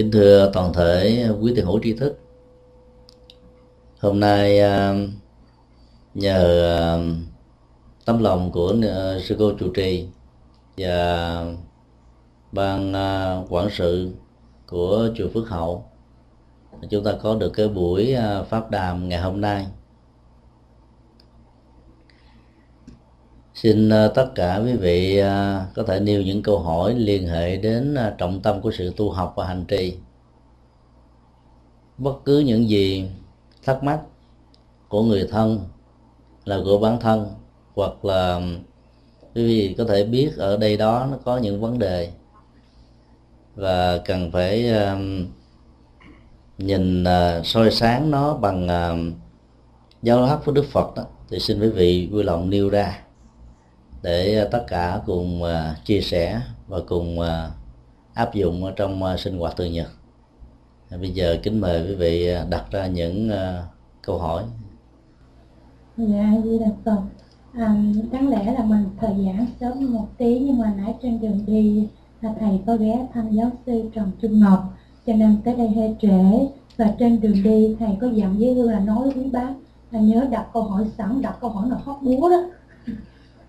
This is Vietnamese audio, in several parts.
kính thưa toàn thể quý thiền hữu tri thức. Hôm nay à, nhờ à, tấm lòng của à, sư cô trụ trì và ban quản sự của chùa Phước Hậu, chúng ta có được cái buổi pháp đàm ngày hôm nay. Xin ờ, tất cả quý vị ờ, có thể nêu những câu hỏi liên hệ đến ờ, trọng tâm của sự tu học và hành trì. Bất cứ những gì thắc mắc của người thân là của bản thân hoặc là quý vị có thể biết ở đây đó nó có những vấn đề. Và cần phải nhìn soi sáng nó bằng giáo pháp của đức phật đó, thì xin quý vị vui lòng nêu ra để ờ, tất cả cùng ờ, chia sẻ và cùng ờ, áp dụng trong sinh hoạt thường nhật. Bây giờ kính mời quý vị đặt ra những câu hỏi. Dạ di đà phật à, đáng lẽ là mình thời gian sớm một tí nhưng mà nãy trên đường đi là thầy có ghé thăm giáo sư trần trung ngọc cho nên tới đây hơi trễ. Và trên đường đi thầy có dặn với hương là nói với bác là nhớ đặt câu hỏi sẵn đặt câu hỏi nào hóc búa đó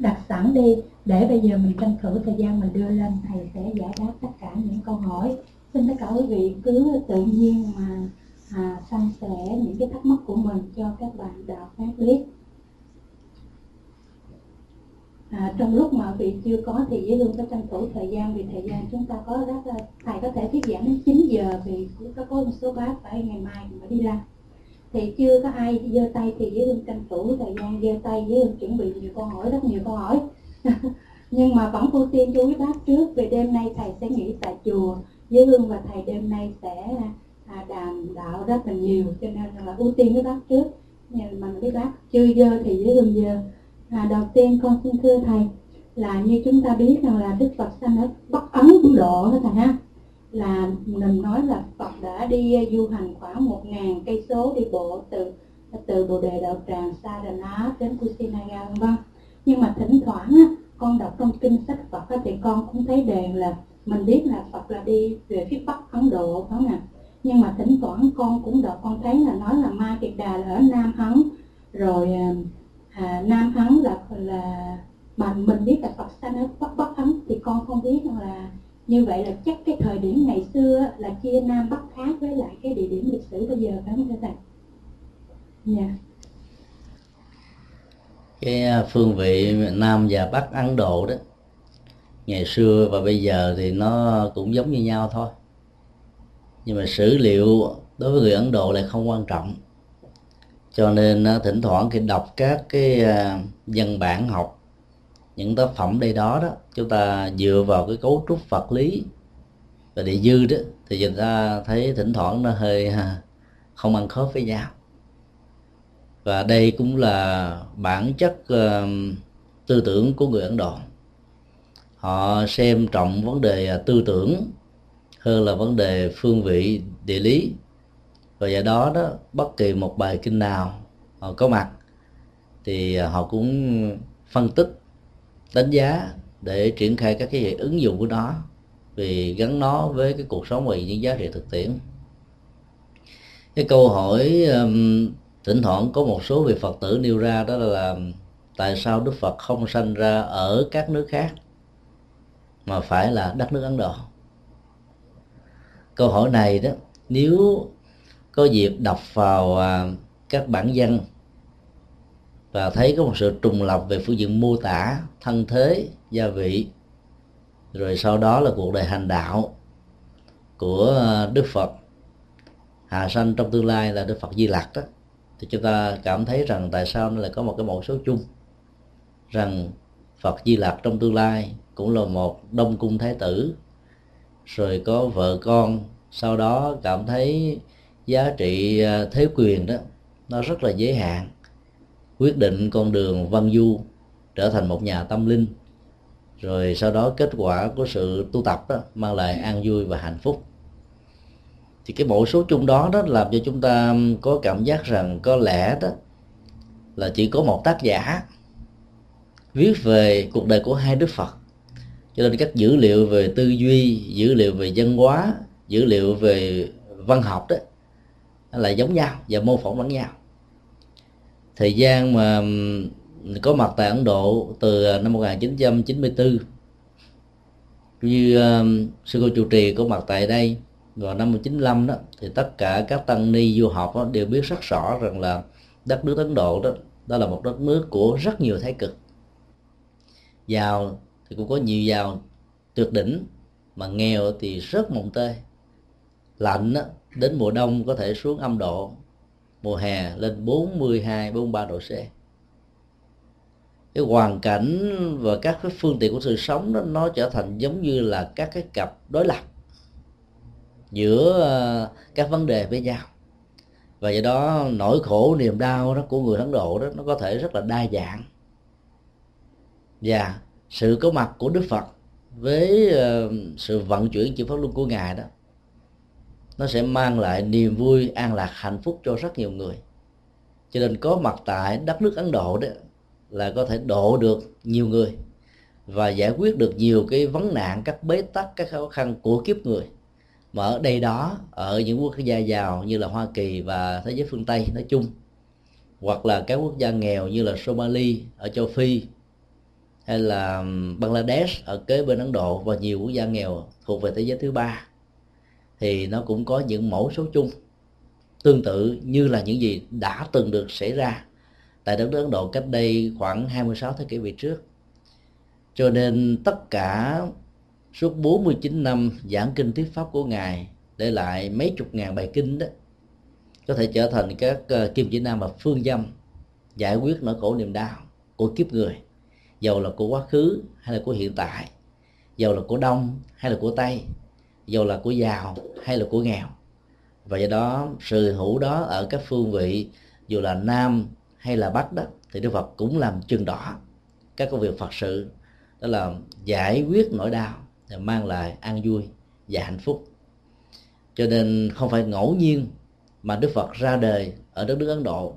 đặt sẵn đi để bây giờ mình tranh thủ thời gian mình đưa lên thầy sẽ giải đáp tất cả những câu hỏi. Xin tất cả quý vị cứ tự nhiên mà à, san sẻ những cái thắc mắc của mình cho các bạn đạo phát biết à, trong lúc mà vị chưa có thì với luôn có tranh thủ thời gian vì thời gian chúng ta có rất là thầy có thể thuyết giảng đến 9 giờ vì cũng có một số bác phải ngày mai mà đi làm thì chưa có ai giơ tay thì với hương tranh thủ thời gian giơ tay với hương chuẩn bị nhiều câu hỏi rất nhiều câu hỏi. Nhưng mà vẫn ưu tiên chú ý bác trước về đêm nay thầy sẽ nghỉ tại chùa với hương và thầy đêm nay sẽ à, đàm đạo rất là nhiều cho nên là ưu tiên với bác trước. Nhưng mà với bác chưa dơ thì với hương dơ à, đầu tiên con xin thưa thầy là như chúng ta biết rằng là đức phật sanh ở bắc ấn ấn độ đó thầy ha là mình nói là phật đã đi ờ, du hành khoảng một ngàn cây số đi bộ từ từ bồ đề đạo tràng Sarana đến Kusinaga vân vân nhưng mà thỉnh thoảng á, con đọc trong kinh sách Phật á, thì con cũng thấy đề là mình biết là Phật là đi về phía Bắc Ấn Độ phải không ạ. Nhưng mà thỉnh thoảng con cũng đọc con thấy là nói là Ma Kiệt Đà là ở Nam Ấn rồi ờ, à, Nam Ấn là là mà mình biết là Phật sanh ở Bắc Bắc Ấn thì con không biết là như vậy là chắc cái thời điểm ngày xưa là chia Nam Bắc khác với lại cái địa điểm lịch sử bây giờ phải không thưa thầy? Dạ. Yeah. Cái à, phương vị Nam và Bắc Ấn Độ đó, ngày xưa và bây giờ thì nó cũng giống như nhau thôi nhưng mà sử liệu đối với người ấn độ lại không quan trọng cho nên thỉnh thoảng khi đọc các cái à, văn bản học những tác phẩm đây đó đó chúng ta dựa vào cái cấu trúc vật lý và địa dư đó thì chúng ta thấy thỉnh thoảng nó hơi không ăn khớp với nhau. Và đây cũng là bản chất uh, tư tưởng của người ấn độ. Họ xem trọng vấn đề à, tư tưởng hơn là vấn đề phương vị địa lý. Và do đó đó bất kỳ một bài kinh nào họ có mặt thì họ cũng phân tích đánh giá để triển khai các cái ứng dụng của nó vì gắn nó với cái cuộc sống và những giá trị thực tiễn. Cái câu hỏi um, thỉnh thoảng có một số vị phật tử nêu ra đó là tại sao đức phật không sanh ra ở các nước khác mà phải là đất nước ấn độ? Câu hỏi này đó nếu có dịp đọc vào à, các bản văn và thấy có một sự trùng lập về phương diện mô tả thân thế, gia vị. Rồi sau đó là cuộc đời hành đạo của đức phật. Hạ sanh trong tương lai là đức phật di lặc đó thì chúng ta cảm thấy rằng tại sao nó lại có một cái mẫu số chung? Rằng phật di lặc trong tương lai cũng là một đông cung thái tử. Rồi có vợ con, sau đó cảm thấy giá trị à, thế quyền đó, nó rất là giới hạn quyết định con đường văn du trở thành một nhà tâm linh, rồi sau đó kết quả của sự tu tập đó mang lại an vui và hạnh phúc. Thì cái bộ số chung đó đó làm cho chúng ta có cảm giác rằng có lẽ đó là chỉ có một tác giả viết về cuộc đời của hai đức phật. Cho nên các dữ liệu về tư duy, dữ liệu về văn hóa, dữ liệu về văn học đó là giống nhau và mô phỏng lẫn nhau thời gian mà có mặt tại Ấn Độ từ ờ, năm 1994 như uh, sư cô chủ trì có mặt tại đây vào năm 1995 đó thì tất cả các tăng ni du học đó, đều biết rất rõ rằng là đất nước Ấn Độ đó đó là một đất nước của rất nhiều thái cực. Giàu thì cũng có nhiều giàu tuyệt đỉnh mà nghèo thì rất mồng tê lạnh đó, đến mùa đông có thể xuống âm độ mùa hè lên 42 43 độ C. Cái hoàn cảnh và các cái phương tiện của sự sống đó, nó trở thành giống như là các cái cặp đối lập giữa ờ, các vấn đề với nhau. Và do đó nỗi khổ, niềm đau đó của người Ấn Độ đó, nó có thể rất là đa dạng. Và sự có mặt của Đức Phật với ờ, sự vận chuyển chữ pháp luân của ngài đó nó sẽ mang lại niềm vui, an lạc, hạnh phúc cho rất nhiều người. Cho nên có mặt tại đất nước ấn độ đó là có thể độ được nhiều người và giải quyết được nhiều cái vấn nạn, các bế tắc, các khó khăn của kiếp người. Mà ở đây đó, ở những quốc gia giàu như là hoa kỳ và thế giới phương tây nói chung, hoặc là các quốc gia nghèo như là somali ở châu phi, hay là bangladesh ở kế bên ấn độ và nhiều quốc gia nghèo thuộc về thế giới thứ ba thì nó cũng có những mẫu số chung, tương tự như là những gì đã từng được xảy ra tại đất nước Ấn Độ cách đây khoảng 26 thế kỷ về trước. Cho nên tất cả suốt 49 năm giảng kinh thuyết pháp của ngài, để lại mấy chục ngàn bài kinh đó, có thể trở thành các ờ, kim chỉ nam và phương dâm giải quyết nỗi khổ niềm đau của kiếp người, dầu là của quá khứ hay là của hiện tại, dầu là của đông hay là của tây dù là của giàu hay là của nghèo. Và do đó, sự hữu đó ở các phương vị, dù là nam hay là bắc đó, thì đức phật cũng làm chừng đỏ các công việc phật sự. Đó là giải quyết nỗi đau và mang lại an vui và hạnh phúc. Cho nên không phải ngẫu nhiên mà đức phật ra đời ở đất nước ấn độ.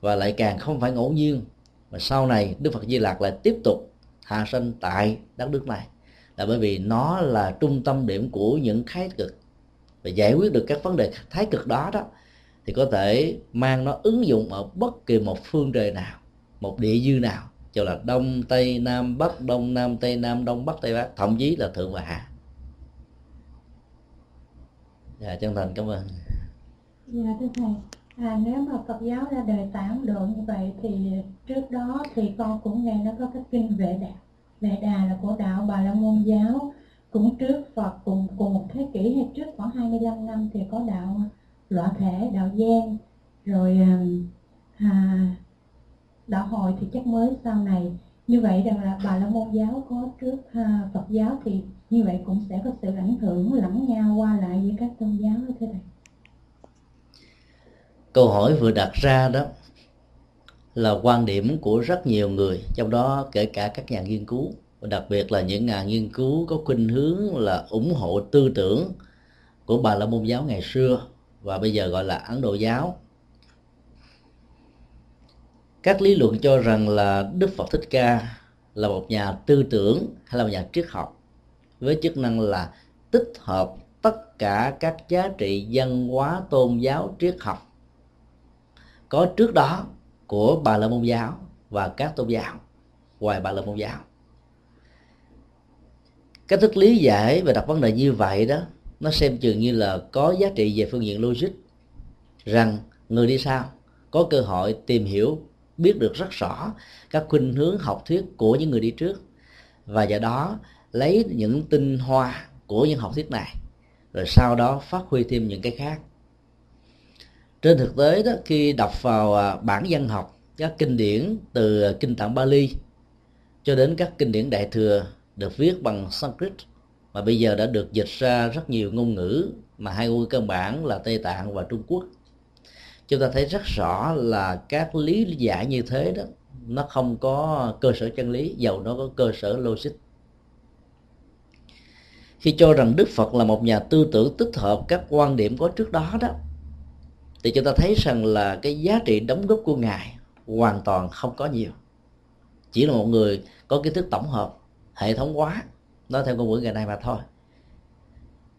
Và lại càng không phải ngẫu nhiên mà sau này đức phật di lặc lại tiếp tục hạ sinh tại đất nước này là bởi vì nó là trung tâm điểm của những thái cực và giải quyết được các vấn đề thái cực đó đó thì có thể mang nó ứng dụng ở bất kỳ một phương trời nào một địa dư nào cho là đông tây nam bắc đông nam tây nam đông bắc tây bắc thậm chí là thượng và hạ. Dạ chân thành cảm ơn. Dạ thưa thầy. À, nếu mà Phật giáo ra đời tám Độ như vậy thì trước đó thì con cũng nghe nó có cái kinh Vệ đạo. Vệ Đà là của đạo Bà La Môn giáo. Cũng trước Phật cùng cùng một thế kỷ hay trước khoảng 25 năm thì có đạo lõa thể đạo giang rồi ờ, à, đạo hồi thì chắc mới sau này. Như vậy rằng là bà la môn giáo có trước à, phật giáo thì như vậy cũng sẽ có sự ảnh hưởng lẫn nhau qua lại với các tôn giáo như thưa thầy. Câu hỏi vừa đặt ra đó là quan điểm của rất nhiều người, trong đó kể cả các nhà nghiên cứu. Và đặc biệt là những nhà nghiên cứu có khuynh hướng là ủng hộ tư tưởng của bà la môn giáo ngày xưa và bây giờ gọi là ấn độ giáo. Các lý luận cho rằng là đức phật thích ca là một nhà tư tưởng hay là một nhà triết học với chức năng là tích hợp tất cả các giá trị văn hóa tôn giáo triết học. Có trước đó của bà la môn giáo và các tôn giáo, ngoài bà la môn giáo. Cách thức lý giải và đặt vấn đề như vậy đó, nó xem chừng như là có giá trị về phương diện logic, rằng người đi sau có cơ hội tìm hiểu, biết được rất rõ các khuynh hướng học thuyết của những người đi trước và do đó lấy những tinh hoa của những học thuyết này, rồi sau đó phát huy thêm những cái khác trên thực tế đó, khi đọc vào à, bản văn học, các kinh điển từ à, kinh tạng Bali cho đến các kinh điển đại thừa được viết bằng Sanskrit, mà bây giờ đã được dịch ra rất nhiều ngôn ngữ mà hai ngôn ngữ cơ bản là Tây Tạng và Trung Quốc. Chúng ta thấy rất rõ là các lý giải như thế đó, nó không có cơ sở chân lý, dầu nó có cơ sở logic. Khi cho rằng Đức Phật là một nhà tư tưởng tích hợp các quan điểm có trước đó đó thì chúng ta thấy rằng là cái giá trị đóng góp của ngài hoàn toàn không có nhiều. Chỉ là một người có kiến thức tổng hợp, hệ thống hóa, nói theo ngôn ngữ ngày nay mà thôi.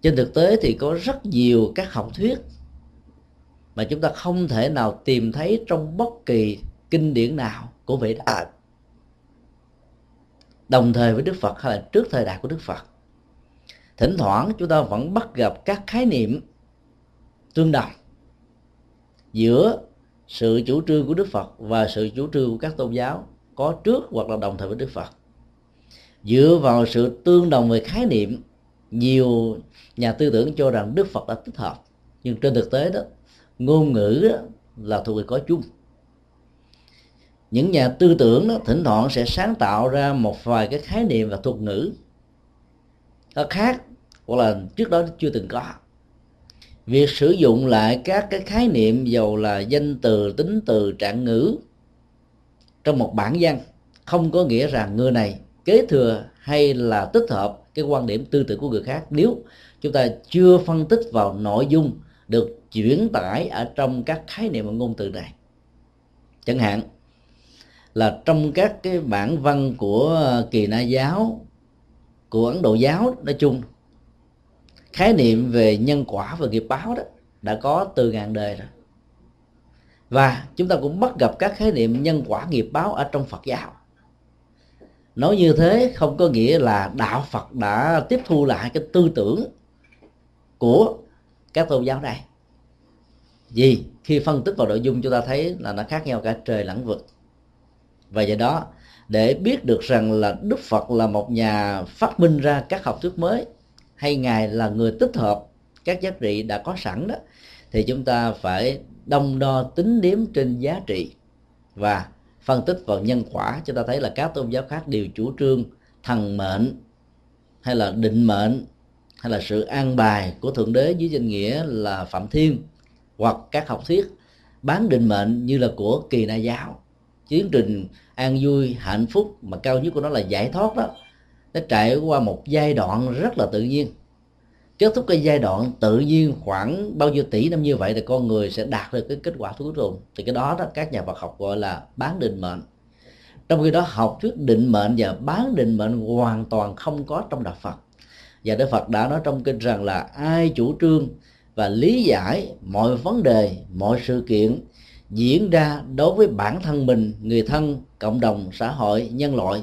Trên thực tế thì có rất nhiều các học thuyết mà chúng ta không thể nào tìm thấy trong bất kỳ kinh điển nào của vị đại. Đồng thời với đức phật hay là trước thời đại của đức phật, thỉnh thoảng chúng ta vẫn bắt gặp các khái niệm tương đồng giữa sự chủ trương của đức phật và sự chủ trương của các tôn giáo, có trước hoặc là đồng thời với đức phật. Dựa vào sự tương đồng về khái niệm, nhiều nhà tư tưởng cho rằng đức phật đã tích hợp, nhưng trên thực tế đó, ngôn ngữ đó là thuộc về có chung. Những nhà tư tưởng đó thỉnh thoảng sẽ sáng tạo ra một vài cái khái niệm và thuật ngữ nó khác hoặc là trước đó chưa từng có việc sử dụng lại các cái khái niệm dầu là danh từ, tính từ, trạng ngữ trong một bản văn không có nghĩa rằng người này kế thừa hay là tích hợp cái quan điểm tư tưởng của người khác. Nếu chúng ta chưa phân tích vào nội dung được chuyển tải ở trong các khái niệm và ngôn từ này, chẳng hạn là trong các cái bản văn của kỳ na giáo, của ấn độ giáo, nói chung khái niệm về nhân quả và nghiệp báo đó đã có từ ngàn đời rồi. Và chúng ta cũng bắt gặp các khái niệm nhân quả, nghiệp báo ở trong phật giáo. Nói như thế không có nghĩa là đạo phật đã tiếp thu lại cái tư tưởng của các tôn giáo này. Vì khi phân tích vào nội dung, chúng ta thấy là nó khác nhau cả trời lẫn vực. Và do đó, để biết được rằng là đức phật là một nhà phát minh ra các học thuyết mới hay ngài là người tích hợp các giá trị đã có sẵn đó, thì chúng ta phải đông đo tính điểm trên giá trị. Và phân tích vào nhân quả, chúng ta thấy là các tôn giáo khác đều chủ trương thần mệnh, hay là định mệnh, hay là sự an bài của thượng đế dưới danh nghĩa là phạm thiên, hoặc các học thuyết bán định mệnh như là của kỳ na giáo. Tiến trình an vui hạnh phúc mà cao nhất của nó là giải thoát đó nó trải qua một giai đoạn rất là tự nhiên. Kết thúc cái giai đoạn tự nhiên khoảng bao nhiêu tỷ năm như vậy thì con người sẽ đạt được cái kết quả cuối cùng thì cái đó đó các nhà Phật học gọi là bán định mệnh. Trong khi đó học thuyết định mệnh và bán định mệnh hoàn toàn không có trong đạo Phật. Và Đức Phật đã nói trong kinh rằng là ai chủ trương và lý giải mọi vấn đề, mọi sự kiện diễn ra đối với bản thân mình, người thân, cộng đồng, xã hội, nhân loại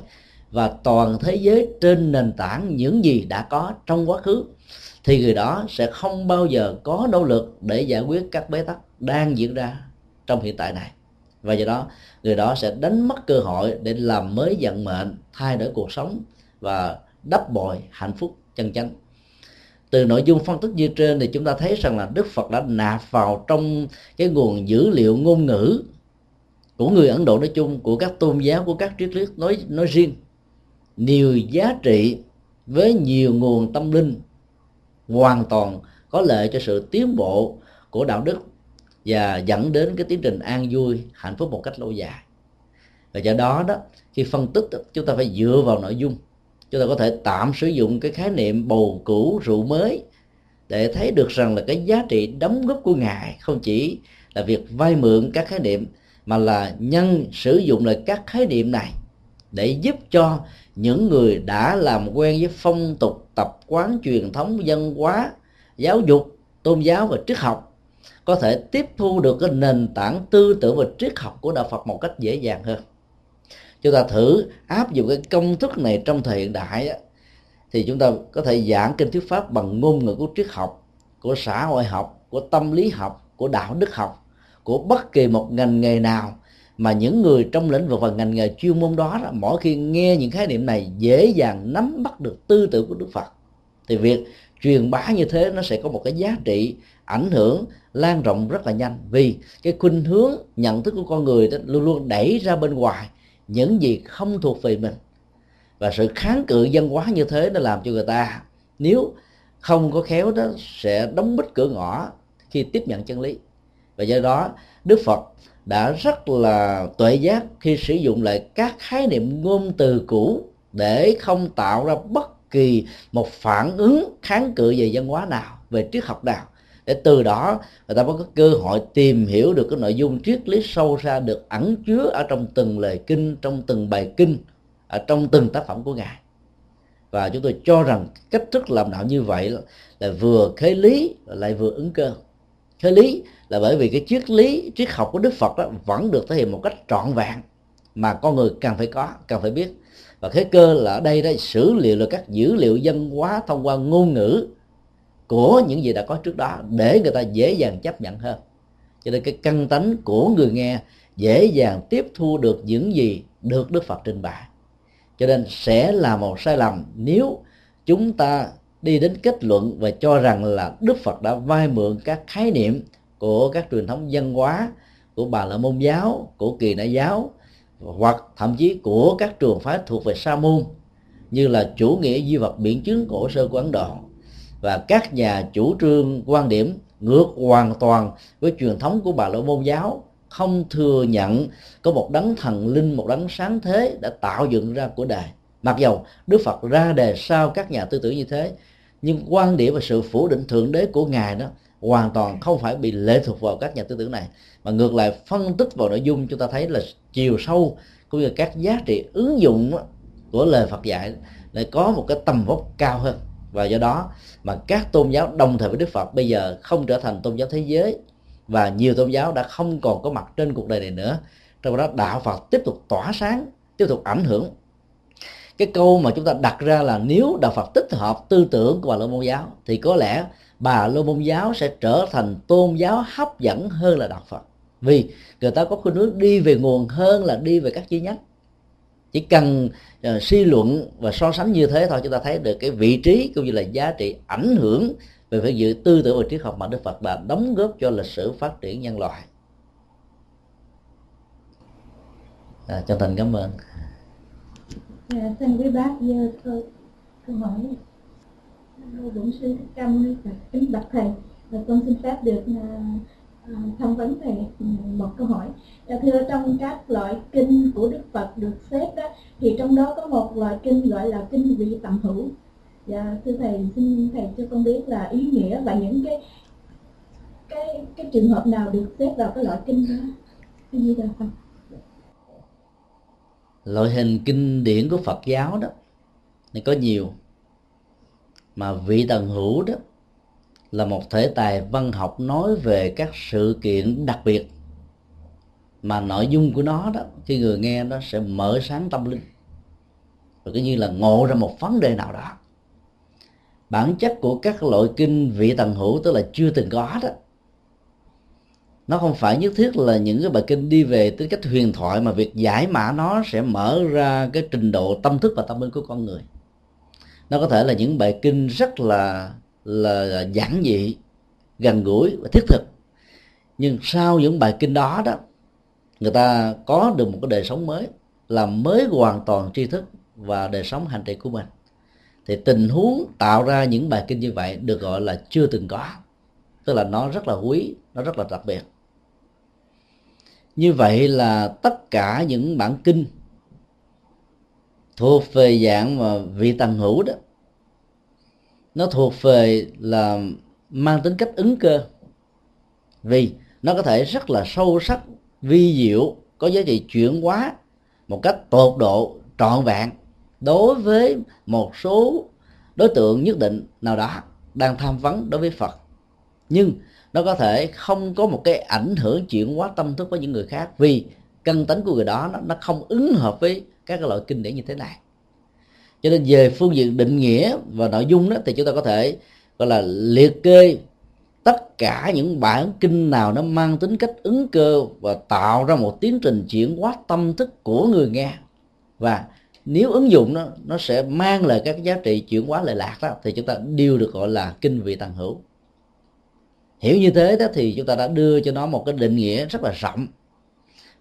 và toàn thế giới trên nền tảng những gì đã có trong quá khứ, thì người đó sẽ không bao giờ có nỗ lực để giải quyết các bế tắc đang diễn ra trong hiện tại này. Và do đó, người đó sẽ đánh mất cơ hội để làm mới vận mệnh, thay đổi cuộc sống và đắp bồi hạnh phúc chân chánh. Từ nội dung phân tích như trên thì chúng ta thấy rằng là đức phật đã nạp vào trong cái nguồn dữ liệu ngôn ngữ của người ấn độ nói chung, của các tôn giáo, của các triết thuyết nói nói riêng nhiều giá trị với nhiều nguồn tâm linh hoàn toàn có lợi cho sự tiến bộ của đạo đức và dẫn đến cái tiến trình an vui, hạnh phúc một cách lâu dài. Và do đó đó, khi phân tích, chúng ta phải dựa vào nội dung. Chúng ta có thể tạm sử dụng cái khái niệm bầu cũ rượu mới để thấy được rằng là cái giá trị đóng góp của ngài không chỉ là việc vay mượn các khái niệm mà là nhân sử dụng lại các khái niệm này để giúp cho những người đã làm quen với phong tục tập quán truyền thống văn hóa giáo dục tôn giáo và triết học có thể tiếp thu được cái nền tảng tư tưởng và triết học của đạo Phật một cách dễ dàng hơn. Chúng ta thử áp dụng cái công thức này trong thời hiện đại á, thì chúng ta có thể giảng kinh thuyết pháp bằng ngôn ngữ của triết học của xã hội học của tâm lý học của đạo đức học của bất kỳ một ngành nghề nào mà những người trong lĩnh vực và ngành nghề chuyên môn đó, đó mỗi khi nghe những khái niệm này dễ dàng nắm bắt được tư tưởng của đức phật. Thì việc truyền bá như thế nó sẽ có một cái giá trị ảnh hưởng lan rộng rất là nhanh. Vì cái khuynh hướng nhận thức của con người đó luôn luôn đẩy ra bên ngoài những gì không thuộc về mình. Và sự kháng cự văn hóa như thế nó làm cho người ta nếu không có khéo đó sẽ đóng bít cửa ngõ khi tiếp nhận chân lý. Và do đó đức phật đã rất là tuệ giác khi sử dụng lại các khái niệm ngôn từ cũ để không tạo ra bất kỳ một phản ứng kháng cự về văn hóa nào, về triết học nào. Để từ đó, người ta mới có cơ hội tìm hiểu được cái nội dung triết lý sâu xa được ẩn chứa ở trong từng lời kinh, trong từng bài kinh, ở trong từng tác phẩm của ngài. Và chúng tôi cho rằng cách thức làm đạo như vậy là vừa khế lý, lại vừa ứng cơ thế lý là bởi vì cái triết lý, triết học của đức phật đó vẫn được thể hiện một cách trọn vẹn mà con người cần phải có cần phải biết. Và cái cơ là ở đây đó sử liệu là các dữ liệu dân hóa thông qua ngôn ngữ của những gì đã có trước đó để người ta dễ dàng chấp nhận hơn. Cho nên cái căn tánh của người nghe dễ dàng tiếp thu được những gì được đức phật trình bày. Cho nên sẽ là một sai lầm nếu chúng ta đi đến kết luận và cho rằng là đức phật đã vay mượn các khái niệm của các truyền thống văn hóa của bà la môn giáo, của kỳ na giáo, hoặc thậm chí của các trường phái thuộc về sa môn, như là chủ nghĩa duy vật biện chứng cổ sơ của ấn độ và các nhà chủ trương quan điểm ngược hoàn toàn với truyền thống của bà la môn giáo, không thừa nhận có một đấng thần linh, một đấng sáng thế đã tạo dựng ra của đời mặc dầu đức phật ra đề sau các nhà tư tưởng như thế nhưng quan điểm và sự phủ định thượng đế của ngài đó hoàn toàn không phải bị lệ thuộc vào các nhà tư tưởng này, mà ngược lại phân tích vào nội dung chúng ta thấy là chiều sâu cũng như các giá trị ứng dụng của lời Phật dạy lại có một cái tầm vóc cao hơn. Và do đó mà các tôn giáo đồng thời với Đức Phật bây giờ không trở thành tôn giáo thế giới và nhiều tôn giáo đã không còn có mặt trên cuộc đời này nữa. Trong đó đạo Phật tiếp tục tỏa sáng, tiếp tục ảnh hưởng cái câu mà chúng ta đặt ra là nếu đạo Phật tích hợp tư tưởng của bà Lô môn giáo thì có lẽ bà Lô môn giáo sẽ trở thành tôn giáo hấp dẫn hơn là đạo Phật vì người ta có khuynh hướng đi về nguồn hơn là đi về các chi nhánh chỉ cần uh, suy luận và so sánh như thế thôi chúng ta thấy được cái vị trí cũng như là giá trị ảnh hưởng về phương diện tư tưởng và triết học mà Đức Phật đã đóng góp cho lịch sử phát triển nhân loại. À, chân thành cảm ơn. Dạ, xin quý bác giờ thôi câu hỏi bổn sư thích ca mâu ni kính bạch thầy. Và con xin phép được uh, tham vấn thầy một câu hỏi. Là thưa trong các loại kinh của đức phật được xếp đó thì trong đó có một loại kinh gọi là kinh vị tạm hữu. Dạ thưa thầy xin thầy cho con biết là ý nghĩa và những cái cái cái trường hợp nào được xếp vào cái loại kinh đó. Cái gì đó không loại hình kinh điển của Phật giáo đó thì có nhiều. Mà vị tần hữu đó là một thể tài văn học nói về các sự kiện đặc biệt. Mà nội dung của nó đó, khi người nghe nó sẽ mở sáng tâm linh. Và cứ như là ngộ ra một vấn đề nào đó. Bản chất của các loại kinh vị tần hữu tức là chưa từng có đó nó không phải nhất thiết là những cái bài kinh đi về tính cách huyền thoại mà việc giải mã nó sẽ mở ra cái trình độ tâm thức và tâm linh của con người. Nó có thể là những bài kinh rất là là giản dị, gần gũi và thiết thực. Nhưng sau những bài kinh đó đó, người ta có được một cái đời sống mới làm mới hoàn toàn tri thức và đời sống hành trì của mình. Thì tình huống tạo ra những bài kinh như vậy được gọi là chưa từng có. Tức là nó rất là quý, nó rất là đặc biệt như vậy là tất cả những bản kinh thuộc về dạng mà vị tầng hữu đó, nó thuộc về là mang tính cách ứng cơ. Vì nó có thể rất là sâu sắc, vi diệu, có giá trị chuyển hóa một cách tột độ, trọn vẹn đối với một số đối tượng nhất định nào đó đang tham vấn đối với phật. Nhưng nó có thể không có một cái ảnh hưởng chuyển hóa tâm thức với những người khác. Vì căn tánh của người đó nó, nó không ứng hợp với các cái loại kinh điển như thế này. Cho nên về phương diện định nghĩa và nội dung đó thì chúng ta có thể gọi là liệt kê tất cả những bản kinh nào nó mang tính cách ứng cơ và tạo ra một tiến trình chuyển hóa tâm thức của người nghe. Và nếu ứng dụng nó nó sẽ mang lại các giá trị chuyển hóa lệ lạc đó thì chúng ta đều được gọi là kinh vị tàng hữu hiểu như thế đó thì chúng ta đã đưa cho nó một cái định nghĩa rất là rộng.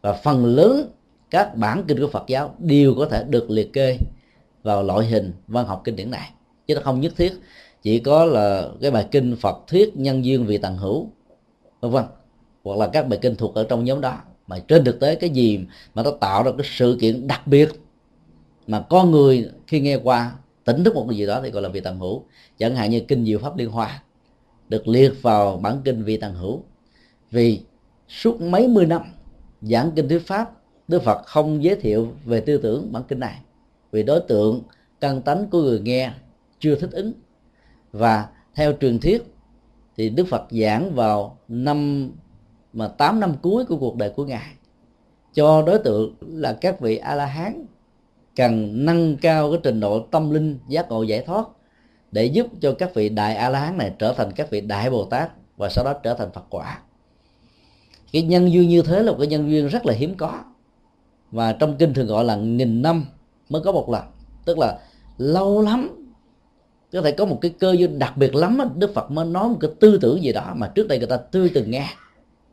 Và phần lớn các bản kinh của Phật giáo đều có thể được liệt kê vào loại hình văn học kinh điển này. Chứ nó không nhất thiết chỉ có là cái bài kinh Phật thuyết nhân duyên vị tần hữu, vân vân, hoặc là các bài kinh thuộc ở trong nhóm đó. Mà trên thực tế cái gì mà nó tạo ra cái sự kiện đặc biệt mà con người khi nghe qua, tỉnh thức một cái gì đó thì gọi là vị tần hữu, chẳng hạn như kinh diệu pháp liên hoa được liệt vào bản kinh vị tàng hữu. Vì suốt mấy mươi năm giảng kinh thuyết pháp, đức phật không giới thiệu về tư tưởng bản kinh này. Vì đối tượng căn tánh của người nghe chưa thích ứng. Và theo truyền thuyết thì Đức Phật giảng vào năm, mà 8 năm cuối của cuộc đời của ngài. Cho đối tượng là các vị a la hán cần nâng cao cái trình độ tâm linh giác ngộ giải thoát để giúp cho các vị đại a la hán này trở thành các vị đại bồ tát và sau đó trở thành phật quả. Cái nhân duyên như thế là một cái nhân duyên rất là hiếm có. Và trong kinh thường gọi là nghìn năm mới có một lần. Tức là lâu lắm. Có thể có một cái cơ duyên đặc biệt lắm đức phật mới nói một cái tư tưởng gì đó mà trước đây người ta chưa từng nghe,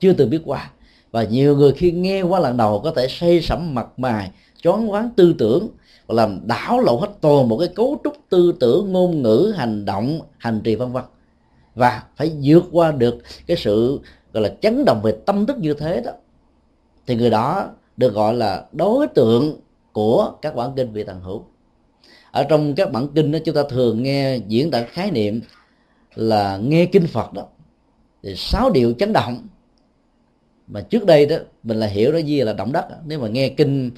chưa từng biết qua. Và nhiều người khi nghe qua lần đầu có thể say sẩm mặt mày, choáng váng tư tưởng và làm đảo lộn hết toàn một cái cấu trúc tư tưởng, ngôn ngữ, hành động, hành trì, vân vân. Và phải vượt qua được cái sự, gọi là, chấn động về tâm thức như thế đó. Thì người đó được gọi là đối tượng của các bản kinh vị tần hữu. Ở trong các bản kinh đó, chúng ta thường nghe diễn tả khái niệm là nghe kinh phật đó. Thì sáu điều chấn động. Mà trước đây đó, mình là hiểu đó gì là động đất nếu mà nghe kinh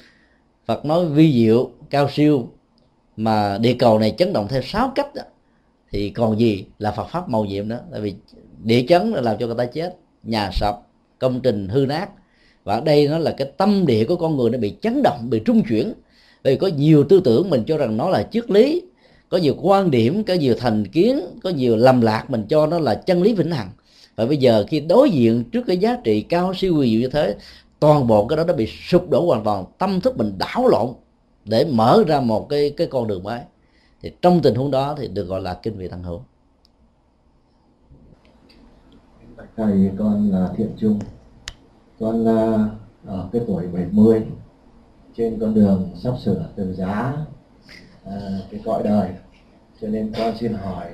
Phật nói vi diệu cao siêu mà địa cầu này chấn động theo sáu cách đó, thì còn gì là Phật pháp màu nhiệm đó tại vì địa chấn là làm cho người ta chết nhà sập công trình hư nát. Và ở đây nó là cái tâm địa của con người nó bị chấn động bị trung chuyển. Vì có nhiều tư tưởng mình cho rằng nó là triết lý có nhiều quan điểm có nhiều thành kiến có nhiều lầm lạc mình cho nó là chân lý vĩnh hằng. Và bây giờ khi đối diện trước cái giá trị cao siêu quyền diệu như thế toàn bộ cái đó nó bị sụp đổ hoàn toàn. Tâm thức mình đảo lộn để mở ra một cái cái con đường mới. Thì trong tình huống đó thì được gọi là kinh vị tăng hữu. Thầy con là thiện trung. Con là ở cái tuổi 70 trên con đường sắp sửa từ giá à, cái cõi đời. Cho nên con xin hỏi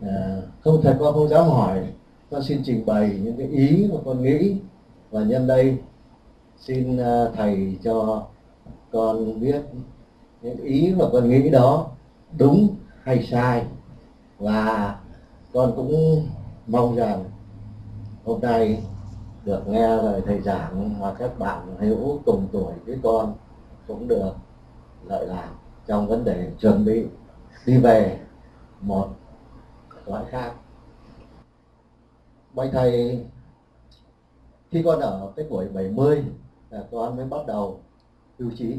à, không thật con không dám hỏi. Con xin trình bày những cái ý mà con nghĩ. Và nhân đây xin à, thầy cho con biết những ý mà con nghĩ đó đúng hay sai. Và con cũng mong rằng hôm nay được nghe lời thầy giảng mà các bạn hữu cùng tuổi với con cũng được lợi lạc trong vấn đề chuẩn bị đi về một loại khác. Bạch thầy, khi con ở cái tuổi 70 là con mới bắt đầu hưu trí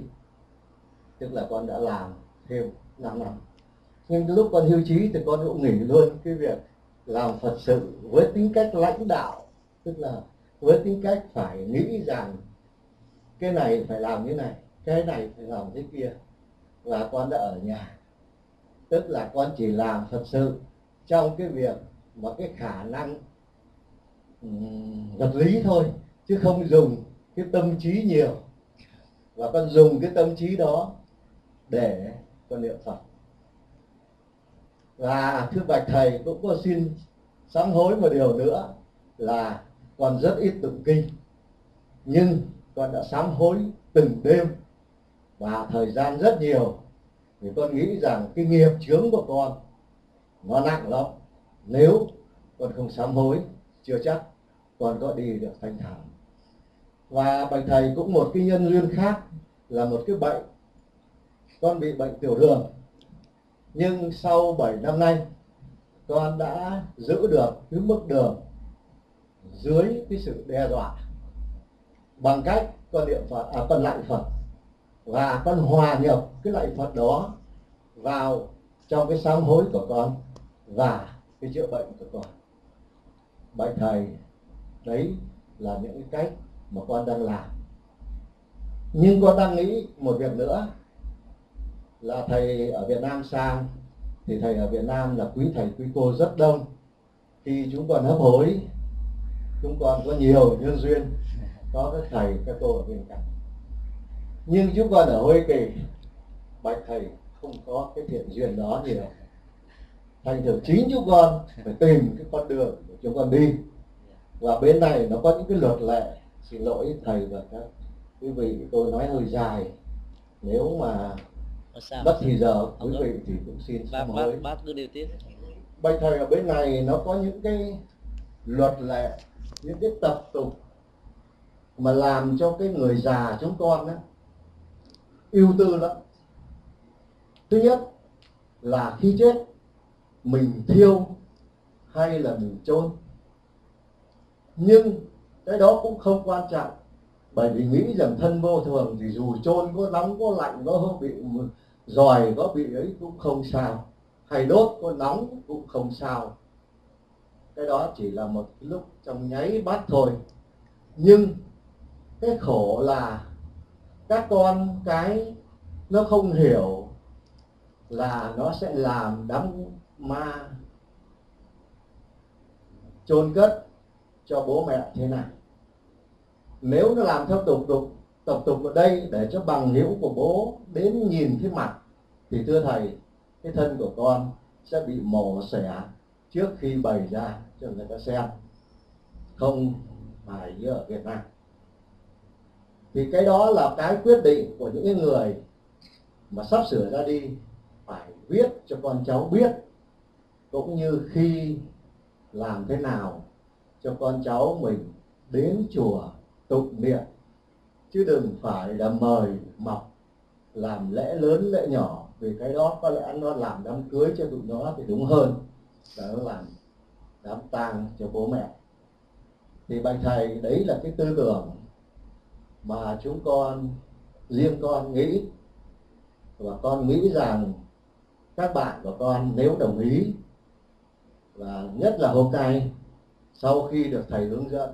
tức là con đã làm thêm 5 năm. Nhưng lúc con hưu trí thì con cũng nghỉ luôn. Cái việc làm phật sự với tính cách lãnh đạo, tức là với tính cách phải nghĩ rằng cái này phải làm như này, cái này phải làm thế kia và con đã ở nhà. Tức là con chỉ làm phật sự trong cái việc mà cái khả năng vật lý thôi, chứ không dùng cái tâm trí nhiều và con dùng cái tâm trí đó để con niệm phật. Và thưa bạch thầy cũng có xin sám hối một điều nữa là con rất ít tụng kinh, nhưng con đã sám hối từng đêm và thời gian rất nhiều thì con nghĩ rằng cái nghiệp chướng của con nó nặng lắm. Nếu con không sám hối, chưa chắc con có đi được thanh thản và bạch thầy cũng một cái nhân duyên khác là một cái bệnh. Con bị bệnh tiểu đường. Nhưng sau 7 năm nay, con đã giữ được cái mức đường dưới cái sự đe dọa. Bằng cách con niệm phật à con lạy phật. Và con hòa nhập cái lạy phật đó vào trong cái sám hối của con và cái chữa bệnh của con. Bạch thầy, đấy là những cái cách mà con đang làm. Nhưng con đang nghĩ một việc nữa, là thầy ở Việt Nam sang, thì thầy ở Việt Nam là quý thầy quý cô rất đông. Khi chúng con hấp hối, chúng con có nhiều nhân duyên, có các thầy, các cô ở bên cạnh. Nhưng chúng con ở Huế Kỳ, bạch thầy không có cái thiện duyên đó nhiều. Thành thử chính chúng con phải tìm cái con đường để chúng con đi. Và bên này nó có những cái luật lệ xin lỗi thầy và các quý vị. Tôi nói hơi dài. Nếu mà mất thì giờ quý vị thì cũng xin bác, bác, bác cứ điều tiết. Bạch thầy ở bên này nó có những cái luật lệ những cái tập tục mà làm cho cái người già chúng con á ưu tư lắm. Thứ nhất là khi chết mình thiêu hay là mình chôn. Nhưng cái đó cũng không quan trọng. Bởi vì nghĩ rằng thân vô thường thì dù chôn có nóng, có lạnh, có bị giòi có bị ấy cũng không sao. Hay đốt, có nóng cũng không sao. Cái đó chỉ là một lúc trong nháy mắt thôi. Nhưng cái khổ là các con cái nó không hiểu là nó sẽ làm đám ma chôn cất cho bố mẹ thế này. nếu nó làm theo tục tục, tập tục ở đây để cho bằng hữu của bố đến nhìn cái mặt, thì thưa thầy, cái thân của con sẽ bị mổ xẻ trước khi bày ra cho người ta xem không phải như ở Việt Nam thì cái đó là cái quyết định của những người mà sắp sửa ra đi phải viết cho con cháu biết, cũng như khi làm thế nào cho con cháu mình đến chùa tụng niệm. Chứ đừng phải là mời, mọc, làm lễ lớn, lễ nhỏ, vì cái đó có lẽ nó làm đám cưới cho tụi nó thì đúng hơn. Là nó làm đám tang cho bố mẹ. Thì bạch thầy, đấy là cái tư tưởng mà chúng con, riêng con nghĩ. Và con nghĩ rằng các bạn của con nếu đồng ý, và nhất là hôm nay sau khi được thầy hướng dẫn,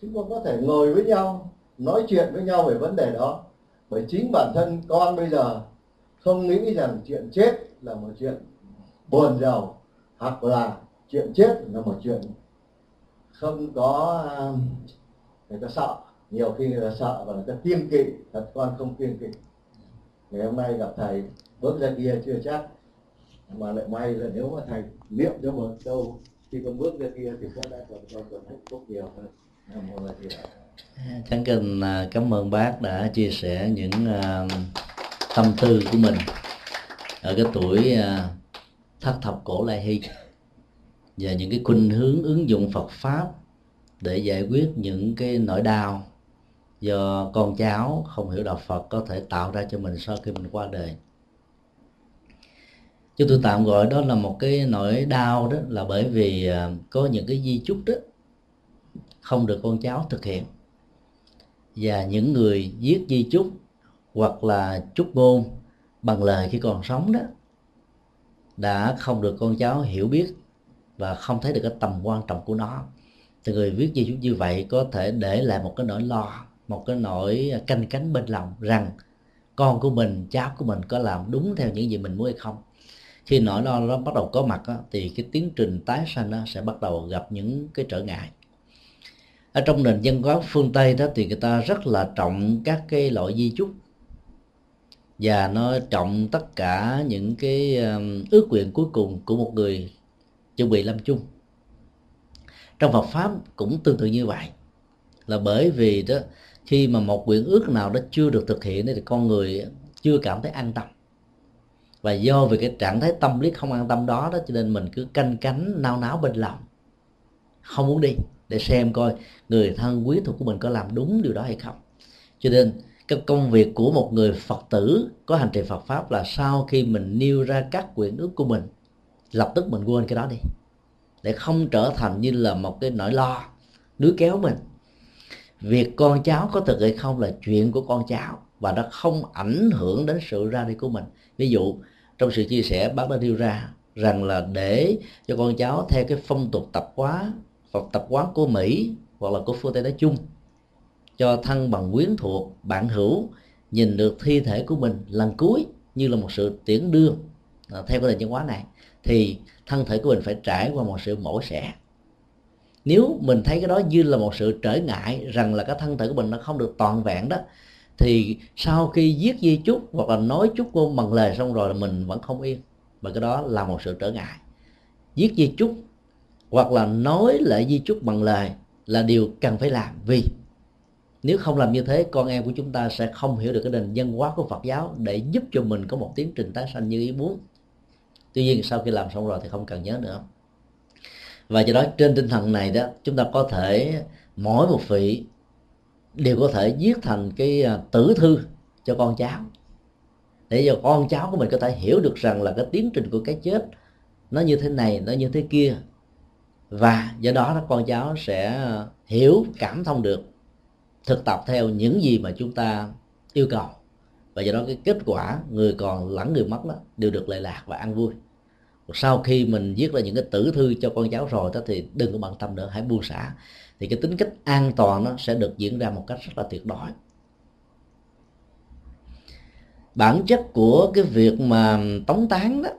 chúng con có thể ngồi với nhau, nói chuyện với nhau về vấn đề đó. Bởi chính bản thân con bây giờ không nghĩ rằng chuyện chết là một chuyện buồn giàu, hoặc là chuyện chết là một chuyện không có um, người ta sợ. Nhiều khi người ta sợ và người ta kiêng kỵ, thật con không kiêng kỵ. Ngày hôm nay gặp thầy, bước ra kia chưa chắc, mà lại may là nếu mà thầy niệm cho một câu khi con bước ra kia thì có đã còn con còn hạnh phúc nhiều hơn. Thắng à, Kinh à, cảm ơn bác đã chia sẻ những uh, tâm tư của mình ở cái tuổi uh, thất thập cổ lai hy và những cái khuynh hướng ứng dụng Phật pháp để giải quyết những cái nỗi đau do con cháu không hiểu đạo Phật có thể tạo ra cho mình sau khi mình qua đời chúng tôi tạm gọi đó là một cái nỗi đau đó là bởi vì à, có những cái di chúc đó không được con cháu thực hiện. Và những người viết di chúc hoặc là chúc ngôn bằng lời khi còn sống đó đã không được con cháu hiểu biết và không thấy được cái tầm quan trọng của nó. Thì người viết di chúc như vậy có thể để lại một cái nỗi lo, một cái nỗi canh cánh bên lòng rằng con của mình, cháu của mình có làm đúng theo những gì mình muốn hay không khi nỗi lo nó bắt đầu có mặt đó, thì cái tiến trình tái sanh nó sẽ bắt đầu gặp những cái trở ngại. Ở trong nền văn hóa phương tây đó thì người ta rất là trọng các cái loại di chúc. Và nó trọng tất cả những cái ước nguyện cuối cùng của một người chuẩn bị lâm chung. Trong Phật pháp cũng tương tự như vậy. Là bởi vì đó khi mà một nguyện ước nào đó chưa được thực hiện thì con người chưa cảm thấy an tâm và do vì cái trạng thái tâm lý không an tâm đó đó, cho nên mình cứ canh cánh, nao náo bên lòng. Không muốn đi, để xem coi người thân quý thuộc của mình có làm đúng điều đó hay không. Cho nên, cái công việc của một người phật tử có hành trì phật pháp là sau khi mình nêu ra các quyền ước của mình, lập tức mình quên cái đó đi. Để không trở thành như là một cái nỗi lo đứa kéo mình. Việc con cháu có thực hay không là chuyện của con cháu, và nó không ảnh hưởng đến sự ra đi của mình. Ví dụ trong sự chia sẻ bác đã nêu ra rằng là để cho con cháu theo cái phong tục tập quá hoặc tập quán của mỹ hoặc là của phương tây nói chung cho thân bằng quyến thuộc bạn hữu nhìn được thi thể của mình lần cuối như là một sự tiễn đưa à, theo cái nền văn hóa này thì thân thể của mình phải trải qua một sự mổ xẻ. Nếu mình thấy cái đó như là một sự trở ngại rằng là cái thân thể của mình nó không được toàn vẹn đó thì sau khi viết di chúc hoặc là nói chúc ngôn bằng lời xong rồi là mình vẫn không yên. Và cái đó là một sự trở ngại. Viết di chúc hoặc là nói lại di chúc bằng lời là điều cần phải làm. Vì nếu không làm như thế, con em của chúng ta sẽ không hiểu được cái nền văn hóa của Phật giáo để giúp cho mình có một tiến trình tái sanh như ý muốn. Tuy nhiên sau khi làm xong rồi thì không cần nhớ nữa. Và do đó trên tinh thần này đó, chúng ta có thể mỗi một vị đều có thể viết thành cái à, tử thư cho con cháu. Để cho con cháu của mình có thể hiểu được rằng là cái tiến trình của cái chết nó như thế này, nó như thế kia. Và do đó đó, con cháu sẽ hiểu, cảm thông được, thực tập theo những gì mà chúng ta yêu cầu. Và do đó cái kết quả người còn lẫn người mất đó đều được lệ lạc và an vui. Sau khi mình viết ra những cái tử thư cho con cháu rồi đó thì đừng có bận tâm nữa, hãy buông xả thì cái tính cách an toàn nó sẽ được diễn ra một cách rất là tuyệt đối. Bản chất của cái việc mà tống tán đó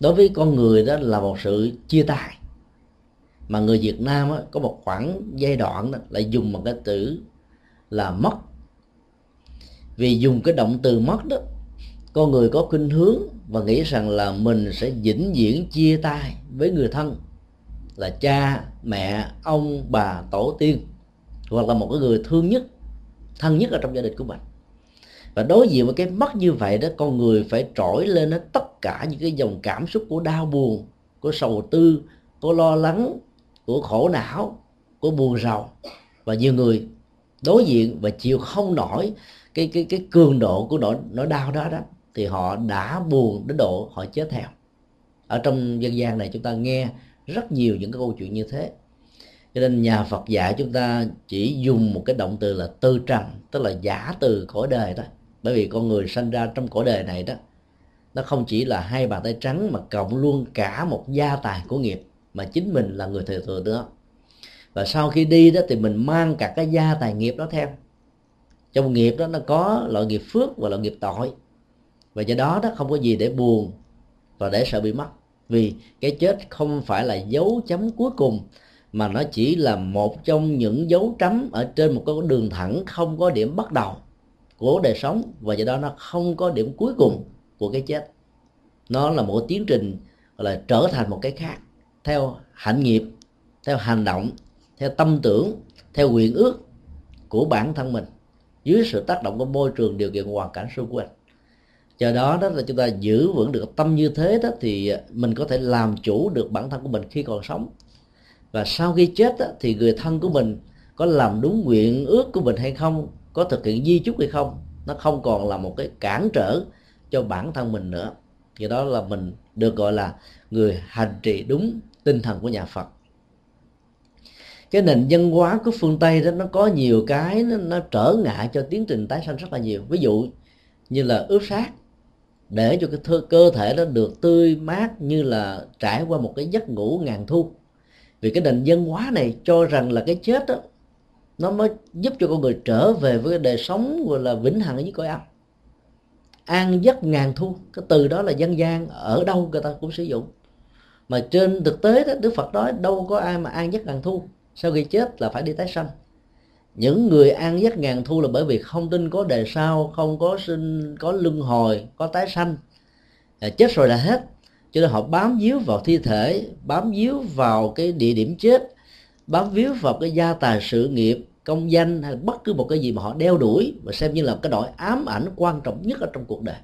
đối với con người đó là một sự chia tay. Mà người Việt Nam á, có một khoảng giai đoạn đó, lại dùng một cái từ là mất. Vì dùng cái động từ mất đó con người có khuynh hướng và nghĩ rằng là mình sẽ vĩnh viễn chia tay với người thân là cha, mẹ, ông, bà, tổ tiên, hoặc là một cái người thương nhất, thân nhất ở trong gia đình của mình. Và đối diện với cái mất như vậy đó, con người phải trỗi lên hết tất cả những cái dòng cảm xúc của đau buồn, của sầu tư, của lo lắng, của khổ não, của buồn rầu. Và nhiều người đối diện và chịu không nổi cái cái cái cường độ của nỗi nỗi đau đó đó, thì họ đã buồn đến độ họ chết theo ở trong dân gian này chúng ta nghe rất nhiều những cái câu chuyện như thế. Cho nên nhà Phật dạy chúng ta chỉ dùng một cái động từ là tư trần tức là giả từ cõi đời thôi. Bởi vì con người sinh ra trong cõi đời này đó nó không chỉ là hai bàn tay trắng mà cộng luôn cả một gia tài của nghiệp mà chính mình là người thừa thừa nữa, và sau khi đi đó thì mình mang cả cái gia tài nghiệp đó theo. Trong nghiệp đó nó có loại nghiệp phước và loại nghiệp tội. Và do đó đó không có gì để buồn và để sợ bị mất vì cái chết không phải là dấu chấm cuối cùng, mà nó chỉ là một trong những dấu chấm ở trên một cái đường thẳng không có điểm bắt đầu của đời sống, và do đó nó không có điểm cuối cùng của cái chết. Nó là một tiến trình là trở thành một cái khác, theo hạnh nghiệp, theo hành động, theo tâm tưởng, theo nguyện ước của bản thân mình, dưới sự tác động của môi trường điều kiện hoàn cảnh xung quanh do đó đó là chúng ta giữ vững được tâm như thế đó thì mình có thể làm chủ được bản thân của mình khi còn sống. Và sau khi chết đó, thì người thân của mình có làm đúng nguyện ước của mình hay không có thực hiện di chúc hay không nó không còn là một cái cản trở cho bản thân mình nữa. Thì đó là mình được gọi là người hành trì đúng tinh thần của nhà Phật. Cái nền văn hóa của phương Tây đó nó có nhiều cái nó, nó trở ngại cho tiến trình tái sanh rất là nhiều. Ví dụ như là ướp xác để cho cái thơ, cơ thể nó được tươi mát như là trải qua một cái giấc ngủ ngàn thu. Vì cái nền dân hóa này cho rằng là cái chết đó nó mới giúp cho con người trở về với cái đời sống gọi là vĩnh hằng ở dưới cõi âm. An giấc ngàn thu cái từ đó là dân gian ở đâu người ta cũng sử dụng. Mà trên thực tế đó đức phật nói đâu có ai mà an giấc ngàn thu sau khi chết là phải đi tái sanh những người an giấc ngàn thu là bởi vì không tin có đề sau không có sinh có luân hồi có tái sanh. À, chết rồi là hết. Cho nên họ bám víu vào thi thể bám víu vào cái địa điểm chết bám víu vào cái gia tài sự nghiệp công danh hay bất cứ một cái gì mà họ đeo đuổi và xem như là cái nỗi ám ảnh quan trọng nhất ở trong cuộc đời.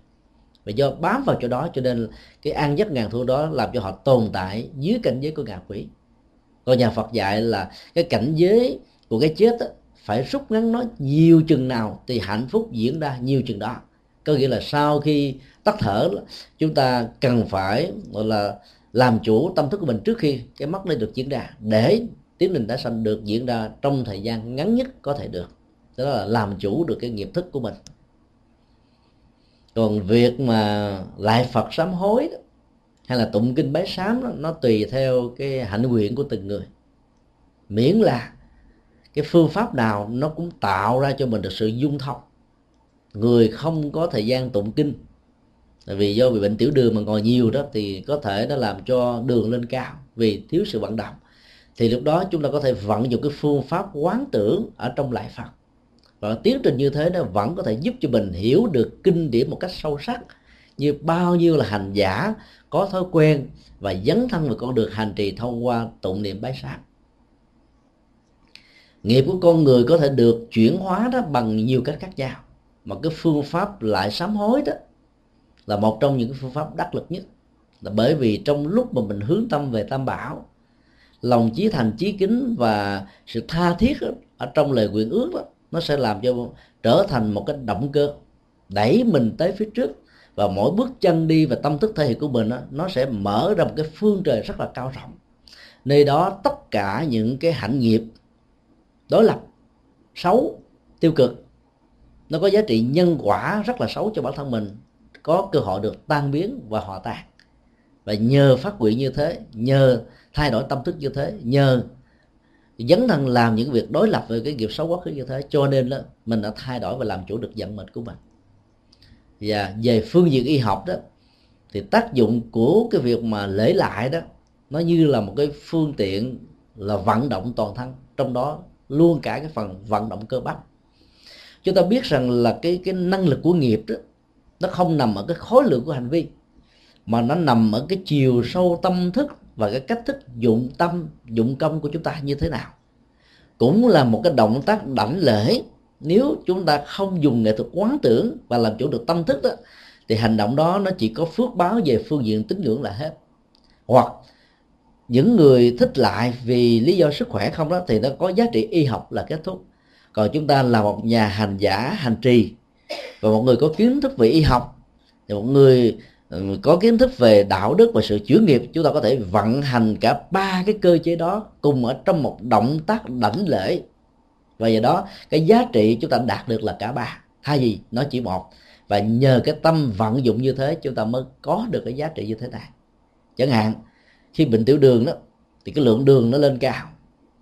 Và do bám vào chỗ đó cho nên cái an giấc ngàn thu đó làm cho họ tồn tại dưới cảnh giới của ngạ quỷ. Còn nhà Phật dạy là cái cảnh giới của cái chết đó, phải rút ngắn nó nhiều chừng nào thì hạnh phúc diễn ra nhiều chừng đó. Có nghĩa là sau khi tắt thở chúng ta cần phải gọi là làm chủ tâm thức của mình trước khi cái mất lên được diễn ra để tiến trình tái sanh được diễn ra trong thời gian ngắn nhất có thể được. Đó là làm chủ được cái nghiệp thức của mình. Còn việc mà lại phật sám hối đó, hay là tụng kinh bái sám đó, nó tùy theo cái hạnh nguyện của từng người. Miễn là cái phương pháp nào nó cũng tạo ra cho mình được sự dung thông. Người không có thời gian tụng kinh. Tại vì do bị bệnh tiểu đường mà ngồi nhiều đó, thì có thể nó làm cho đường lên cao vì thiếu sự vận động. Thì lúc đó chúng ta có thể vận dụng cái phương pháp quán tưởng ở trong lại phật. Và tiến trình như thế nó vẫn có thể giúp cho mình hiểu được kinh điển một cách sâu sắc như bao nhiêu là hành giả có thói quen và dấn thân vào con đường hành trì thông qua tụng niệm bái sát nghiệp của con người có thể được chuyển hóa đó bằng nhiều cách khác nhau. Mà cái phương pháp lại sám hối đó là một trong những phương pháp đắc lực nhất. Là bởi vì trong lúc mà mình hướng tâm về tam bảo lòng chí thành chí kính và sự tha thiết ở trong lời nguyện ước đó nó sẽ làm cho trở thành một cái động cơ đẩy mình tới phía trước. Và mỗi bước chân đi và tâm thức thể hiện của mình đó, nó sẽ mở ra một cái phương trời rất là cao rộng. Nơi đó tất cả những cái hạnh nghiệp đối lập. Xấu, tiêu cực. Nó có giá trị nhân quả rất là xấu cho bản thân mình. Có cơ hội được tan biến và hòa tan. Và nhờ phát nguyện như thế, nhờ thay đổi tâm thức như thế, nhờ dấn thân làm những việc đối lập với cái nghiệp xấu quá khứ như thế, cho nên đó mình đã thay đổi và làm chủ được vận mệnh của mình. Và về phương diện y học đó, thì tác dụng của cái việc mà lễ lại đó, nó như là một cái phương tiện là vận động toàn thân. Trong đó luôn cả cái phần vận động cơ bắp. Chúng ta biết rằng là cái cái năng lực của nghiệp đó, nó không nằm ở cái khối lượng của hành vi, mà nó nằm ở cái chiều sâu tâm thức và cái cách thức dụng tâm, dụng công của chúng ta như thế nào. Cũng là một cái động tác đảnh lễ. Nếu chúng ta không dùng nghệ thuật quán tưởng và làm chủ được tâm thức đó, thì hành động đó nó chỉ có phước báo về phương diện tín ngưỡng là hết. Hoặc những người thích lại vì lý do sức khỏe không đó thì nó có giá trị y học là kết thúc. Còn chúng ta là một nhà hành giả, hành trì. Và một người có kiến thức về y học, thì một người ừ, có kiến thức về đạo đức và sự chuyển nghiệp, chúng ta có thể vận hành cả ba cái cơ chế đó cùng ở trong một động tác đảnh lễ. Và do đó, cái giá trị chúng ta đạt được là cả ba. Thay vì nó chỉ một. Và nhờ cái tâm vận dụng như thế, chúng ta mới có được cái giá trị như thế này. Chẳng hạn khi bệnh tiểu đường đó thì cái lượng đường nó lên cao.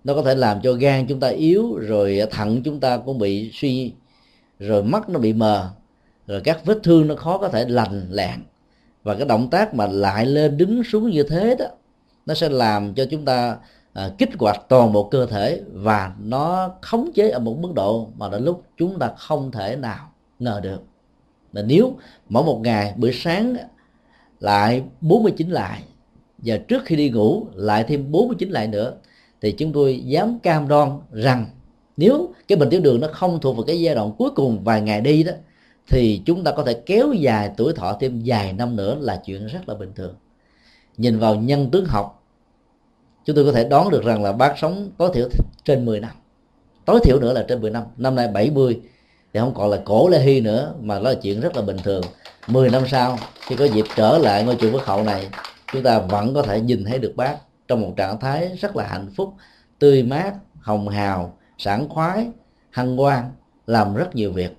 Nó có thể làm cho gan chúng ta yếu rồi thận chúng ta cũng bị suy rồi mắt nó bị mờ rồi các vết thương nó khó có thể lành lẹn và cái động tác mà lại lên đứng xuống như thế đó nó sẽ làm cho chúng ta à, kích hoạt toàn bộ cơ thể và nó khống chế ở một mức độ mà đến lúc chúng ta không thể nào ngờ được. Là nếu mỗi một ngày bữa sáng lại 49 lại và trước khi đi ngủ, lại thêm 49 lại nữa, thì chúng tôi dám cam đoan rằng nếu cái bệnh tiểu đường nó không thuộc vào cái giai đoạn cuối cùng vài ngày đi đó, thì chúng ta có thể kéo dài tuổi thọ thêm vài năm nữa là chuyện rất là bình thường. Nhìn vào nhân tướng học, chúng tôi có thể đoán được rằng là bác sống tối thiểu trên 10 năm. Tối thiểu nữa là trên 10 năm. Năm nay 70 thì không còn là cổ lê hy nữa, mà đó là chuyện rất là bình thường. 10 năm sau, khi có dịp trở lại ngôi chùa Phước Hậu này chúng ta vẫn có thể nhìn thấy được bác trong một trạng thái rất là hạnh phúc tươi mát hồng hào sảng khoái hăng hoan làm rất nhiều việc.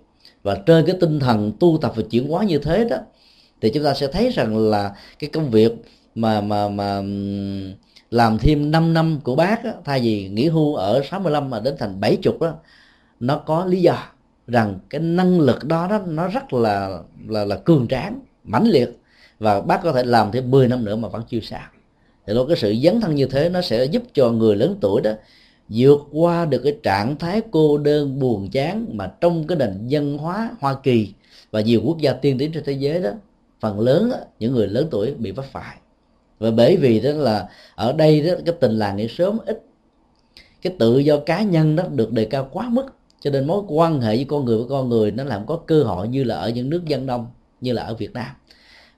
Và trên cái tinh thần tu tập và chuyển hóa như thế đó thì chúng ta sẽ thấy rằng là cái công việc mà mà mà làm thêm 5 năm của bác á, thay vì nghỉ hưu ở 65 mà đến thành 70 đó nó có lý do rằng cái năng lực đó đó nó rất là là là cường tráng mãnh liệt và bác có thể làm thêm 10 năm nữa mà vẫn chưa sao thì đó cái sự dấn thân như thế nó sẽ giúp cho người lớn tuổi đó vượt qua được cái trạng thái cô đơn buồn chán mà trong cái nền dân hóa Hoa Kỳ và nhiều quốc gia tiên tiến trên thế giới đó phần lớn đó, những người lớn tuổi bị vấp phải. Và bởi vì đó là ở đây đó cái tình làng nghĩa sớm ít. Cái tự do cá nhân đó được đề cao quá mức cho nên mối quan hệ với con người với con người nó làm có cơ hội như là ở những nước dân đông như là ở Việt Nam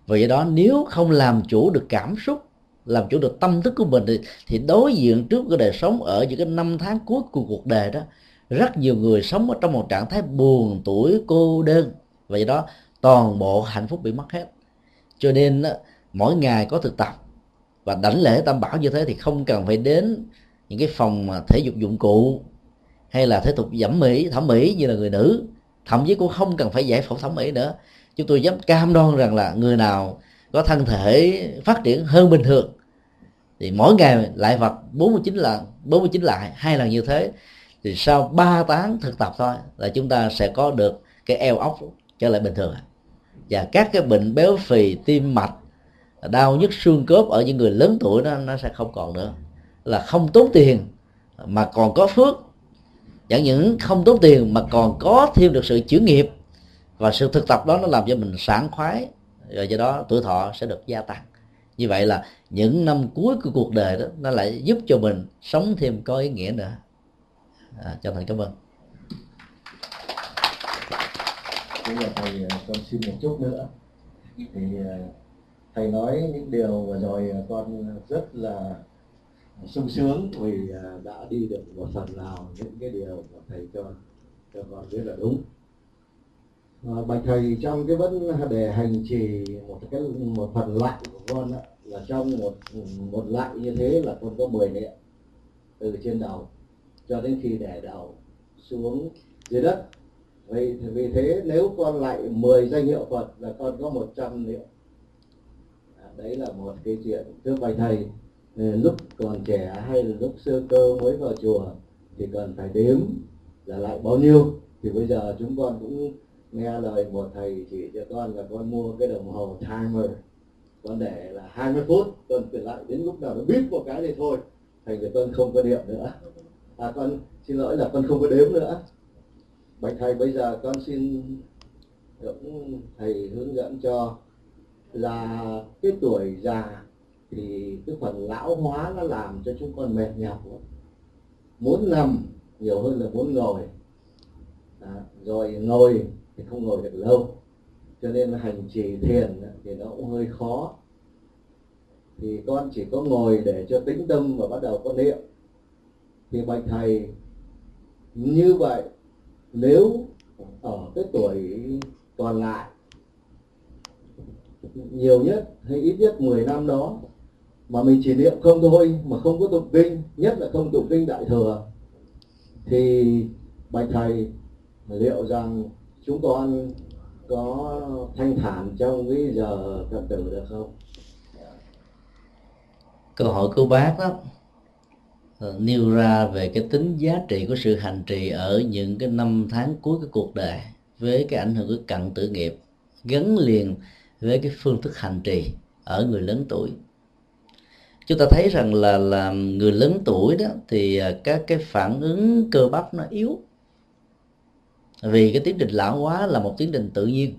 vì vậy đó nếu không làm chủ được cảm xúc làm chủ được tâm thức của mình thì, thì đối diện trước cái đời sống ở những cái năm tháng cuối của cuộc đời đó rất nhiều người sống ở trong một trạng thái buồn tuổi cô đơn. Vậy đó toàn bộ hạnh phúc bị mất hết. Cho nên mỗi ngày có thực tập và đảnh lễ tam bảo như thế thì không cần phải đến những cái phòng thể dục dụng cụ hay là thể tục giảm mỹ thẩm mỹ như là người nữ. Thậm chí cũng không cần phải giải phẫu thẩm mỹ nữa chúng tôi dám cam đoan rằng là người nào có thân thể phát triển hơn bình thường, thì mỗi ngày lại vật 49 lần 49 lại, hai lần như thế, thì sau 3 tháng thực tập thôi là chúng ta sẽ có được cái eo ốc trở lại bình thường. Và các cái bệnh béo phì, tim mạch, đau nhức xương khớp ở những người lớn tuổi đó, nó sẽ không còn nữa. Là không tốn tiền mà còn có phước. Chẳng những không tốn tiền mà còn có thêm được sự chuyển nghiệp và sự thực tập đó nó làm cho mình sảng khoái rồi do đó tuổi thọ sẽ được gia tăng. Như vậy là những năm cuối của cuộc đời đó nó lại giúp cho mình sống thêm có ý nghĩa nữa. À, cho thành cảm ơn. Bây giờ thầy à, con xin một chút nữa. Thì à, thầy nói những điều vừa rồi à, con rất là sung sướng vì đã đi được một phần nào những cái điều mà thầy cho cho con biết là đúng. À, bạch thầy trong cái vấn đề hành trì một cái một phần lạnh của con đó, là trong một một lạnh như thế là con có 10 niệm từ trên đầu cho đến khi để đầu xuống dưới đất. Vì vì thế nếu con lại 10 danh hiệu Phật là con có 100 niệm. À, đấy là một cái chuyện. Thưa bạch thầy ừ, lúc còn trẻ hay là lúc sơ cơ mới vào chùa thì cần phải đếm là lại bao nhiêu. Thì bây giờ chúng con cũng nghe lời một thầy chỉ cho con là con mua cái đồng hồ timer. Con để là 20 phút con chuyển lại đến lúc nào nó biết một cái thì thôi. Thành ra con không có niệm nữa. À con xin lỗi là con không có đếm nữa. Bạch thầy bây giờ con xin cũng thầy hướng dẫn cho là cái tuổi già thì cái phần lão hóa nó làm cho chúng con mệt nhọc. Muốn nằm nhiều hơn là muốn ngồi. À, rồi ngồi thì không ngồi được lâu. Cho nên hành trì thiền thì nó cũng hơi khó. Thì con chỉ có ngồi để cho tĩnh tâm và bắt đầu có niệm. Thì bạch thầy, như vậy, nếu ở cái tuổi còn lại, nhiều nhất hay ít nhất 10 năm đó, mà mình chỉ niệm không thôi, mà không có tụng kinh, nhất là không tụng kinh đại thừa, thì bạch thầy, liệu rằng chúng con có thanh thản trong cái giờ cận tử được không? Câu hỏi của bác đó ờ, nêu ra về cái tính giá trị của sự hành trì ở những cái năm tháng cuối cái cuộc đời với cái ảnh hưởng của cận tử nghiệp gắn liền với cái phương thức hành trì ở người lớn tuổi. Chúng ta thấy rằng là là người lớn tuổi đó thì ờ, các cái phản ứng cơ bắp nó yếu vì cái tiến trình lão hóa là một tiến trình tự nhiên.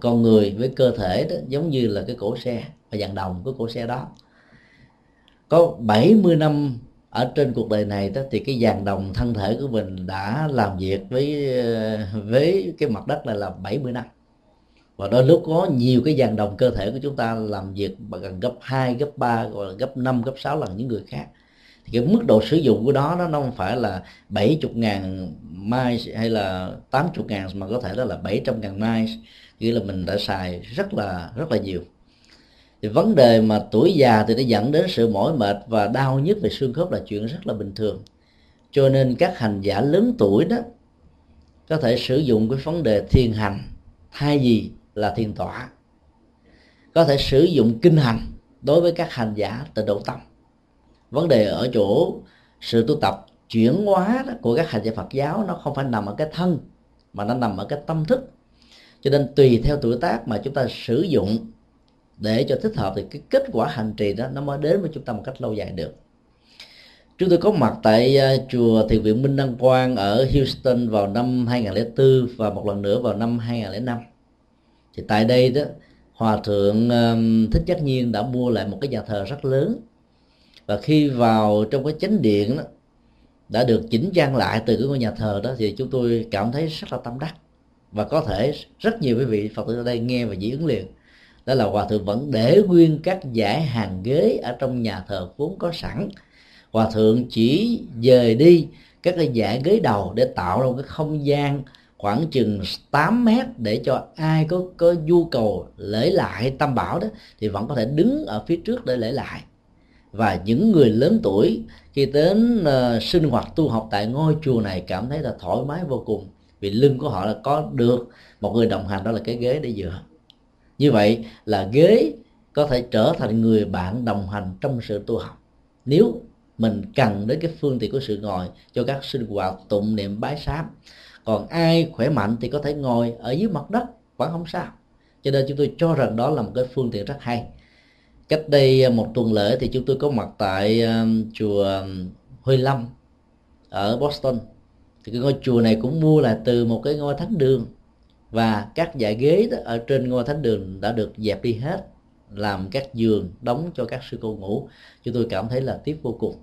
Con người với cơ thể đó giống như là cái cổ xe và dàn đồng của cổ xe đó. Có 70 năm ở trên cuộc đời này đó thì cái dàn đồng thân thể của mình đã làm việc với với cái mặt đất này là 70 năm. Và đôi lúc có nhiều cái dàn đồng cơ thể của chúng ta làm việc gần gấp 2, gấp 3 hoặc là gấp 5, gấp 6 lần những người khác cái mức độ sử dụng của đó, nó không phải là 70 ngàn mai hay là 80 ngàn, mà có thể đó là 700 ngàn mai nghĩa là mình đã xài rất là rất là nhiều. Thì vấn đề mà tuổi già thì nó dẫn đến sự mỏi mệt và đau nhức về xương khớp là chuyện rất là bình thường. Cho nên các hành giả lớn tuổi đó có thể sử dụng cái vấn đề thiền hành, thay vì là thiền tọa. Có thể sử dụng kinh hành đối với các hành giả từ độ tâm vấn đề ở chỗ sự tu tập chuyển hóa của các hành giả Phật giáo nó không phải nằm ở cái thân, mà nó nằm ở cái tâm thức. Cho nên tùy theo tuổi tác mà chúng ta sử dụng để cho thích hợp thì cái kết quả hành trì đó nó mới đến với chúng ta một cách lâu dài được. Chúng tôi có mặt tại à, chùa thiền viện Minh Đăng Quang ở Houston vào năm 2004 và một lần nữa vào năm 2005 thì tại đây đó, hòa thượng thích giác nhiên đã mua lại một cái nhà thờ rất lớn và khi vào trong cái chánh điện đó, đã được chỉnh trang lại từ cái ngôi nhà thờ đó, thì chúng tôi cảm thấy rất là tâm đắc. Và có thể rất nhiều quý vị phật tử ở đây nghe và dị ứng liền. Đó là hòa thượng vẫn để nguyên các giải hàng ghế ở trong nhà thờ vốn có sẵn. Hòa thượng chỉ dời đi các cái giải ghế đầu để tạo ra một cái không gian khoảng chừng 8 mét để cho ai có có nhu cầu lễ lại tam bảo đó, thì vẫn có thể đứng ở phía trước để lễ lại và những người lớn tuổi khi đến uh, sinh hoạt tu học tại ngôi chùa này cảm thấy là thoải mái vô cùng. Vì lưng của họ là có được một người đồng hành đó là cái ghế để dựa. Như vậy là ghế có thể trở thành người bạn đồng hành trong sự tu học. Nếu mình cần đến cái phương tiện của sự ngồi cho các sinh hoạt tụng niệm bái sám còn ai khỏe mạnh thì có thể ngồi ở dưới mặt đất vẫn không sao. Cho nên chúng tôi cho rằng đó là một cái phương tiện rất hay cách đây à, một tuần lễ thì chúng tôi có mặt tại à, chùa à, Huy Lâm ở Boston. Thì cái ngôi chùa này cũng mua là từ một cái ngôi thánh đường và các dãy ghế đó ở trên ngôi thánh đường đã được dẹp đi hết, làm các giường đóng cho các sư cô ngủ. Chúng tôi cảm thấy là tiếc vô cùng.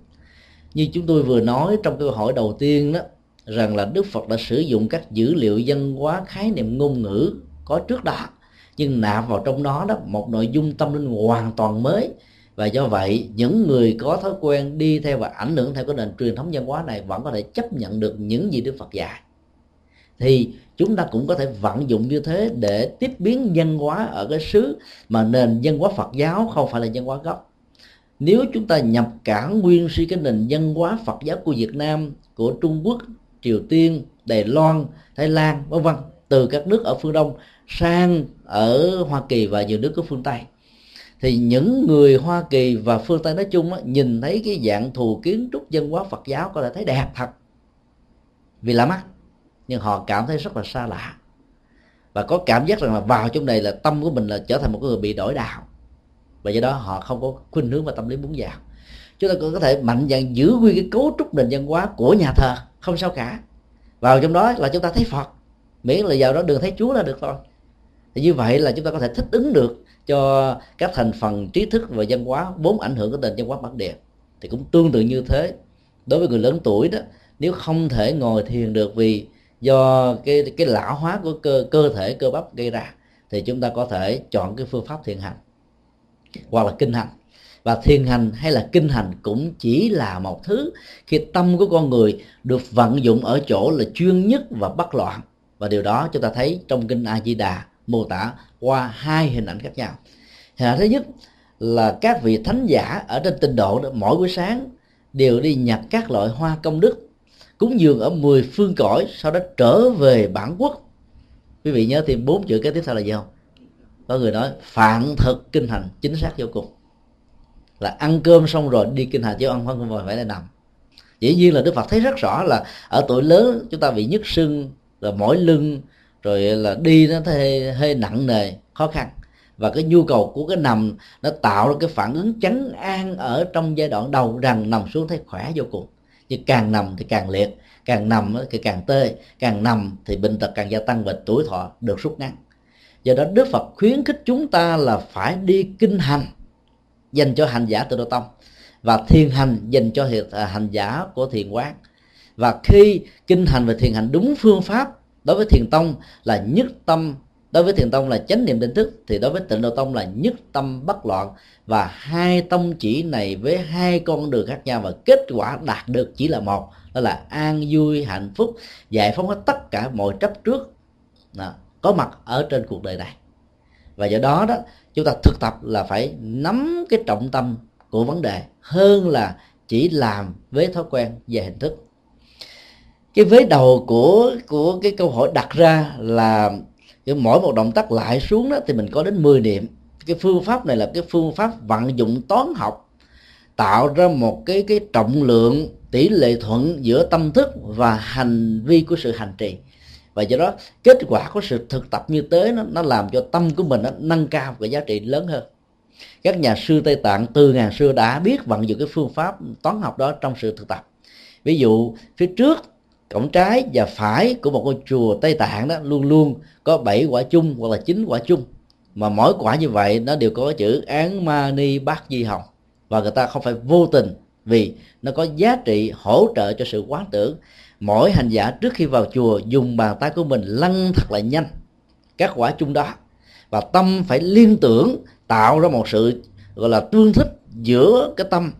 Như chúng tôi vừa nói trong câu hỏi đầu tiên đó, rằng là đức phật đã sử dụng các dữ liệu văn hóa khái niệm ngôn ngữ có trước đó nhưng nạp vào trong đó đó, một nội dung tâm linh hoàn toàn mới. Và do vậy, những người có thói quen đi theo và ảnh hưởng theo cái nền truyền thống văn hóa này vẫn có thể chấp nhận được những gì đức phật dạy. Thì chúng ta cũng có thể vận dụng như thế để tiếp biến văn hóa ở cái xứ mà nền văn hóa Phật giáo không phải là văn hóa gốc. Nếu chúng ta nhập cả nguyên suy cái nền văn hóa Phật giáo của Việt Nam, của Trung Quốc, Triều Tiên, Đài Loan, Thái Lan, vân vân, từ các nước ở phương Đông sang ở Hoa Kỳ và nhiều nước của phương Tây. Thì những người Hoa Kỳ và phương Tây nói chung á, nhìn thấy cái dạng thù kiến trúc dân hóa Phật giáo có thể thấy đẹp thật. Vì lạ mắt nhưng họ cảm thấy rất là xa lạ. Và có cảm giác rằng là vào trong này là tâm của mình là trở thành một người bị đổi đạo. Và do đó họ không có khuynh hướng và tâm lý muốn vào chúng ta cũng có thể mạnh dạn giữ nguyên cái cấu trúc nền văn hóa của nhà thờ không sao cả. Vào trong đó là chúng ta thấy phật. Miễn là vào đó đừng thấy chúa là được thôi thì như vậy là chúng ta có thể thích ứng được cho các thành phần trí thức và văn hóa vốn ảnh hưởng của nền văn hóa bản địa. Thì cũng tương tự như thế. Đối với người lớn tuổi đó, nếu không thể ngồi thiền được vì do cái cái lão hóa của cơ cơ thể, cơ bắp gây ra, thì chúng ta có thể chọn cái phương pháp thiền hành hoặc là kinh hành. Và thiền hành hay là kinh hành cũng chỉ là một thứ khi tâm của con người được vận dụng ở chỗ là chuyên nhất và bất loạn. Và điều đó chúng ta thấy trong kinh A Di Đà mô tả qua hai hình ảnh khác nhau. Hình ảnh thứ nhất là các vị thánh giả ở trên tinh độ đó, mỗi buổi sáng đều đi nhặt các loại hoa công đức cúng dường ở mười phương cõi sau đó trở về bản quốc. Quý vị nhớ thêm bốn chữ kế tiếp theo là gì không? Có người nói phạn thực kinh hành chính xác vô cùng. Là ăn cơm xong rồi đi kinh hành chứ ăn không phải là nằm. Dĩ nhiên là đức phật thấy rất rõ là ở tuổi lớn chúng ta bị nhức sưng là mỏi lưng rồi là đi nó hơi, hơi nặng nề khó khăn. Và cái nhu cầu của cái nằm nó tạo ra cái phản ứng chấn an ở trong giai đoạn đầu rằng nằm xuống thấy khỏe vô cùng. Nhưng càng nằm thì càng liệt càng nằm thì càng tê càng nằm thì bệnh tật càng gia tăng và tuổi thọ được rút ngắn. Do đó đức phật khuyến khích chúng ta là phải đi kinh hành dành cho hành giả tự độ tông và thiền hành dành cho à, hành giả của thiền quán. Và khi kinh hành và thiền hành đúng phương pháp đối với thiền tông là nhất tâm đối với thiền tông là chánh niệm định thức thì đối với tịnh độ tông là nhất tâm bất loạn. Và hai tông chỉ này với hai con đường khác nhau và kết quả đạt được chỉ là một đó là an vui hạnh phúc giải phóng hết tất cả mọi chấp trước đó, có mặt ở trên cuộc đời này. Và do đó đó chúng ta thực tập là phải nắm cái trọng tâm của vấn đề hơn là chỉ làm với thói quen về hình thức cái vế đầu của của cái câu hỏi đặt ra là mỗi một động tác lại xuống đó thì mình có đến 10 niệm cái phương pháp này là cái phương pháp vận dụng toán học tạo ra một cái cái trọng lượng tỷ lệ thuận giữa tâm thức và hành vi của sự hành trì. Và do đó kết quả của sự thực tập như thế nó, nó làm cho tâm của mình nó nâng cao cái giá trị lớn hơn. Các nhà sư tây tạng từ ngàn xưa đã biết vận dụng cái phương pháp toán học đó trong sự thực tập. Ví dụ phía trước cổng trái và phải của một ngôi chùa tây tạng đó luôn luôn có bảy quả chung hoặc là chín quả chung. Mà mỗi quả như vậy nó đều có chữ án ma ni bát di hồng. Và người ta không phải vô tình vì nó có giá trị hỗ trợ cho sự quán tưởng. Mỗi hành giả trước khi vào chùa dùng bàn tay của mình lăn thật là nhanh. Các quả chung đó. Và tâm phải liên tưởng, tạo ra một sự, gọi là tương thích giữa cái tâm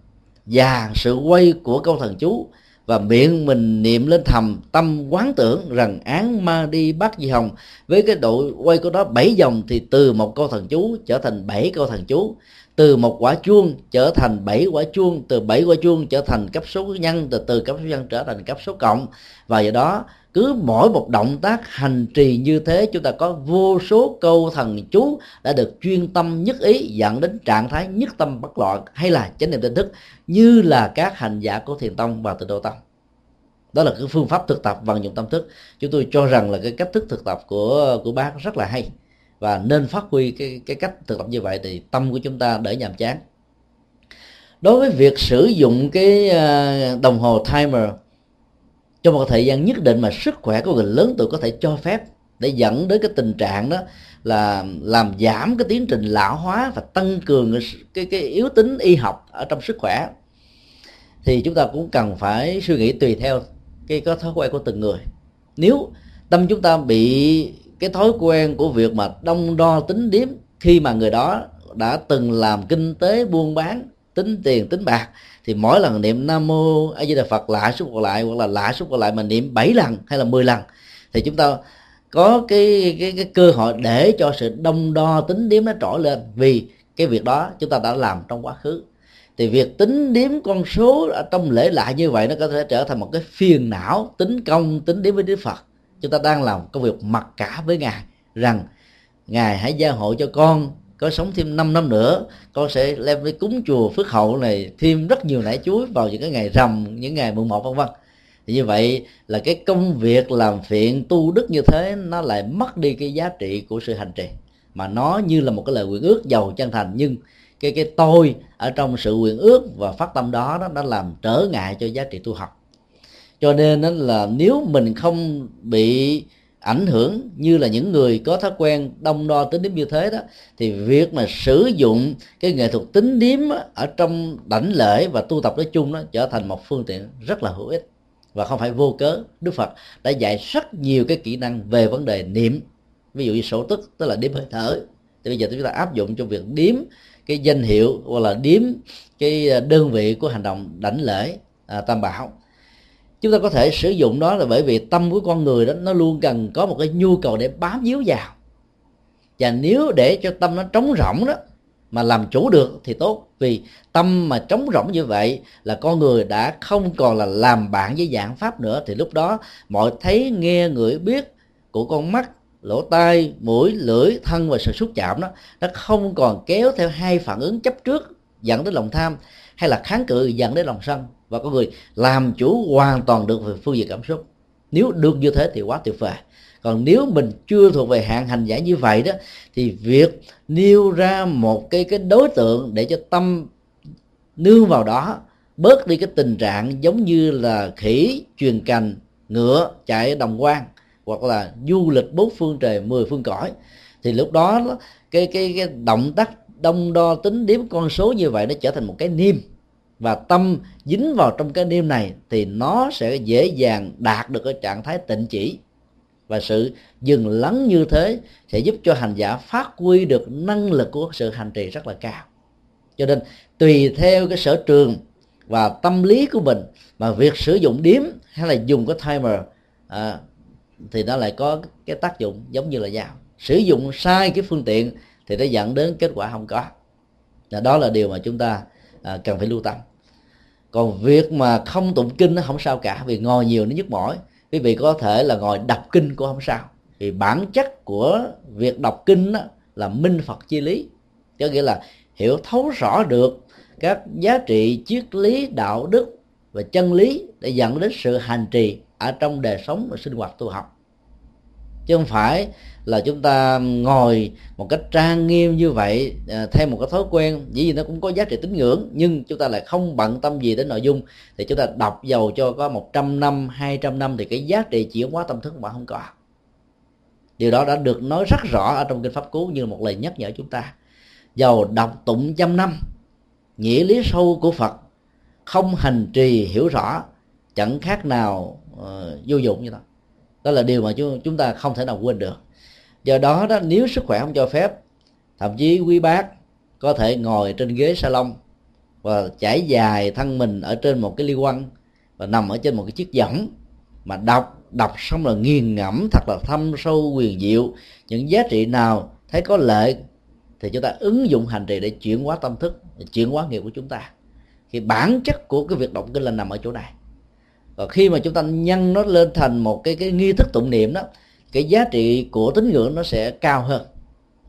và sự quay của câu thần chú và miệng mình niệm lên thầm, tâm quán tưởng rằng án ma đi bắt di hồng. Với cái độ quay của nó bảy dòng thì từ một câu thần chú trở thành bảy câu thần chú. Từ một quả chuông trở thành bảy quả chuông. Từ bảy quả chuông trở thành cấp số nhân. Từ từ cấp số nhân trở thành cấp số cộng. Và do đó cứ mỗi một động tác hành trì như thế, chúng ta có vô số câu thần chú đã được chuyên tâm nhất ý dẫn đến trạng thái nhất tâm bất loạn hay là chánh niệm tinh thức, như là các hành giả của thiền tông và tịnh độ tông. Đó là cái phương pháp thực tập vận dụng tâm thức. Chúng tôi cho rằng là cái cách thức thực tập của của bác rất là hay và nên phát huy cái cái cách thực tập như vậy thì tâm của chúng ta đỡ nhàm chán. Đối với việc sử dụng cái à, đồng hồ timer trong một thời gian nhất định mà sức khỏe của người lớn tuổi có thể cho phép để dẫn đến cái tình trạng đó là làm giảm cái tiến trình lão hóa và tăng cường cái cái, yếu tính y học ở trong sức khỏe. Thì chúng ta cũng cần phải suy nghĩ tùy theo cái có thói quen của từng người. Nếu tâm chúng ta bị cái thói quen của việc mà đông đo tính điếm khi mà người đó đã từng làm kinh tế buôn bán tính tiền tính bạc thì mỗi lần niệm nam mô a di đà phật lại còn lại, hoặc là lại còn lại mà niệm 7 lần hay là 10 lần, thì chúng ta có cái cái cái cơ hội để cho sự đông đo tính điểm nó trỗi lên. Vì cái việc đó chúng ta đã làm trong quá khứ. Thì việc tính điểm con số ở trong lễ lại như vậy nó có thể trở thành một cái phiền não tính công, tính điểm với đức phật. Chúng ta đang làm công việc mặc cả với ngài rằng, ngài hãy gia hộ cho con có sống thêm 5 năm nữa, con sẽ đem với cúng chùa phước hậu này thêm rất nhiều nải chuối vào những cái ngày rằm, những ngày mùng một, vân vân. Thì như vậy là cái công việc làm phiện tu đức như thế, nó lại mất đi cái giá trị của sự hành trì. Mà nó như là một cái lời nguyện ước giàu chân thành, nhưng cái cái tôi ở trong sự nguyện ước và phát tâm đó, nó đã làm trở ngại cho giá trị tu học. Cho nên đó là nếu mình không bị ảnh hưởng như là những người có thói quen đông đo tính điếm như thế đó thì việc mà sử dụng cái nghệ thuật tính điếm ở trong đảnh lễ và tu tập nói chung đó trở thành một phương tiện rất là hữu ích. Và không phải vô cớ đức phật đã dạy rất nhiều cái kỹ năng về vấn đề niệm. Ví dụ như sổ tức tức là đếm hơi thở. Thì bây giờ chúng ta áp dụng trong việc điếm cái danh hiệu hoặc là điếm cái à, đơn vị của hành động đảnh lễ à, tam bảo chúng ta có thể sử dụng đó là bởi vì tâm của con người đó, nó luôn cần có một cái nhu cầu để bám víu vào. Và nếu để cho tâm nó trống rỗng đó, mà làm chủ được thì tốt. Vì tâm mà trống rỗng như vậy là con người đã không còn là làm bạn với dạng pháp nữa. Thì lúc đó, mọi thấy, nghe, ngửi, biết của con mắt, lỗ tai, mũi, lưỡi, thân và sự xúc chạm đó, nó không còn kéo theo hai phản ứng chấp trước dẫn đến lòng tham hay là kháng cự dẫn đến lòng sân và con người làm chủ hoàn toàn được về phương diện cảm xúc. Nếu được như thế thì quá tuyệt vời. Còn nếu mình chưa thuộc về hạng hành giả như vậy đó, thì việc nêu ra một cái cái đối tượng để cho tâm nương vào đó bớt đi cái tình trạng giống như là khỉ truyền cành, ngựa chạy đồng quan hoặc là du lịch bốn phương trời, mười phương cõi, thì lúc đó cái cái cái động tác đông đo tính điếm con số như vậy nó trở thành một cái niêm. Và tâm dính vào trong cái niêm này thì nó sẽ dễ dàng đạt được cái trạng thái tịnh chỉ. Và sự dừng lắng như thế sẽ giúp cho hành giả phát huy được năng lực của sự hành trì rất là cao. Cho nên tùy theo cái sở trường và tâm lý của mình mà việc sử dụng điếm hay là dùng cái timer à, thì nó lại có cái tác dụng giống như là dao. Sử dụng sai cái phương tiện thì nó dẫn đến kết quả không có. Đó là điều mà chúng ta à, cần phải lưu tâm. Còn việc mà không tụng kinh nó không sao cả vì ngồi nhiều nó nhức mỏi. Quý vị có thể là ngồi đọc kinh cũng không sao. Vì bản chất của việc đọc kinh đó là minh phật chi lý. Có nghĩa là hiểu thấu rõ được các giá trị triết lý đạo đức và chân lý để dẫn đến sự hành trì ở trong đời sống và sinh hoạt tu học chứ không phải là chúng ta ngồi một cách trang nghiêm như vậy à, theo một cái thói quen dĩ nhiên nó cũng có giá trị tín ngưỡng nhưng chúng ta lại không bận tâm gì đến nội dung. Thì chúng ta đọc dầu cho có 100 năm 200 năm thì cái giá trị chuyển hóa tâm thức mà không có. Điều đó đã được nói rất rõ ở trong kinh pháp cú như một lời nhắc nhở chúng ta. Dầu đọc tụng trăm năm nghĩa lý sâu của phật không hành trì hiểu rõ chẳng khác nào uh, vô dụng như đó đó là điều mà chúng ta không thể nào quên được. Do đó đó, nếu sức khỏe không cho phép, thậm chí quý bác có thể ngồi trên ghế salon và trải dài thân mình ở trên một cái ly quăng và nằm ở trên một cái chiếc võng mà đọc đọc xong là nghiền ngẫm thật là thâm sâu quyền diệu. Những giá trị nào thấy có lợi thì chúng ta ứng dụng hành trì để chuyển hóa tâm thức, chuyển hóa nghiệp của chúng ta. Thì bản chất của cái việc đọc kinh là nằm ở chỗ này và khi mà chúng ta nhân nó lên thành một cái cái nghi thức tụng niệm đó, cái giá trị của tín ngưỡng nó sẽ cao hơn.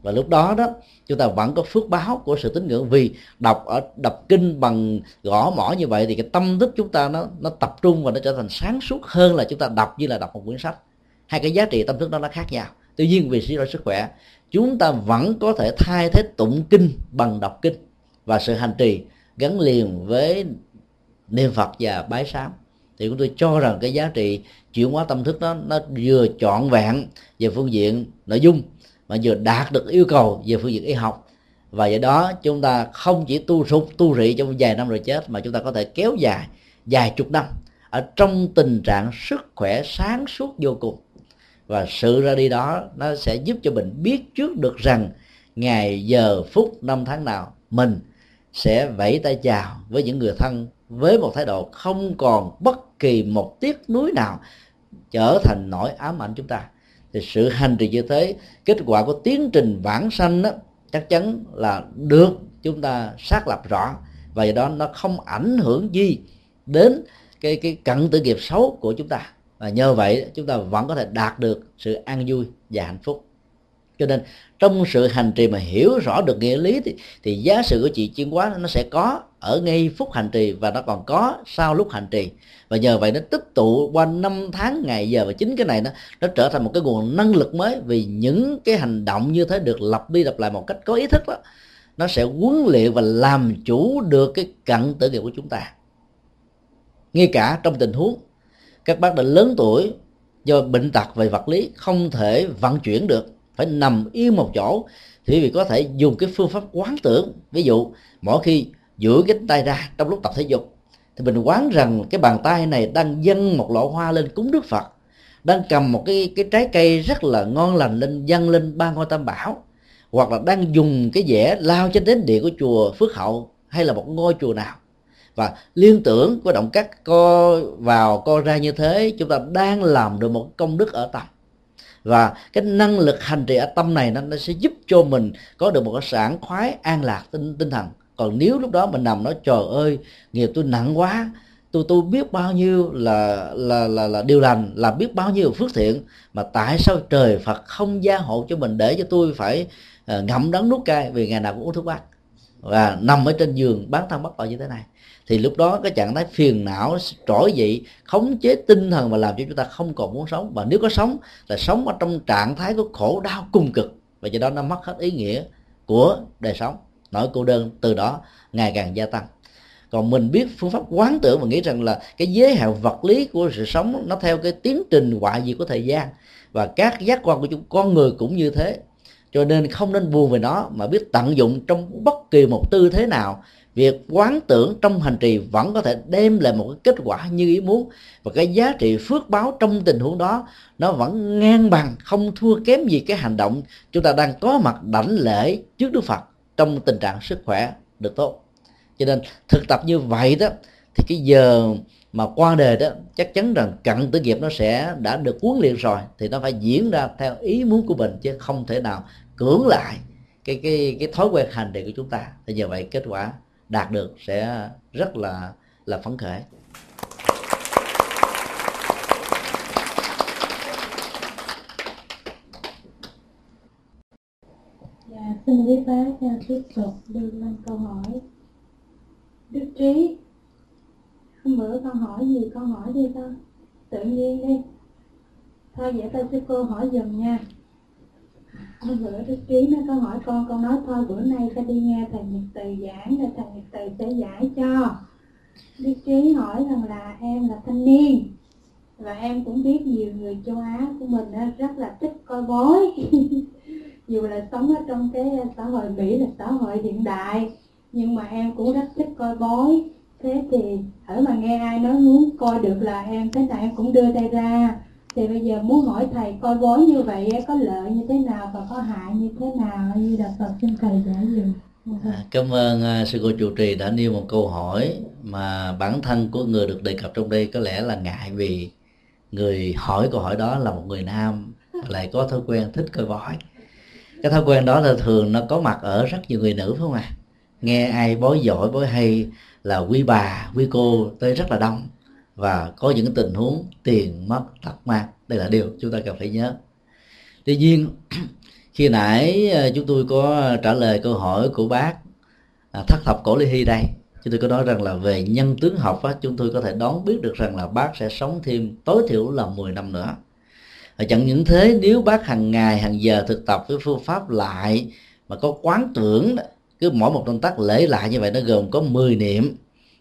Và lúc đó đó, chúng ta vẫn có phước báo của sự tín ngưỡng. Vì đọc ở, đọc kinh bằng gõ mỏ như vậy thì cái tâm thức chúng ta nó nó tập trung và nó trở thành sáng suốt hơn là chúng ta đọc như là đọc một quyển sách. Hai cái giá trị tâm thức đó nó khác nhau. Tuy nhiên vì suy ra sức khỏe, chúng ta vẫn có thể thay thế tụng kinh bằng đọc kinh. Và sự hành trì gắn liền với niệm phật và bái sám thì chúng tôi cho rằng cái giá trị chuyển hóa tâm thức đó, nó vừa trọn vẹn về phương diện nội dung, mà vừa đạt được yêu cầu về phương diện y học. Và vậy đó chúng ta không chỉ tu sụp, tu rị trong vài năm rồi chết, mà chúng ta có thể kéo dài vài chục năm ở trong tình trạng sức khỏe sáng suốt vô cùng. Và sự ra đi đó, nó sẽ giúp cho mình biết trước được rằng ngày giờ phút năm tháng nào mình sẽ vẫy tay chào với những người thân với một thái độ không còn bất kỳ một tiếc nuối nào trở thành nỗi ám ảnh chúng ta. Thì sự hành trì như thế, kết quả của tiến trình vãng sanh đó chắc chắn là được chúng ta xác lập rõ. Và do đó nó không ảnh hưởng gì đến cái cái cận tử nghiệp xấu của chúng ta. Và nhờ vậy chúng ta vẫn có thể đạt được sự an vui và hạnh phúc cho nên trong sự hành trì mà hiểu rõ được nghĩa lý thì, thì giá sự của chị chuyên hóa nó sẽ có ở ngay phút hành trì và nó còn có sau lúc hành trì. Và nhờ vậy nó tích tụ qua năm tháng ngày giờ và chính cái này nó nó trở thành một cái nguồn năng lực mới vì những cái hành động như thế được lặp đi lặp lại một cách có ý thức đó nó sẽ huấn luyện và làm chủ được cái cận tử nghiệp của chúng ta. Ngay cả trong tình huống các bác đã lớn tuổi do bệnh tật về vật lý không thể vận chuyển được phải nằm yên một chỗ thì quý vị có thể dùng cái phương pháp quán tưởng. Ví dụ, mỗi khi duỗi cái tay ra trong lúc tập thể dục, thì mình quán rằng cái bàn tay này đang dâng một lọ hoa lên cúng đức phật, đang cầm một cái cái trái cây rất là ngon lành lên, dâng lên ba ngôi tam bảo, hoặc là đang dùng cái dẻ lao trên đến địa của chùa phước hậu hay là một ngôi chùa nào. Và liên tưởng của động tác co vào, co ra như thế, chúng ta đang làm được một công đức ở tâm và cái năng lực hành trì ở tâm này nó, nó sẽ giúp cho mình có được một cái sản khoái an lạc tinh tinh thần. Còn nếu lúc đó mình nằm nói trời ơi nghiệp tôi nặng quá tôi tôi biết bao nhiêu là là là là điều lành là biết bao nhiêu phước thiện mà tại sao trời Phật không gia hộ cho mình để cho tôi phải uh, ngậm đắng nuốt cay vì ngày nào cũng uống thuốc bắc? Và nằm ở trên giường bán thân bất tội như thế này thì lúc đó cái trạng thái phiền não, trỗi dậy, khống chế tinh thần và làm cho chúng ta không còn muốn sống. Và nếu có sống là sống ở trong trạng thái của khổ đau cung cực. Và do đó nó mất hết ý nghĩa của đời sống. Nỗi cô đơn từ đó ngày càng gia tăng. Còn mình biết phương pháp quán tưởng và nghĩ rằng là cái giới hạn vật lý của sự sống nó theo cái tiến trình hoại diệt của thời gian. Và các giác quan của chúng, con người cũng như thế. Cho nên không nên buồn về nó, mà biết tận dụng trong bất kỳ một tư thế nào việc quán tưởng trong hành trì vẫn có thể đem lại một cái kết quả như ý muốn. Và cái giá trị phước báo trong tình huống đó, nó vẫn ngang bằng, không thua kém gì cái hành động chúng ta đang có mặt đảnh lễ trước Đức Phật trong tình trạng sức khỏe được tốt. Cho nên thực tập như vậy đó, thì cái giờ mà qua đời đó, chắc chắn rằng cận tử nghiệp nó sẽ đã được huấn luyện rồi, thì nó phải diễn ra theo ý muốn của mình, chứ không thể nào cưỡng lại cái cái cái thói quen hành trì của chúng ta. Thì như vậy kết quả đạt được sẽ rất là là phấn khởi Dạ, xin quý bác tiếp tục đưa lên câu hỏi. Đức Trí, hôm bữa con hỏi gì con hỏi đi con, tự nhiên đi. Thôi vậy tao sẽ cô hỏi dùm nha hôm bữa đức trí nó có hỏi con con nói thôi, bữa nay sẽ đi nghe thầy nhật từ giảng rồi thầy nhật từ sẽ giải cho. Đức trí hỏi rằng là em là thanh niên, và em cũng biết nhiều người châu á của mình rất là thích coi bói. Dù là sống ở trong cái xã hội mỹ là xã hội hiện đại, nhưng mà em cũng rất thích coi bói. Thế thì ở mà nghe ai nói muốn coi được là em, thế nào em cũng đưa tay ra thì bây giờ muốn hỏi thầy coi bói như vậy có lợi như thế nào và có hại như thế nào? Như là Phật xin thầy giải dùm À, cảm ơn uh, sư cô trụ trì đã nêu một câu hỏi mà bản thân của người được đề cập trong đây có lẽ là ngại vì người hỏi câu hỏi đó là một người nam lại có thói quen thích coi bói. Cái thói quen đó là thường nó có mặt ở rất nhiều người nữ phải không ạ? À? nghe ai bói giỏi bói hay là quý bà quý cô tới rất là đông và có những tình huống tiền mất tật mang đây là điều chúng ta cần phải nhớ. Tuy nhiên khi nãy ờ, chúng tôi có trả lời câu hỏi của bác à, thất thập cổ ly hy đây chúng tôi có nói rằng là về nhân tướng học á, chúng tôi có thể đoán biết được rằng là bác sẽ sống thêm tối thiểu là 10 năm nữa. Và chẳng những thế nếu bác hàng ngày hàng giờ thực tập với phương pháp lại mà có quán tưởng cứ mỗi một động tác lễ lại như vậy nó gồm có 10 niệm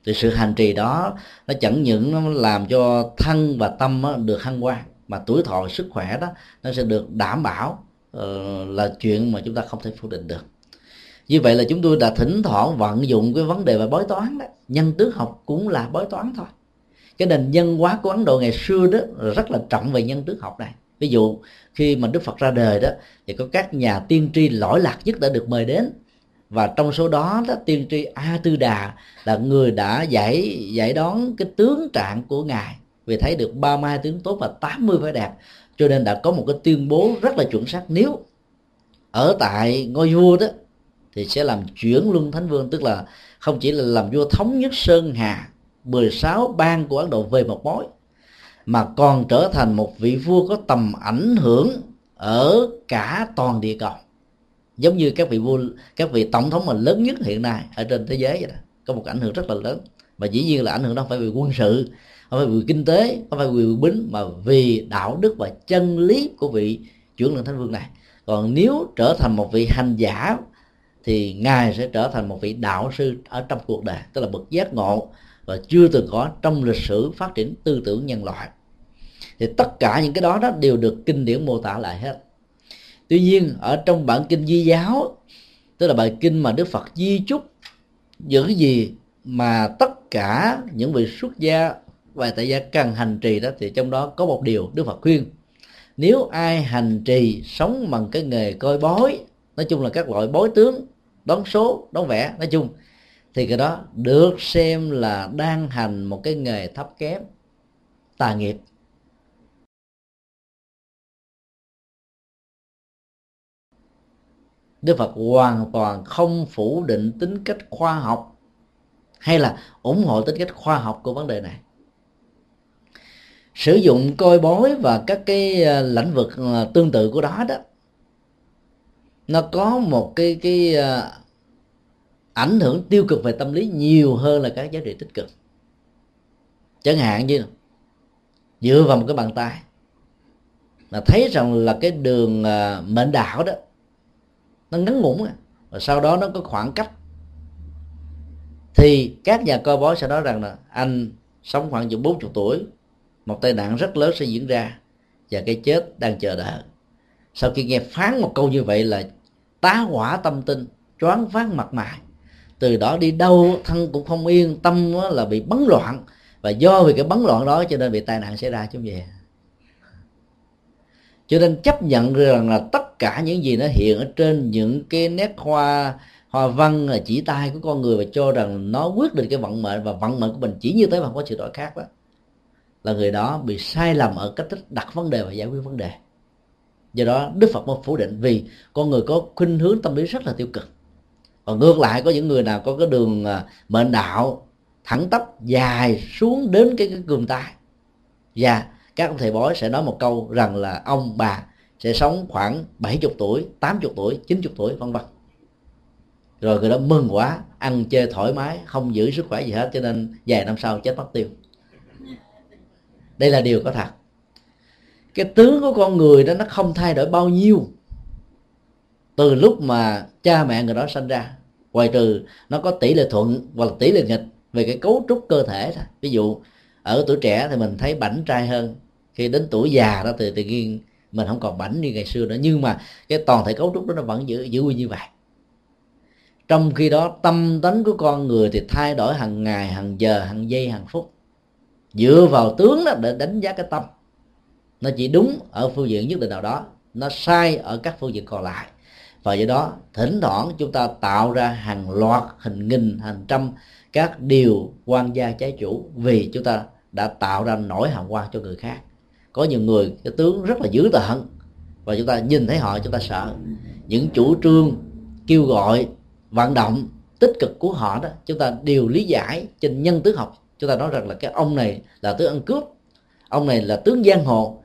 thì sự hành trì đó, nó chẳng những nó làm cho thân và tâm được hăng quan mà tuổi thọ sức khỏe đó, nó sẽ được đảm bảo ờ, là chuyện mà chúng ta không thể phủ định được. Như vậy là chúng tôi đã thỉnh thoảng vận dụng cái vấn đề về bói toán đó. Nhân tước học cũng là bói toán thôi. Cái nền nhân hóa của ấn độ ngày xưa đó rất là trọng về nhân tước học này. Ví dụ, khi mà đức phật ra đời đó, thì có các nhà tiên tri lỗi lạc nhất đã được mời đến và trong số đó, đó tiên tri a tư đà là người đã giải giải đón cái tướng trạng của ngài. Vì thấy được 32 tướng tốt và 80 phải đẹp cho nên đã có một cái tuyên bố rất là chuẩn xác. Nếu ở tại ngôi vua đó thì sẽ làm chuyển luân thánh vương tức là không chỉ là làm vua thống nhất sơn hà 16 bang của Ấn Độ về một mối mà còn trở thành một vị vua có tầm ảnh hưởng ở cả toàn địa cầu giống như các vị vua, các vị tổng thống mà lớn nhất hiện nay ở trên thế giới vậy đó, có một ảnh hưởng rất là lớn. Và dĩ nhiên là ảnh hưởng đó không phải vì quân sự, không phải vì kinh tế, không phải vì bính, mà vì đạo đức và chân lý của vị chuyển luân thánh vương này. Còn nếu trở thành một vị hành giả, thì ngài sẽ trở thành một vị đạo sư ở trong cuộc đời, tức là bậc giác ngộ, và chưa từng có trong lịch sử phát triển tư tưởng nhân loại. Thì tất cả những cái đó đó đều được kinh điển mô tả lại hết tuy nhiên, ở trong bản kinh di giáo, tức là bài kinh mà đức phật di chúc, những gì mà tất cả những vị xuất gia và tại gia cần hành trì đó, thì trong đó có một điều đức phật khuyên. Nếu ai hành trì sống bằng cái nghề coi bói, nói chung là các loại bói tướng đón số đón vẽ, nói chung, thì cái đó được xem là đang hành một cái nghề thấp kém, tà nghiệp. Đức Phật hoàn toàn không phủ định tính cách khoa học hay là ủng hộ tính cách khoa học của vấn đề này. Sử dụng coi bói và các cái ờ, lĩnh vực ờ, tương tự của đó đó, nó có một cái cái ờ, ảnh hưởng tiêu cực về tâm lý nhiều hơn là các giá trị tích cực. Chẳng hạn như dựa vào một cái bàn tay là thấy rằng là cái đường mệnh đạo đó nó ngắn ngủn và sau đó nó có khoảng cách. Thì các nhà coi bói sẽ nói rằng là anh sống khoảng chừng 40 tuổi, một tai nạn rất lớn sẽ diễn ra và cái chết đang chờ đợi. Sau khi nghe phán một câu như vậy là tá hỏa tâm tinh, choáng váng mặt mày. Từ đó đi đâu, thân cũng không yên, tâm là bị bấn loạn. Và do vì cái bấn loạn đó cho nên bị tai nạn xảy ra chứ vậy cho nên chấp nhận rằng là tất cả những gì nó hiện ở trên những cái nét hoa hoa văn là chỉ tay của con người và cho rằng nó quyết định cái vận mệnh và vận mệnh của mình chỉ như thế mà không có sự đổi khác đó là người đó bị sai lầm ở cách thức đặt vấn đề và giải quyết vấn đề. Do đó đức phật mới phủ định vì con người có khuynh hướng tâm lý rất là tiêu cực. Còn ngược lại có những người nào có cái đường à, mệnh đạo thẳng tắp dài xuống đến cái, cái cườm tay và các ông thầy bói sẽ nói một câu rằng là ông bà sẽ sống khoảng 70 tuổi 80 tuổi 90 tuổi, vân vân. Rồi người đó mừng quá, ăn chơi thoải mái, không giữ sức khỏe gì hết, cho nên vài năm sau chết mất tiêu. Đây là điều có thật. Cái tướng của con người đó nó không thay đổi bao nhiêu từ lúc mà cha mẹ người đó sinh ra. Ngoài trừ nó có tỷ lệ thuận hoặc là tỷ lệ nghịch về cái cấu trúc cơ thể thôi. Ví dụ, ở tuổi trẻ thì mình thấy bảnh trai hơn khi đến tuổi già đó thì tự nhiên mình không còn bảnh như ngày xưa nữa. Nhưng mà cái toàn thể cấu trúc đó nó vẫn giữ giữ nguyên như vậy. Trong khi đó, tâm tánh của con người thì thay đổi hàng ngày, hàng giờ, hàng giây, hàng phút. Dựa vào tướng đó để đánh giá cái tâm. Nó chỉ đúng ở phương diện nhất định nào đó. Nó sai ở các phương diện còn lại. Và do đó, thỉnh thoảng chúng ta tạo ra hàng loạt, hình nghìn, hàng trăm các điều quan gia trái chủ vì chúng ta đã tạo ra nỗi hàm quan cho người khác có nhiều người, cái tướng rất là dữ tợn. Và chúng ta nhìn thấy họ, chúng ta sợ. Những chủ trương kêu gọi, vận động, tích cực của họ đó, chúng ta đều lý giải trên nhân tướng học. Chúng ta nói rằng là cái ông này là tướng ăn cướp. Ông này là tướng giang hồ.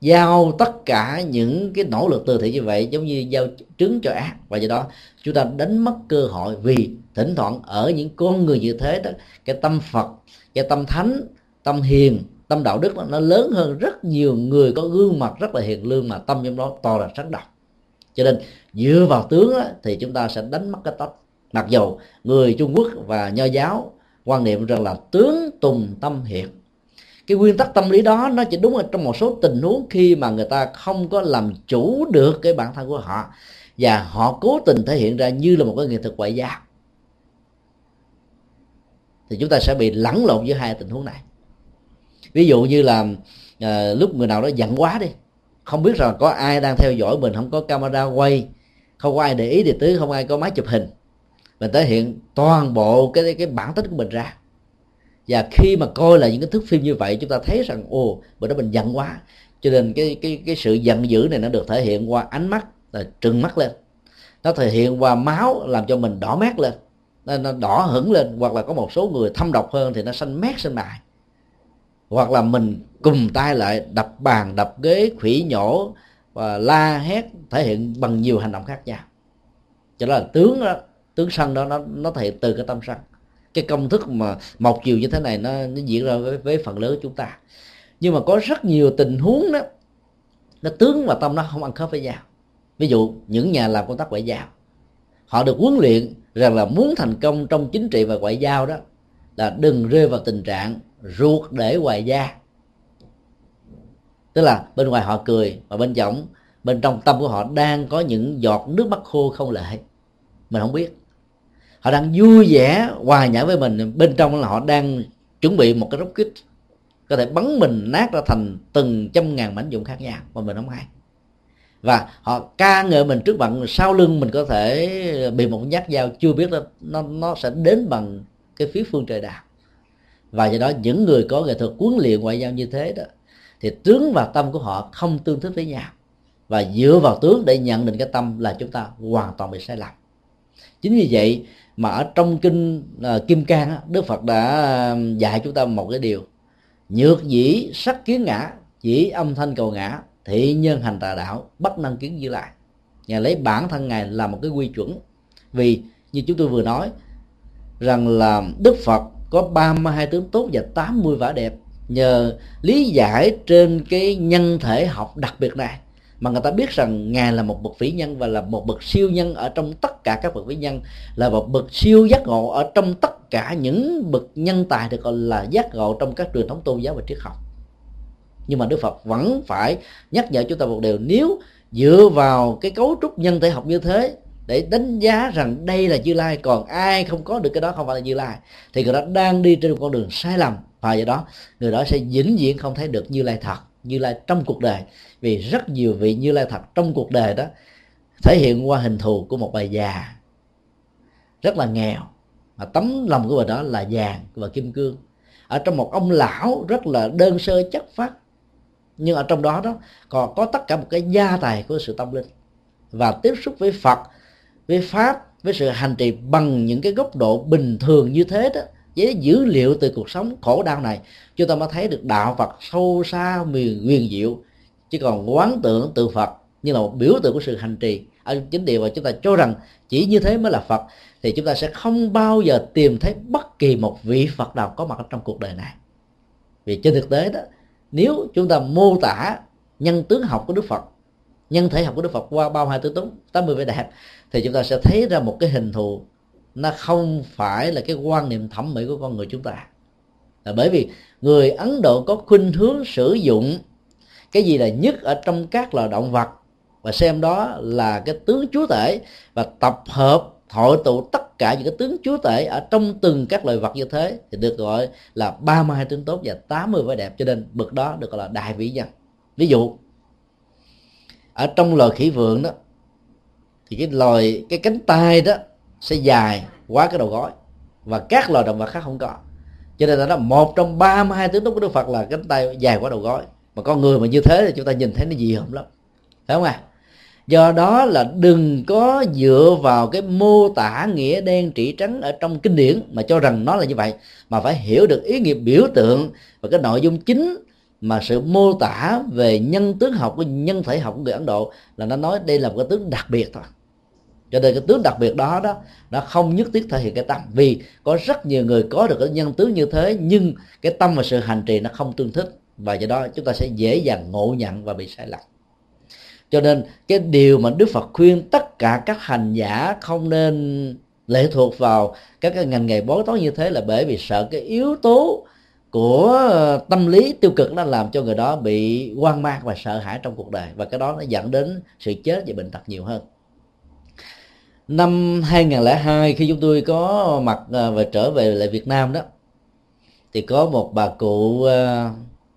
Giao tất cả những cái nỗ lực từ thiện như vậy, giống như giao trứng cho ác. Và do đó, chúng ta đánh mất cơ hội vì thỉnh thoảng ở những con người như thế đó, cái tâm phật, cái tâm thánh, tâm hiền tâm đạo đức nó lớn hơn rất nhiều người có gương mặt rất là hiền lương mà tâm trong đó to là sáng độc cho nên dựa vào tướng đó, thì chúng ta sẽ đánh mất cái tóc. Mặc dù người trung quốc và nho giáo quan niệm rằng là tướng tùng tâm hiền. Cái nguyên tắc tâm lý đó nó chỉ đúng ở trong một số tình huống khi mà người ta không có làm chủ được cái bản thân của họ. Và họ cố tình thể hiện ra như là một cái nghệ thuật ngoại giao. Thì chúng ta sẽ bị lẫn lộn giữa hai tình huống này ví dụ như là à, lúc người nào đó giận quá đi không biết rằng có ai đang theo dõi mình không có camera quay không có ai để ý thì tứ không ai có máy chụp hình. Mình thể hiện toàn bộ cái cái bản tính của mình ra. Và khi mà coi là những cái thước phim như vậy chúng ta thấy rằng ồ bữa đó mình giận quá. Cho nên cái cái cái sự giận dữ này nó được thể hiện qua ánh mắt là trừng mắt lên. Nó thể hiện qua máu làm cho mình đỏ mát lên. Nó đỏ hửng lên hoặc là có một số người thâm độc hơn thì nó xanh mét xanh mại hoặc là mình cùng tay lại đập bàn đập ghế khủy nhổ và la hét thể hiện bằng nhiều hành động khác nhau. Cho đó là tướng đó tướng sân đó nó nó thể hiện từ cái tâm sân. Cái công thức mà một chiều như thế này nó, nó diễn ra với, với phần lớn của chúng ta. Nhưng mà có rất nhiều tình huống đó nó tướng và tâm nó không ăn khớp với nhau. Ví dụ những nhà làm công tác ngoại giao họ được huấn luyện rằng là muốn thành công trong chính trị và ngoại giao đó là đừng rơi vào tình trạng ruột để hoài da, tức là bên ngoài họ cười và bên trong bên trong tâm của họ đang có những giọt nước mắt khô không lệ. Mình không biết. Họ đang vui vẻ hòa nhã với mình. Bên trong là họ đang chuẩn bị một cái rốc kích. Có thể bắn mình nát ra thành từng trăm ngàn mảnh dụng khác nhau mà mình không hay. Và họ ca ngợi mình trước bạn, sau lưng mình có thể bị một nhát dao chưa biết nó nó, nó sẽ đến bằng cái phía phương trời đạo và do đó những người có nghệ thuật huấn luyện ngoại giao như thế đó thì tướng và tâm của họ không tương thích với nhau. Và dựa vào tướng để nhận định cái tâm là chúng ta hoàn toàn bị sai lầm. Chính vì vậy mà ở trong kinh uh, kim cang đức phật đã à, dạy chúng ta một cái điều. Nhược dĩ sắc kiến ngã chỉ âm thanh cầu ngã thị nhân hành tà đạo bất năng kiến dư lại ngài lấy bản thân ngài là một cái quy chuẩn. Vì như chúng tôi vừa nói rằng là đức phật có 32 tướng tốt và 80 vả đẹp nhờ lý giải trên cái nhân thể học đặc biệt này. Mà người ta biết rằng ngài là một bậc vĩ nhân và là một bậc siêu nhân ở trong tất cả các bậc vĩ nhân, là một bậc siêu giác ngộ ở trong tất cả những bậc nhân tài được gọi là giác ngộ trong các truyền thống tôn giáo và triết học. Nhưng mà đức phật vẫn phải nhắc nhở chúng ta một điều, nếu dựa vào cái cấu trúc nhân thể học như thế để đánh giá rằng đây là như lai, còn ai không có được cái đó không phải là như lai. Thì người đó đang đi trên một con đường sai lầm, và do đó, người đó sẽ vĩnh viễn không thấy được như lai thật, như lai trong cuộc đời. Vì rất nhiều vị như lai thật trong cuộc đời đó thể hiện qua hình thù của một bà già rất là nghèo, mà tấm lòng của bà đó là vàng và kim cương. Ở trong một ông lão rất là đơn sơ chất phát nhưng ở trong đó đó còn có tất cả một cái gia tài của sự tâm linh. Và tiếp xúc với phật với pháp, với sự hành trì bằng những cái góc độ bình thường như thế đó, với dữ liệu từ cuộc sống khổ đau này, chúng ta mới thấy được đạo Phật sâu xa miền nguyên diệu. Chứ còn quán tưởng từ Phật như là một biểu tượng của sự hành trì ở chính điều mà chúng ta cho rằng chỉ như thế mới là Phật, thì chúng ta sẽ không bao giờ tìm thấy bất kỳ một vị Phật nào có mặt trong cuộc đời này. Vì trên thực tế đó, nếu chúng ta mô tả nhân tướng học của Đức Phật, nhân thể học của Đức Phật qua bao hai tướng túng 80 vẻ đẹp thì chúng ta sẽ thấy ra một cái hình thù, nó không phải là cái quan niệm thẩm mỹ của con người chúng ta. Là bởi vì người Ấn Độ có khuynh hướng sử dụng cái gì là nhất ở trong các loài động vật, và xem đó là cái tướng chúa tể, và tập hợp, hội tụ tất cả những cái tướng chúa tể ở trong từng các loài vật như thế, thì được gọi là 32 tướng tốt và 80 vẻ đẹp. Cho nên bậc đó được gọi là đại vĩ nhân. Ví dụ, ở trong loài khỉ vượng đó thì cái loài, cái cánh tay đó sẽ dài quá cái đầu gối. Và các loài động vật khác không có. Cho nên là đó một trong ba mươi hai tướng tốt của đức phật là cánh tay dài quá đầu gối. Mà con người mà như thế thì chúng ta nhìn thấy nó dị hợm lắm. Phải không à do đó là đừng có dựa vào cái mô tả nghĩa đen trị trắng ở trong kinh điển mà cho rằng nó là như vậy, mà phải hiểu được ý nghĩa biểu tượng và cái nội dung chính mà sự mô tả về nhân tướng học của nhân thể học của người ấn độ là nó nói đây là một cái tướng đặc biệt thôi cho nên cái tướng đặc biệt đó đó, nó không nhất thiết thể hiện cái tâm. Vì có rất nhiều người có được cái nhân tướng như thế, nhưng cái tâm và sự hành trì nó không tương thích. Và do đó chúng ta sẽ dễ dàng ngộ nhận và bị sai lầm. Cho nên cái điều mà đức phật khuyên tất cả các hành giả không nên lệ thuộc vào các cái ngành nghề bói toán như thế là bởi vì sợ cái yếu tố của tâm lý tiêu cực nó làm cho người đó bị hoang mang và sợ hãi trong cuộc đời. Và cái đó nó dẫn đến sự chết và bệnh tật nhiều hơn năm 2002 khi chúng tôi có mặt à, và trở về lại Việt Nam đó, thì có một bà cụ à,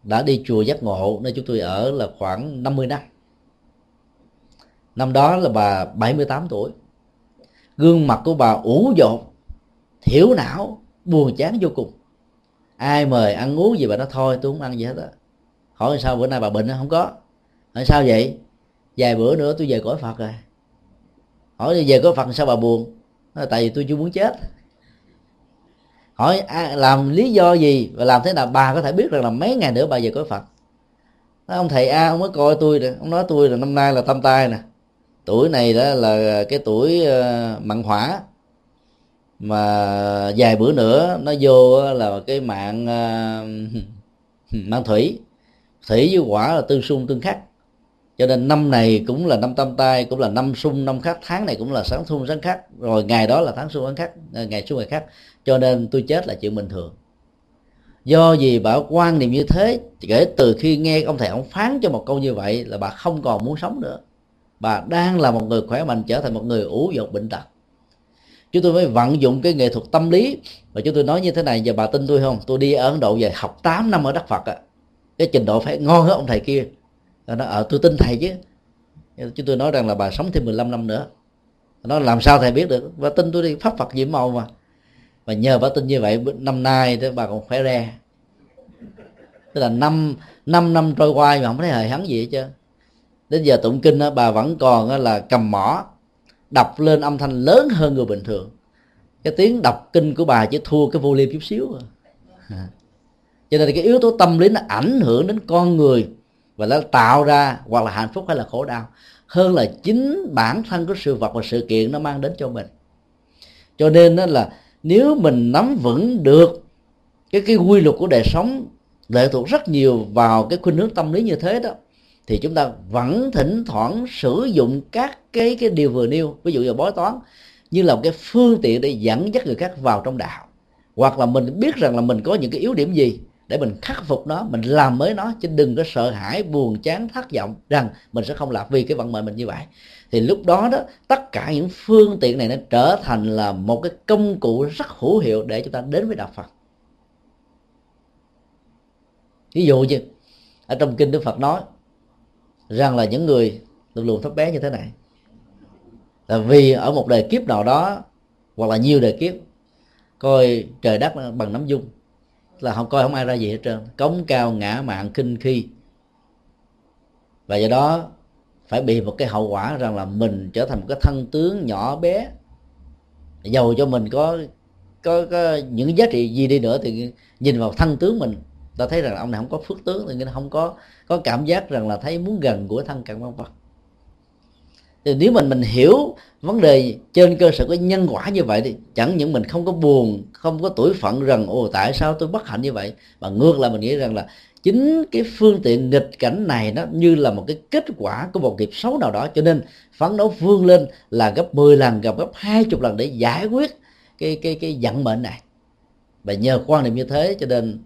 đã đi chùa giác ngộ nơi chúng tôi ở là khoảng 50 năm. Năm đó là bà 78 tuổi. Gương mặt của bà ủ dột, thiểu não, buồn chán vô cùng. Ai mời ăn uống gì bà nói, thôi, tôi không ăn gì hết á. Hỏi sao bữa nay bà bệnh không có. Hỏi sao vậy? Vài bữa nữa tôi về cõi phật rồi hỏi về có phần sao bà buồn? Nói, tại vì tôi chưa muốn chết. Hỏi à, làm lý do gì và làm thế nào bà có thể biết rằng là mấy ngày nữa bà về cõi phật nói, ông thầy a ông mới coi tôi nè ông nói tôi là năm nay là tâm tai nè. Tuổi này đó là cái tuổi ờ, mặn hỏa. Mà vài bữa nữa nó vô là cái mạng ờ, mạng thủy. Thủy với quả là tương xung tương khắc cho nên năm này cũng là năm tâm tai, cũng là năm xung năm khắc tháng này cũng là sáng xung sáng khắc rồi ngày đó là tháng xung tháng khắc ờ, ngày xung ngày khắc cho nên tôi chết là chuyện bình thường. Do gì bà quan niệm như thế, kể từ khi nghe ông thầy ông phán cho một câu như vậy là bà không còn muốn sống nữa. Bà đang là một người khỏe mạnh trở thành một người ủ dột bệnh tật. Chúng tôi mới vận dụng cái nghệ thuật tâm lý. Và chúng tôi nói như thế này, giờ bà tin tôi không? Tôi đi ở ấn độ về học 8 năm ở đất phật á. Cái trình độ phải ngon hơn ông thầy kia nó ở ờ, tôi tin thầy chứ. Chúng tôi nói rằng là bà sống thêm 15 năm nữa. Nó làm sao thầy biết được? Và tin tôi đi pháp phật diễm màu mà. Và nhờ bà tin như vậy năm nay đó bà còn khỏe re. Tức là năm năm năm trôi qua mà không thấy hề hắn gì hết trơn. Đến giờ tụng kinh đó, bà vẫn còn là cầm mỏ đọc lên âm thanh lớn hơn người bình thường. Cái tiếng đọc kinh của bà chỉ thua cái volume chút xíu à. cho nên cái yếu tố tâm lý nó ảnh hưởng đến con người và nó tạo ra hoặc là hạnh phúc hay là khổ đau. Hơn là chính bản thân của sự vật và sự kiện nó mang đến cho mình. Cho nên đó là nếu mình nắm vững được cái cái quy luật của đời sống, lệ thuộc rất nhiều vào cái khuynh hướng tâm lý như thế đó, thì chúng ta vẫn thỉnh thoảng sử dụng các cái cái điều vừa nêu, ví dụ như bói toán, như là một cái phương tiện để dẫn dắt người khác vào trong đạo. Hoặc là mình biết rằng là mình có những cái yếu điểm gì để mình khắc phục nó, mình làm mới nó, chứ đừng có sợ hãi, buồn, chán, thất vọng rằng mình sẽ không làm vì cái vận mệnh mình như vậy. Thì lúc đó đó, tất cả những phương tiện này nó trở thành là một cái công cụ rất hữu hiệu để chúng ta đến với đạo phật. Ví dụ như ở trong kinh đức phật nói rằng là những người luôn luôn thấp bé như thế này, là vì ở một đời kiếp nào đó, hoặc là nhiều đời kiếp, coi trời đất bằng nắm dung là không coi không ai ra gì hết trơn. Cống cao ngã mạng kinh khi. Và do đó phải bị một cái hậu quả rằng là mình trở thành một cái thân tướng nhỏ bé. Dầu cho mình có có, có những giá trị gì đi nữa thì nhìn vào thân tướng mình ta thấy rằng ông này không có phước tướng thì không có có cảm giác rằng là thấy muốn gần của thân cận văn vật thì nếu mình mình hiểu vấn đề trên cơ sở của nhân quả như vậy thì chẳng những mình không có buồn, không có tuổi phận rằng, ồ, tại sao tôi bất hạnh như vậy? Mà ngược lại mình nghĩ rằng là chính cái phương tiện nghịch cảnh này nó như là một cái kết quả của một nghiệp xấu nào đó. Cho nên phấn đấu vươn lên là gấp 10 lần, gặp gấp 20 lần để giải quyết cái cái cái vận mệnh này. Và nhờ quan niệm như thế cho nên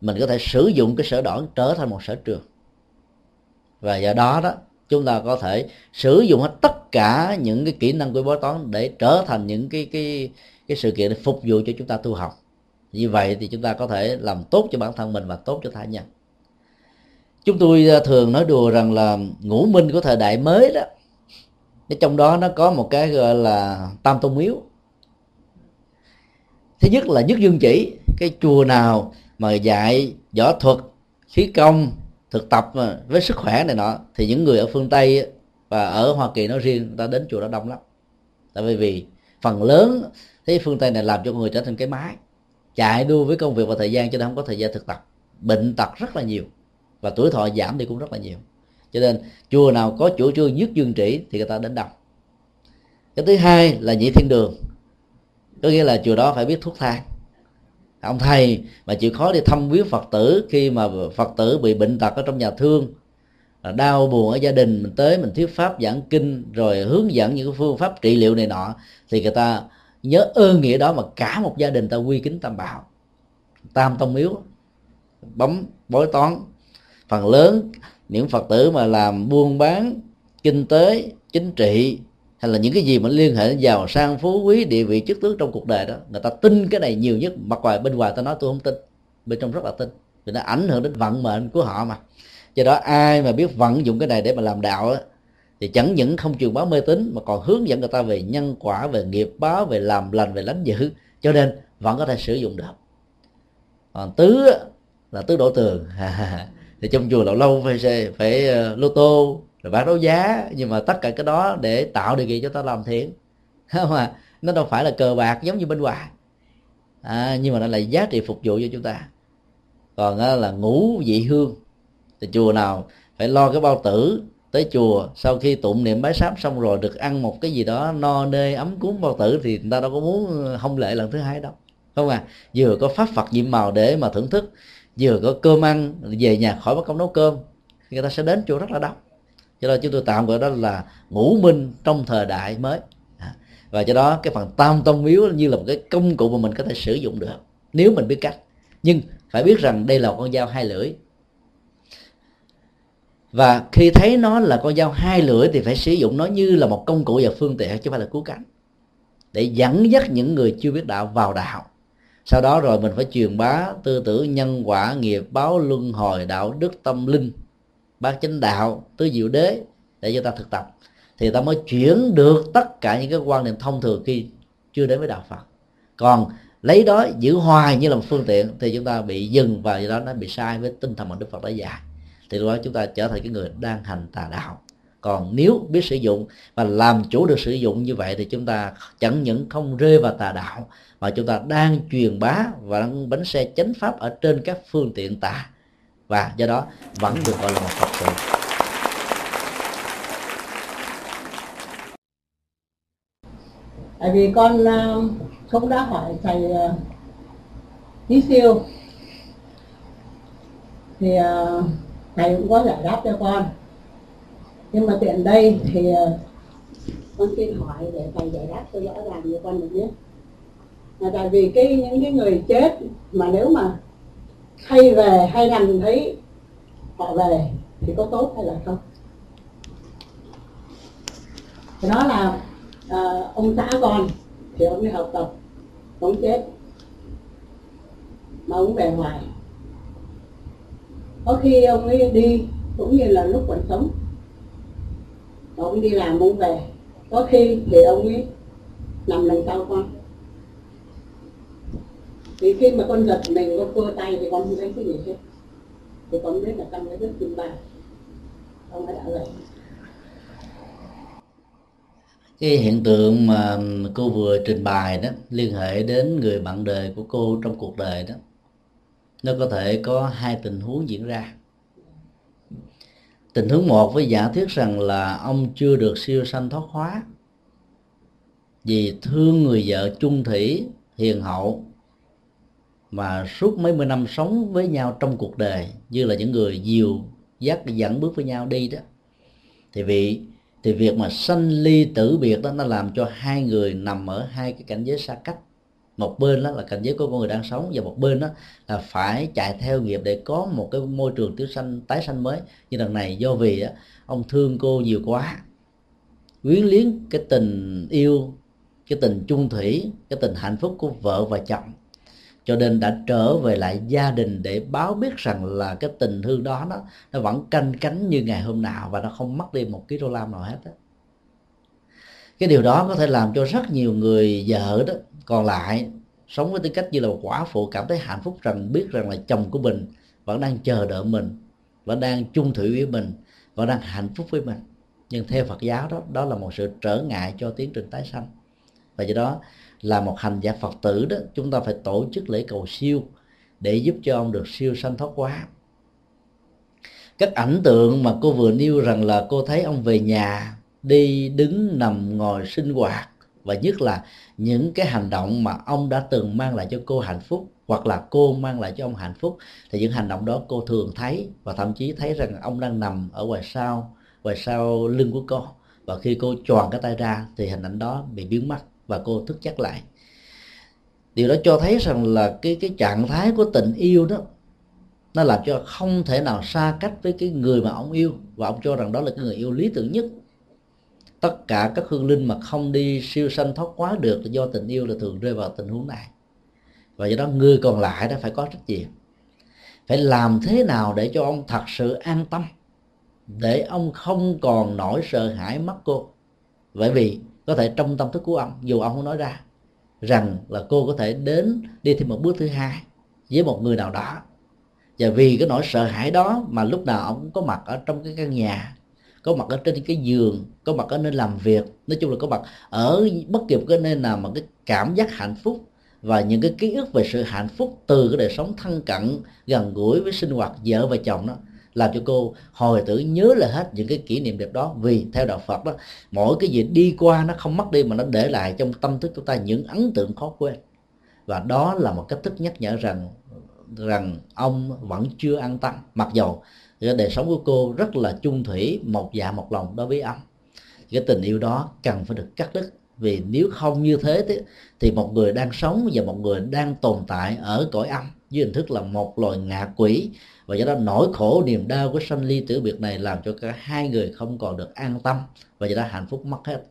mình có thể sử dụng cái sở đoản trở thành một sở trường. Và do đó đó chúng ta có thể sử dụng hết tất cả những cái kỹ năng của bói toán để trở thành những cái cái cái sự kiện để phục vụ cho chúng ta tu học. Như vậy thì chúng ta có thể làm tốt cho bản thân mình và tốt cho tha nhân. Chúng tôi à, thường nói đùa rằng là ngũ minh của thời đại mới đó trong đó nó có một cái gọi là tam tôn miếu. Thứ nhất là nhất dương chỉ, cái chùa nào mà dạy võ thuật, khí công thực tập à, với sức khỏe này nọ, thì những người ở phương tây và ở hoa kỳ nói riêng ta đến chùa đó đông lắm. Tại vì vì phần lớn thế phương tây này làm cho người trở thành cái máy, chạy đua với công việc và thời gian cho nên không có thời gian thực tập. Bệnh tật rất là nhiều và tuổi thọ giảm đi cũng rất là nhiều. Cho nên chùa nào có chủ trương nhất dương trị thì người ta đến đông. Cái thứ hai là nhị thiên đường, có nghĩa là chùa đó phải biết thuốc thang ông thầy, mà chịu khó đi thăm viếng phật tử khi mà phật tử bị bệnh tật ở trong nhà thương. Đau buồn ở gia đình, mình tới mình thuyết pháp giảng kinh, rồi hướng dẫn những phương pháp trị liệu này nọ, thì người ta nhớ ơn nghĩa đó mà cả một gia đình ta quy kính tam bảo. Tam tông miếu, bấm, bói toán. Phần lớn những phật tử mà làm buôn bán, kinh tế, chính trị hay là những cái gì mà liên hệ đến giàu sang phú quý địa vị chức tước trong cuộc đời đó người ta tin cái này nhiều nhất mặt ngoài bên ngoài ta nói tôi không tin bên trong rất là tin vì nó ảnh hưởng đến vận mệnh của họ mà. Do đó ai mà biết vận dụng cái này để mà làm đạo đó, thì chẳng những không truyền báo mê tín mà còn hướng dẫn người ta về nhân quả về nghiệp báo về làm lành về lánh dữ cho nên vẫn có thể sử dụng được. Còn tứ là tứ đổ tường. Thì trong chùa lâu lâu phải phải ờ, lô tô rồi bán đấu giá nhưng mà tất cả cái đó để tạo điều kiện cho ta làm thiện. Không à nó đâu phải là cờ bạc giống như bên ngoài à, nhưng mà nó là giá trị phục vụ cho chúng ta. Còn đó là ngủ vị hương. Thì chùa nào phải lo cái bao tử tới chùa sau khi tụng niệm bái sám xong rồi được ăn một cái gì đó no nê ấm cúng bao tử thì người ta đâu có muốn ờ, không lệ lần thứ hai đâu. Không à vừa có pháp phật nhiệm màu để mà thưởng thức vừa có cơm ăn về nhà khỏi mất công nấu cơm người ta sẽ đến chùa rất là đông cho nên chúng tôi tạm gọi đó là ngũ minh trong thời đại mới. À, và cho đó cái phần tam tông miếu như là một cái công cụ mà mình có thể sử dụng được, nếu mình biết cách. Nhưng phải biết rằng đây là con dao hai lưỡi. Và khi thấy nó là con dao hai lưỡi thì phải sử dụng nó như là một công cụ và phương tiện, chứ không phải là cứu cánh. Để dẫn dắt những người chưa biết đạo vào đạo. Sau đó rồi mình phải truyền bá tư tưởng nhân quả, nghiệp báo, luân hồi, đạo đức, tâm linh bát chánh đạo, tứ diệu đế để cho ta thực tập. Thì ta mới chuyển được tất cả những cái quan niệm thông thường khi chưa đến với đạo phật. Còn lấy đó giữ hoài như là một phương tiện thì chúng ta bị dừng và do đó nó bị sai với tinh thần mà đức phật đã dạy. Thì lúc đó chúng ta trở thành cái người đang hành tà đạo. Còn nếu biết sử dụng và làm chủ được sử dụng như vậy thì chúng ta chẳng những không rơi vào tà đạo, mà chúng ta đang truyền bá và đang bánh xe chánh pháp ở trên các phương tiện tà và do đó vẫn được gọi là một phật tử. Tại vì con ờ, cũng đã hỏi thầy ờ, lý siêu. Thì ờ, thầy cũng có giải đáp cho con. Nhưng mà tiện đây thì con xin hỏi để thầy giải đáp cho rõ ràng cho con được nhé. Là tại vì cái, những cái người chết mà nếu mà hay về hay nằm thấy họ về thì có tốt hay là không? Thì đó là à, ông xã con thì ông đi học tập ông chết. Mà ông về ngoài. Có khi ông ấy đi cũng như là lúc còn sống. Ông đi làm ông về. Có khi thì ông ấy nằm đằng sau con thì khi mà con giật mình, con cua tay thì con không thấy cái gì hết. Thì con biết là tâm nó rất kim bài ông ấy đã vậy cái hiện tượng mà cô vừa trình bày đó, liên hệ đến người bạn đời của cô trong cuộc đời đó, nó có thể có hai tình huống diễn ra. Tình huống một với giả thuyết rằng là ông chưa được siêu sanh thoát hóa vì thương người vợ chung thủy hiền hậu mà suốt mấy mươi năm sống với nhau trong cuộc đời như là những người nhiều dắt dẫn bước với nhau đi đó thì vì thì việc mà sanh ly tử biệt đó nó làm cho hai người nằm ở hai cái cảnh giới xa cách. Một bên đó là cảnh giới của con người đang sống và một bên đó là phải chạy theo nghiệp để có một cái môi trường tiểu sanh tái sanh mới. Như lần này do vì đó, ông thương cô nhiều quá quyến liếng cái tình yêu cái tình chung thủy cái tình hạnh phúc của vợ và chồng cho nên đã trở về lại gia đình để báo biết rằng là cái tình thương đó nó nó vẫn canh cánh như ngày hôm nào và nó không mất đi một ký đô la nào hết đó. cái điều đó có thể làm cho rất nhiều người vợ đó còn lại sống với tư cách như là một quả phụ cảm thấy hạnh phúc rằng biết rằng là chồng của mình vẫn đang chờ đợi mình, vẫn đang chung thủy với mình, vẫn đang hạnh phúc với mình nhưng theo Phật giáo đó đó là một sự trở ngại cho tiến trình tái sanh và do đó là một hành giả phật tử đó, chúng ta phải tổ chức lễ cầu siêu để giúp cho ông được siêu sanh thoát quá. các ảnh tượng mà cô vừa nêu rằng là cô thấy ông về nhà, đi đứng nằm ngồi sinh hoạt, và nhất là những cái hành động mà ông đã từng mang lại cho cô hạnh phúc, hoặc là cô mang lại cho ông hạnh phúc, thì những hành động đó cô thường thấy, và thậm chí thấy rằng ông đang nằm ở ngoài sau ngoài sau lưng của cô và khi cô tròn cái tay ra, thì hình ảnh đó bị biến mất và cô thức giấc lại. Điều đó cho thấy rằng là cái cái trạng thái của tình yêu đó, nó làm cho không thể nào xa cách với cái người mà ông yêu. Và ông cho rằng đó là cái người yêu lý tưởng nhất. Tất cả các hương linh mà không đi siêu sanh thoát quá được là do tình yêu là thường rơi vào tình huống này. Và do đó người còn lại đó phải có trách nhiệm. Phải làm thế nào để cho ông thật sự an tâm, để ông không còn nỗi sợ hãi mất cô? Bởi vì có thể trong tâm thức của ông, dù ông không nói ra, rằng là cô có thể đến đi thêm một bước thứ hai với một người nào đó. Và vì cái nỗi sợ hãi đó mà lúc nào ông cũng có mặt ở trong cái căn nhà, có mặt ở trên cái giường, có mặt ở nơi làm việc. Nói chung là có mặt ở bất kỳ một cái nơi nào mà cái cảm giác hạnh phúc và những cái ký ức về sự hạnh phúc từ cái đời sống thân cận, gần gũi với sinh hoạt vợ và chồng đó làm cho cô hồi tưởng nhớ lại hết những cái kỷ niệm đẹp đó. Vì theo đạo Phật đó, mỗi cái gì đi qua nó không mất đi mà nó để lại trong tâm thức của ta những ấn tượng khó quên. Và đó là một cách thức nhắc nhở rằng rằng ông vẫn chưa an tâm. Mặc dầu cái đời sống của cô rất là chung thủy, một dạ một lòng đối với ông, cái tình yêu đó cần phải được cắt đứt. Vì nếu không như thế thì một người đang sống và một người đang tồn tại ở cõi âm dưới hình thức là một loài ngạ quỷ. Và do đó nỗi khổ, niềm đau của sanh ly tử biệt này làm cho cả hai người không còn được an tâm và do đó hạnh phúc mất hết.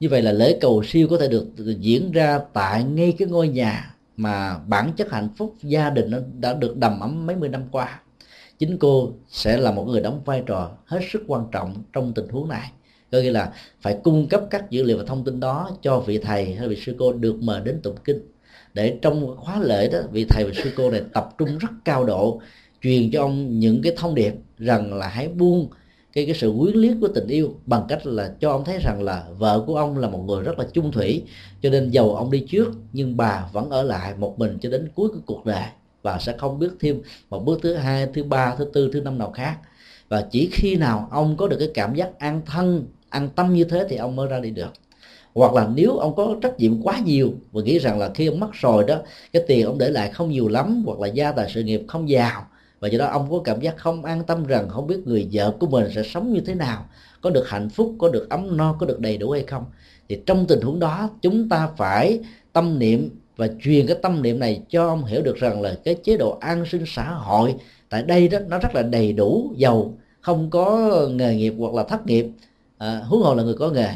Như vậy là lễ cầu siêu có thể được diễn ra tại ngay cái ngôi nhà mà bản chất hạnh phúc gia đình nó đã được đầm ấm mấy mươi năm qua. Chính cô sẽ là một người đóng vai trò hết sức quan trọng trong tình huống này. Có nghĩa là phải cung cấp các dữ liệu và thông tin đó cho vị thầy hay vị sư cô được mời đến tụng kinh để trong khóa lễ đó, vị thầy và sư cô này tập trung rất cao độ, truyền cho ông những cái thông điệp rằng là hãy buông cái cái sự quyến liếc của tình yêu bằng cách là cho ông thấy rằng là vợ của ông là một người rất là chung thủy. Cho nên giàu ông đi trước, nhưng bà vẫn ở lại một mình cho đến cuối của cuộc đời. Và sẽ không biết thêm một bước thứ hai, thứ ba, thứ tư, thứ năm nào khác. Và chỉ khi nào ông có được cái cảm giác an thân, an tâm như thế thì ông mới ra đi được hoặc là nếu ông có trách nhiệm quá nhiều và nghĩ rằng là khi ông mất rồi đó cái tiền ông để lại không nhiều lắm hoặc là gia tài sự nghiệp không giàu và do đó ông có cảm giác không an tâm rằng không biết người vợ của mình sẽ sống như thế nào có được hạnh phúc có được ấm no có được đầy đủ hay không. Thì trong tình huống đó chúng ta phải tâm niệm và truyền cái tâm niệm này cho ông hiểu được rằng là cái chế độ an sinh xã hội tại đây đó nó rất là đầy đủ giàu không có nghề nghiệp hoặc là thất nghiệp. À, huống hồ là người có nghề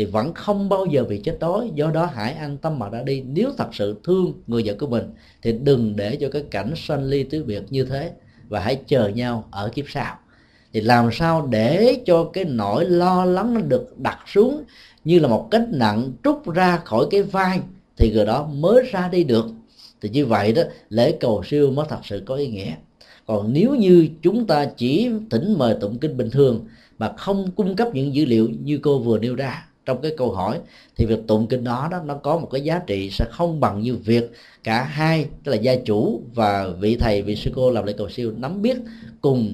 thì vẫn không bao giờ bị chết đói. Do đó hãy an tâm mà ra đi. Nếu thật sự thương người vợ của mình, thì đừng để cho cái cảnh sanh ly tứ biệt như thế. Và hãy chờ nhau ở kiếp sau. Thì làm sao để cho cái nỗi lo lắng nó được đặt xuống như là một cách nặng trút ra khỏi cái vai thì người đó mới ra đi được. Thì như vậy đó, lễ cầu siêu mới thật sự có ý nghĩa. Còn nếu như chúng ta chỉ thỉnh mời tụng kinh bình thường mà không cung cấp những dữ liệu như cô vừa nêu ra trong cái câu hỏi, thì việc tụng kinh đó đó, nó có một cái giá trị sẽ không bằng như việc cả hai, tức là gia chủ và vị thầy, vị sư cô làm lễ cầu siêu nắm biết cùng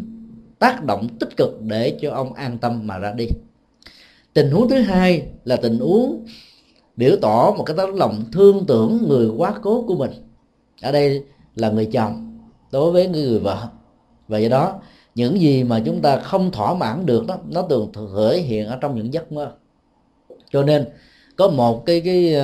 tác động tích cực để cho ông an tâm mà ra đi. Tình huống thứ hai là tình huống biểu tỏ một cái tấm lòng thương tưởng người quá cố của mình. Ở đây là người chồng đối với người vợ. Và do đó, những gì mà chúng ta không thỏa mãn được đó, nó thường thể hiện ở trong những giấc mơ cho nên, có một cái cái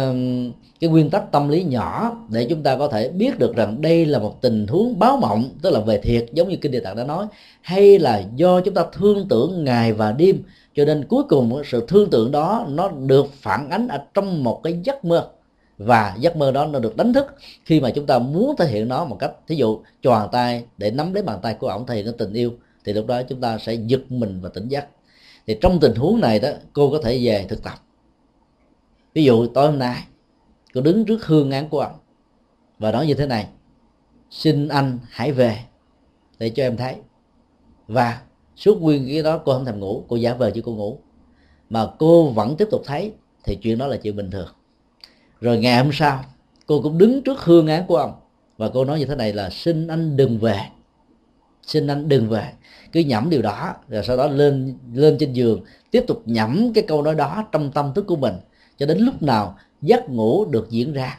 cái nguyên tắc tâm lý nhỏ để chúng ta có thể biết được rằng đây là một tình huống báo mộng, tức là về thiệt, giống như kinh địa tạng đã nói, hay là do chúng ta thương tưởng ngày và đêm. Cho nên cuối cùng sự thương tưởng đó nó được phản ánh ở trong một cái giấc mơ. Và giấc mơ đó nó được đánh thức khi mà chúng ta muốn thể hiện nó một cách, thí dụ, choàng tay để nắm lấy bàn tay của ổng thể hiện cái tình yêu, thì lúc đó chúng ta sẽ giật mình và tỉnh giấc thì trong tình huống này đó, cô có thể về thực tập ví dụ tối hôm nay, cô đứng trước hương án của ông và nói như thế này, xin anh hãy về để cho em thấy. Và suốt nguyên cái đó cô không thèm ngủ, cô giả vờ chứ cô ngủ. Mà cô vẫn tiếp tục thấy thì chuyện đó là chuyện bình thường. Rồi ngày hôm sau, cô cũng đứng trước hương án của ông và cô nói như thế này là, xin anh đừng về, xin anh đừng về. Cứ nhẩm điều đó, rồi sau đó lên lên trên giường, tiếp tục nhẩm cái câu nói đó trong tâm thức của mình cho đến lúc nào giấc ngủ được diễn ra.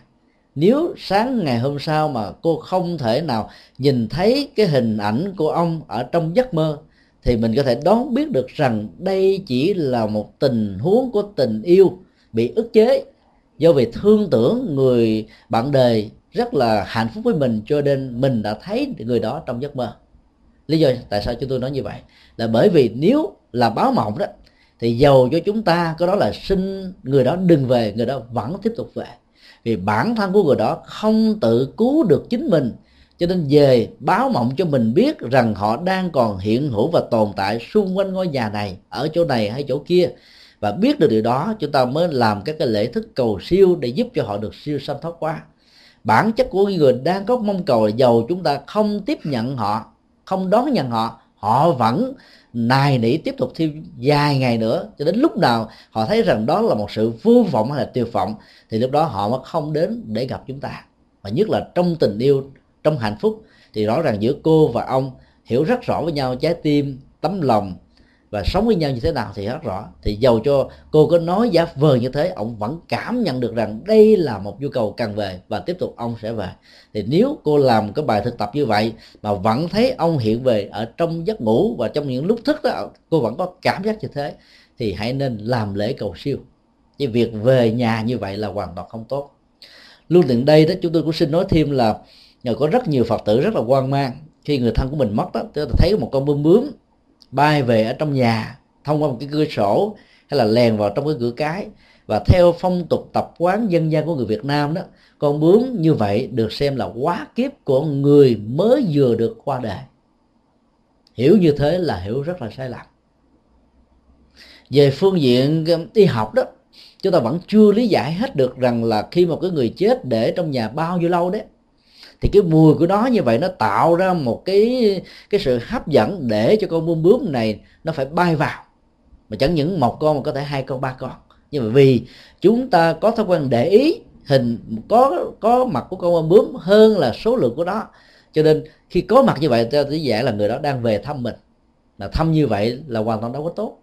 Nếu sáng ngày hôm sau mà cô không thể nào nhìn thấy cái hình ảnh của ông ở trong giấc mơ, thì mình có thể đoán biết được rằng đây chỉ là một tình huống của tình yêu bị ức chế do vì thương tưởng người bạn đời rất là hạnh phúc với mình cho nên mình đã thấy người đó trong giấc mơ. Lý do tại sao chúng tôi nói như vậy là bởi vì nếu là báo mộng đó thì giàu cho chúng ta có đó là xin người đó đừng về, người đó vẫn tiếp tục về. Vì bản thân của người đó không tự cứu được chính mình. Cho nên về báo mộng cho mình biết rằng họ đang còn hiện hữu và tồn tại xung quanh ngôi nhà này, ở chỗ này hay chỗ kia. Và biết được điều đó, chúng ta mới làm các cái lễ thức cầu siêu để giúp cho họ được siêu sanh thoát qua. Bản chất của người đang có mong cầu là giàu chúng ta không tiếp nhận họ, không đón nhận họ họ vẫn nài nỉ tiếp tục thêm vài ngày nữa, cho đến lúc nào họ thấy rằng đó là một sự vô vọng hay là tuyệt vọng, thì lúc đó họ mới không đến để gặp chúng ta. Và nhất là trong tình yêu, trong hạnh phúc, thì rõ ràng giữa cô và ông hiểu rất rõ với nhau trái tim, tấm lòng và sống với nhau như thế nào thì rất rõ. Thì giàu cho cô có nói giả vờ như thế, ông vẫn cảm nhận được rằng đây là một nhu cầu cần về và tiếp tục ông sẽ về. Thì nếu cô làm cái bài thực tập như vậy mà vẫn thấy ông hiện về ở trong giấc ngủ và trong những lúc thức đó, cô vẫn có cảm giác như thế, thì hãy nên làm lễ cầu siêu. Chứ việc về nhà như vậy là hoàn toàn không tốt. Luôn tiện đây đó, chúng tôi cũng xin nói thêm là nhờ có rất nhiều phật tử rất là hoang mang. Khi người thân của mình mất đó, tôi thấy một con bướm bướm bay về ở trong nhà, thông qua một cái cửa sổ, hay là lèn vào trong cái cửa cái. Và theo phong tục tập quán dân gian của người Việt Nam đó, con bướm như vậy được xem là quá kiếp của người mới vừa được qua đời. Hiểu như thế là hiểu rất là sai lầm. Về phương diện um, y học đó, chúng ta vẫn chưa lý giải hết được rằng là khi một cái người chết để trong nhà bao nhiêu lâu đấy thì cái mùi của nó như vậy nó tạo ra một cái cái sự hấp dẫn để cho con bướm bướm này nó phải bay vào. Mà chẳng những một con mà có thể hai con, ba con. Nhưng mà vì chúng ta có thói quen để ý, hình có có mặt của con bướm hơn là số lượng của nó. Cho nên khi có mặt như vậy, ta dễ là người đó đang về thăm mình. Mà thăm như vậy là hoàn toàn đâu có tốt.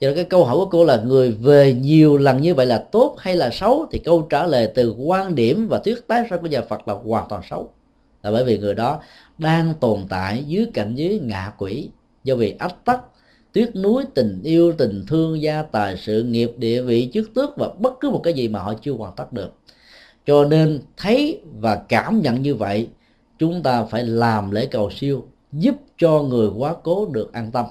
Cho nên cái câu hỏi của cô là người về nhiều lần như vậy là tốt hay là xấu? Thì câu trả lời từ quan điểm và thuyết tái ra của nhà Phật là hoàn toàn xấu là bởi vì người đó đang tồn tại dưới cảnh dưới ngạ quỷ. Do vì ách tắc tuyết núi tình yêu, tình thương, gia tài, sự nghiệp, địa vị, chức tước và bất cứ một cái gì mà họ chưa hoàn tất được. Cho nên thấy và cảm nhận như vậy, chúng ta phải làm lễ cầu siêu, giúp cho người quá cố được an tâm.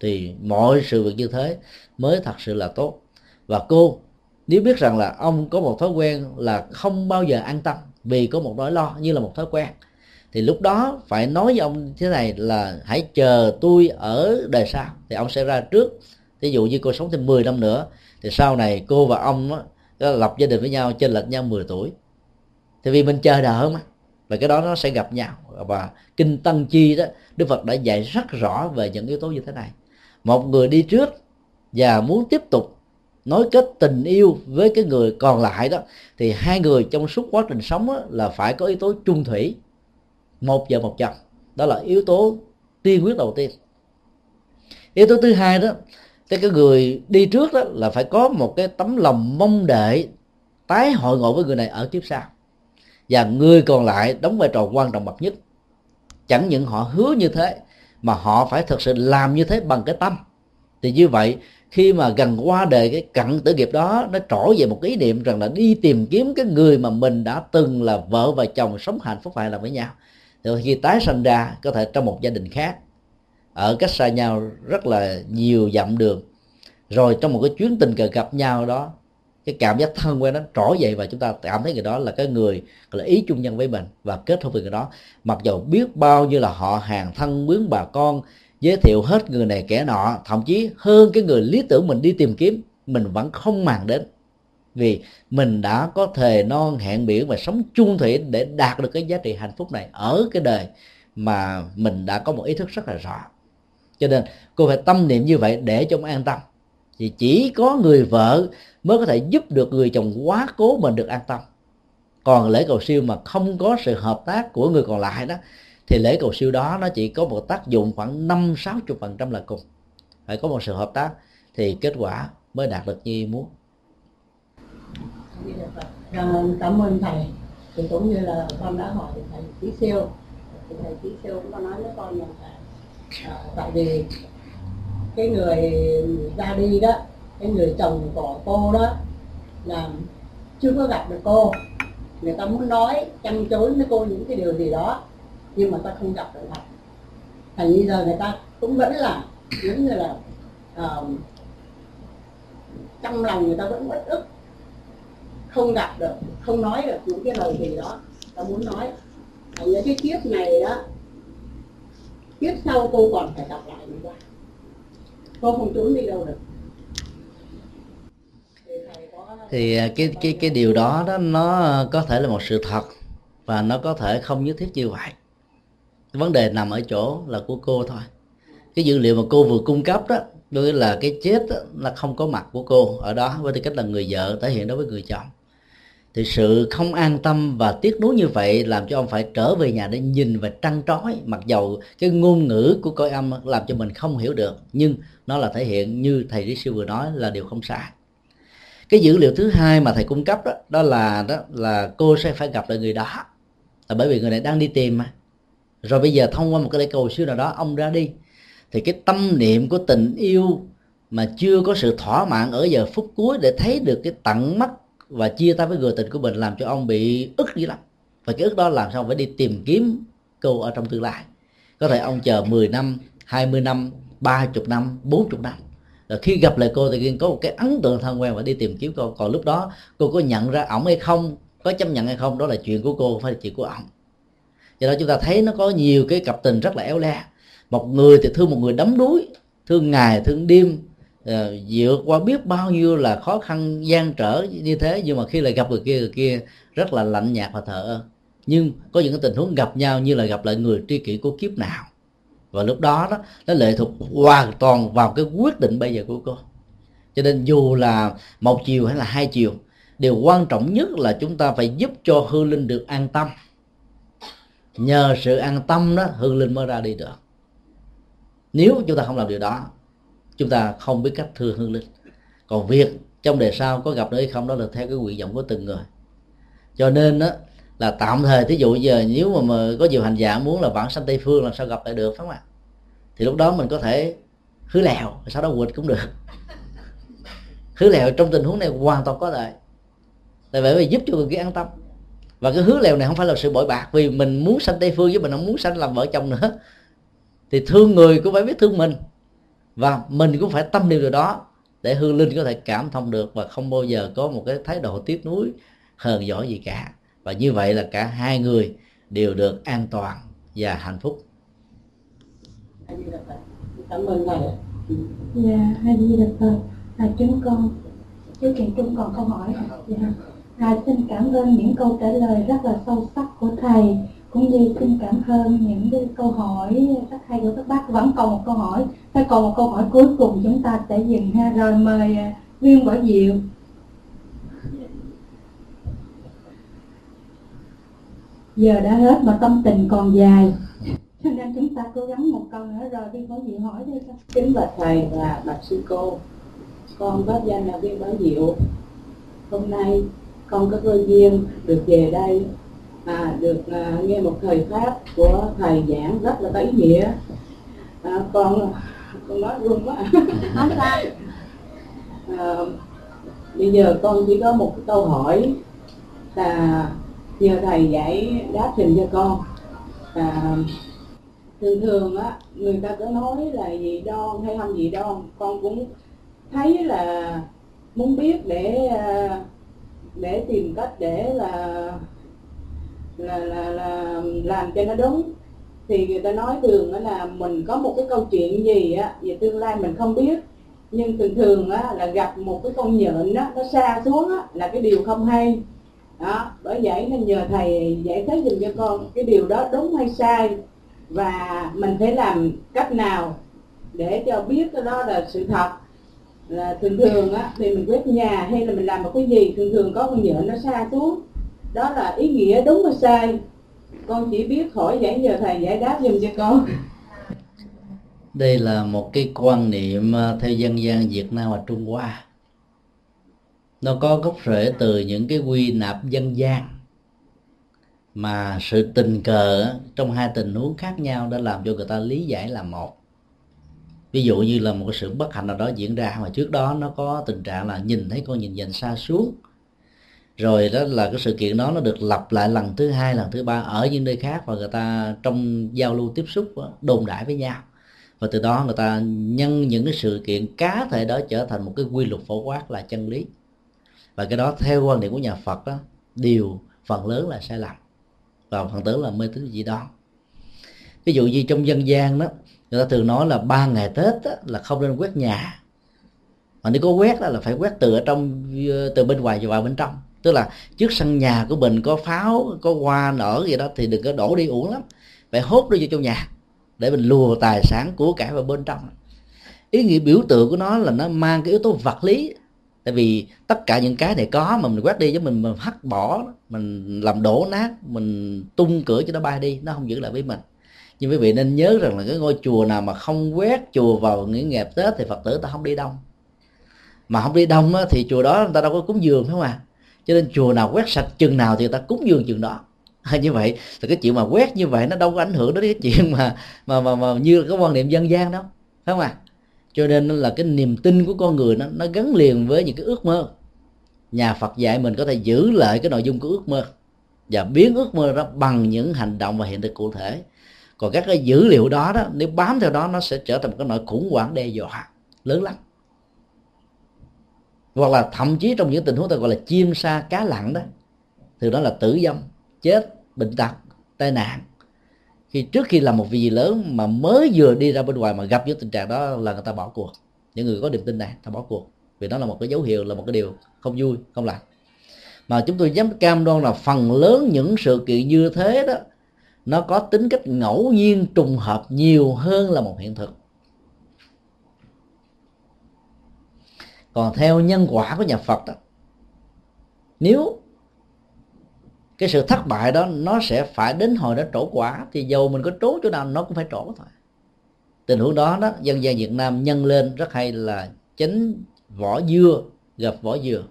Thì mọi sự việc như thế mới thật sự là tốt. Và cô, nếu biết rằng là ông có một thói quen là không bao giờ an tâm vì có một nỗi lo như là một thói quen thì lúc đó phải nói với ông thế này là hãy chờ tôi ở đời sau. Thì ông sẽ ra trước. Ví dụ như cô sống thêm 10 năm nữa thì sau này cô và ông đó, lập gia đình với nhau trên lệch nhau 10 tuổi. Thì vì mình chờ đợi mà. Và cái đó nó sẽ gặp nhau. Và kinh tăng chi đó đức phật đã dạy rất rõ về những yếu tố như thế này. Một người đi trước và muốn tiếp tục nối kết tình yêu với cái người còn lại đó thì hai người trong suốt quá trình sống đó, là phải có yếu tố chung thủy một vợ một chồng đó là yếu tố tiên quyết đầu tiên. Yếu tố thứ hai đó, cái cái người đi trước đó là phải có một cái tấm lòng mong đợi, tái hội ngộ với người này ở kiếp sau. Và người còn lại đóng vai trò quan trọng bậc nhất. Chẳng những họ hứa như thế, mà họ phải thực sự làm như thế bằng cái tâm. Thì như vậy, khi mà gần qua đời cái cận tử nghiệp đó, nó trỗi về một ý niệm rằng là đi tìm kiếm cái người mà mình đã từng là vợ và chồng sống hạnh phúc hài lòng với nhau rồi khi tái sanh ra, có thể trong một gia đình khác. Ở cách xa nhau rất là nhiều dặm đường. Rồi trong một cái chuyến tình cờ gặp nhau đó, cái cảm giác thân quen nó trỗi dậy và chúng ta cảm thấy người đó là cái người là ý chung nhân với mình và kết hôn với người đó. Mặc dù biết bao nhiêu là họ hàng thân quyến bà con, giới thiệu hết người này kẻ nọ, thậm chí hơn cái người lý tưởng mình đi tìm kiếm, mình vẫn không màng đến vì mình đã có thề non hẹn biển và sống chung thủy để đạt được cái giá trị hạnh phúc này ở cái đời mà mình đã có một ý thức rất là rõ. Cho nên cô phải tâm niệm như vậy để cho ông an tâm. Thì chỉ có người vợ mới có thể giúp được người chồng quá cố mình được an tâm. Còn lễ cầu siêu mà không có sự hợp tác của người còn lại đó, thì lễ cầu siêu đó nó chỉ có một tác dụng khoảng năm, sáu chục phần trăm là cùng. Phải có một sự hợp tác thì kết quả mới đạt được như muốn. Dạ, vâng. Vâng, cảm ơn thầy. Thì cũng như là con đã hỏi thầy tí siêu. Thì thầy tí siêu cũng có nói với con rằng là à, tại vì cái người ra đi đó cái người chồng của cô đó là chưa có gặp được cô. Người ta muốn nói chăn chối với cô những cái điều gì đó nhưng mà ta không gặp được thầy. Thành như giờ người ta cũng vẫn là giống như là uh, trong lòng người ta vẫn bất ức không gặp được không nói được những cái lời gì đó. Ta muốn nói ở những cái kiếp này đó kiếp sau cô còn phải gặp lại người ta cô không trốn đi đâu được. Thì à, cái cái cái điều đó đó nó có thể là một sự thật và nó có thể không nhất thiết như vậy. Vấn đề nằm ở chỗ là của cô thôi. Cái dữ liệu mà cô vừa cung cấp đó đối là cái chết đó, là không có mặt của cô. Ở đó với tư cách là người vợ thể hiện đối với người chồng thì sự không an tâm và tiếc nuối như vậy làm cho ông phải trở về nhà để nhìn và trăn trói, mặc dầu cái ngôn ngữ của cõi âm làm cho mình không hiểu được, nhưng nó là thể hiện như thầy lý sư vừa nói là điều không sai. Cái dữ liệu thứ hai mà thầy cung cấp đó đó là đó là cô sẽ phải gặp lại người đó. Là bởi vì người này đang đi tìm mà. Rồi bây giờ thông qua một cái lễ cầu siêu nào đó, ông ra đi. Thì cái tâm niệm của tình yêu mà chưa có sự thỏa mãn ở giờ phút cuối để thấy được cái tận mắt và chia tay với người tình của mình làm cho ông bị ức dữ lắm. Và cái ức đó làm sao phải đi tìm kiếm cô ở trong tương lai. Có thể ông chờ 10 năm 20 năm 30 năm 40 năm. Rồi khi gặp lại cô thì có một cái ấn tượng thân quen và đi tìm kiếm cô. Còn lúc đó, cô có nhận ra ổng hay không, có chấp nhận hay không, đó là chuyện của cô, không phải là chuyện của ổng. Do đó chúng ta thấy nó có nhiều cái cặp tình rất là éo le. Một người thì thương một người đấm đuối, thương ngày, thương đêm Ờ, vượt qua biết bao nhiêu là khó khăn, gian trở như thế, nhưng mà khi lại gặp người kia người kia rất là lạnh nhạt và thờ ơ. Nhưng có những cái tình huống gặp nhau như là gặp lại người tri kỷ của kiếp nào. Và lúc đó đó, nó lệ thuộc hoàn toàn vào cái quyết định bây giờ của cô. Cho nên dù là một chiều hay là hai chiều, điều quan trọng nhất là chúng ta phải giúp cho hư linh được an tâm. Nhờ sự an tâm đó, hư linh mới ra đi được. Nếu chúng ta không làm điều đó chúng ta không biết cách thương hương linh. Còn việc trong đề sau có gặp nữa hay không đó là theo cái nguyện vọng của từng người. Cho nên đó là tạm thời thí dụ giờ nếu mà, mà có nhiều hành giả muốn là vãng sanh tây phương làm sao gặp lại được phải không ạ? Thì lúc đó mình có thể hứa lèo sau đó quỵt cũng được. Hứa lèo trong tình huống này hoàn toàn có lợi tại vậy giúp cho người kia an tâm. Và cái hứa lèo này không phải là sự bội bạc vì mình muốn sanh tây phương với mình không muốn sanh làm vợ chồng nữa. Thì thương người cũng phải biết thương mình và mình cũng phải tâm niệm điều đó để hương linh có thể cảm thông được và không bao giờ có một cái thái độ tiếc nuối hờn giỏi gì cả. Và như vậy là cả hai người đều được an toàn và hạnh phúc. Cảm ơn thầy dạ hai di đà phật à, chúng con chú kiện trung còn câu hỏi dạ. à, xin cảm ơn những câu trả lời rất là sâu sắc của thầy cũng như xin cảm ơn những cái câu hỏi rất hay của các bác vẫn còn một câu hỏi. Phải còn một câu hỏi cuối cùng chúng ta sẽ dừng ha. Rồi mời à, viên bảo diệu. Giờ đã hết mà tâm tình còn dài. Cho nên chúng ta cố gắng một câu nữa. Rồi viên bảo diệu hỏi đi. Kính bạch thầy và bạch sư cô, con có danh là viên bảo diệu, hôm nay con có cơ duyên được về đây à, được à, nghe một thời pháp của thầy giảng rất là có ý nghĩa. À, con con nói run quá. Nói sao à, bây giờ con chỉ có một câu hỏi là nhờ thầy giải đáp dùm cho con. À, thường thường á người ta có nói là gì đoan hay không gì đoan con cũng thấy là muốn biết để à, để tìm cách để là là là là làm cho nó đúng. Thì người ta nói thường là mình có một cái câu chuyện gì á, về tương lai mình không biết. Nhưng thường thường á là gặp một cái con nhện á, nó xa xuống á là cái điều không hay. Đó, bởi vậy nên nhờ thầy giải thích dùm cho con cái điều đó đúng hay sai. Và mình phải làm cách nào để cho biết cái đó là sự thật. Là thường thường á thì mình quét nhà hay là mình làm một cái gì, thường thường có con nhện nó xa xuống đó là ý nghĩa đúng hay sai? Con chỉ biết hỏi giải giờ thầy giải đáp giùm cho con. Đây là một cái quan niệm à, theo dân gian Việt Nam và Trung Hoa. Nó có gốc rễ từ những cái quy nạp dân gian mà sự tình cờ trong hai tình huống khác nhau đã làm cho người ta lý giải là một. Ví dụ như là một cái sự bất hạnh nào đó diễn ra, mà trước đó nó có tình trạng là nhìn thấy con nhìn dành xa xuống rồi đó là cái sự kiện đó nó được lặp lại lần thứ hai lần thứ ba ở những nơi khác và người ta trong giao lưu tiếp xúc đồn đại với nhau. Và từ đó người ta nhân những cái sự kiện cá thể đó trở thành một cái quy luật phổ quát là chân lý. Và cái đó theo quan điểm của nhà Phật đó điều phần lớn là sai lầm. Và phần lớn là mê tín dị đoan. Ví dụ như trong dân gian đó người ta thường nói là ba ngày tết đó, là không nên quét nhà. Mà nếu có quét đó là phải quét từ ở trong ờ, từ bên ngoài vào bên trong tức là trước sân nhà của mình có pháo có hoa nở gì đó thì đừng có đổ đi uổng lắm. Phải hốt nó vô trong nhà để mình lùa tài sản của cải vào bên trong. Ý nghĩa biểu tượng của nó là nó mang cái yếu tố vật lý. Tại vì tất cả những cái này có mà mình quét đi với mình mình hắt bỏ mình làm đổ nát mình tung cửa cho nó bay đi nó không giữ lại với mình. Nhưng quý vị nên nhớ rằng là cái ngôi chùa nào mà không quét chùa vào những ngày tết thì phật tử ta không đi đông. Mà không đi đông á, thì chùa đó người ta đâu có cúng dường phải không à? Cho nên chùa nào quét sạch chừng nào thì người ta cúng dường chừng đó. Như vậy là cái chuyện mà quét như vậy nó đâu có ảnh hưởng đến cái chuyện mà mà mà, mà như cái quan niệm dân gian đâu. Phải không à cho nên là cái niềm tin của con người nó nó gắn liền với những cái ước mơ. Nhà Phật dạy mình có thể giữ lại cái nội dung của ước mơ và biến ước mơ đó bằng những hành động và hiện thực cụ thể. Còn các cái dữ liệu đó đó nếu bám theo đó nó sẽ trở thành một cái nỗi khủng hoảng đe dọa lớn lắm hoặc là thậm chí trong những tình huống ta gọi là chim sa cá lặn đó, thì đó là tử vong, chết, bệnh tật, tai nạn. Khi trước khi làm một việc gì lớn mà mới vừa đi ra bên ngoài mà gặp những tình trạng đó là người ta bỏ cuộc. Những người có niềm tin này, ta bỏ cuộc. Vì đó là một cái dấu hiệu, là một cái điều không vui, không lành. Mà chúng tôi dám cam đoan là phần lớn những sự kiện như thế đó, nó có tính cách ngẫu nhiên trùng hợp nhiều hơn là một hiện thực. Còn theo nhân quả của nhà Phật đó, nếu cái sự thất bại đó nó sẽ phải đến hồi nó trổ quả, thì dầu mình có trốn chỗ nào nó cũng phải trổ thôi. Tình huống đó đó, dân gian Việt Nam nhân lên rất hay là chính vỏ dưa, gặp vỏ dừa.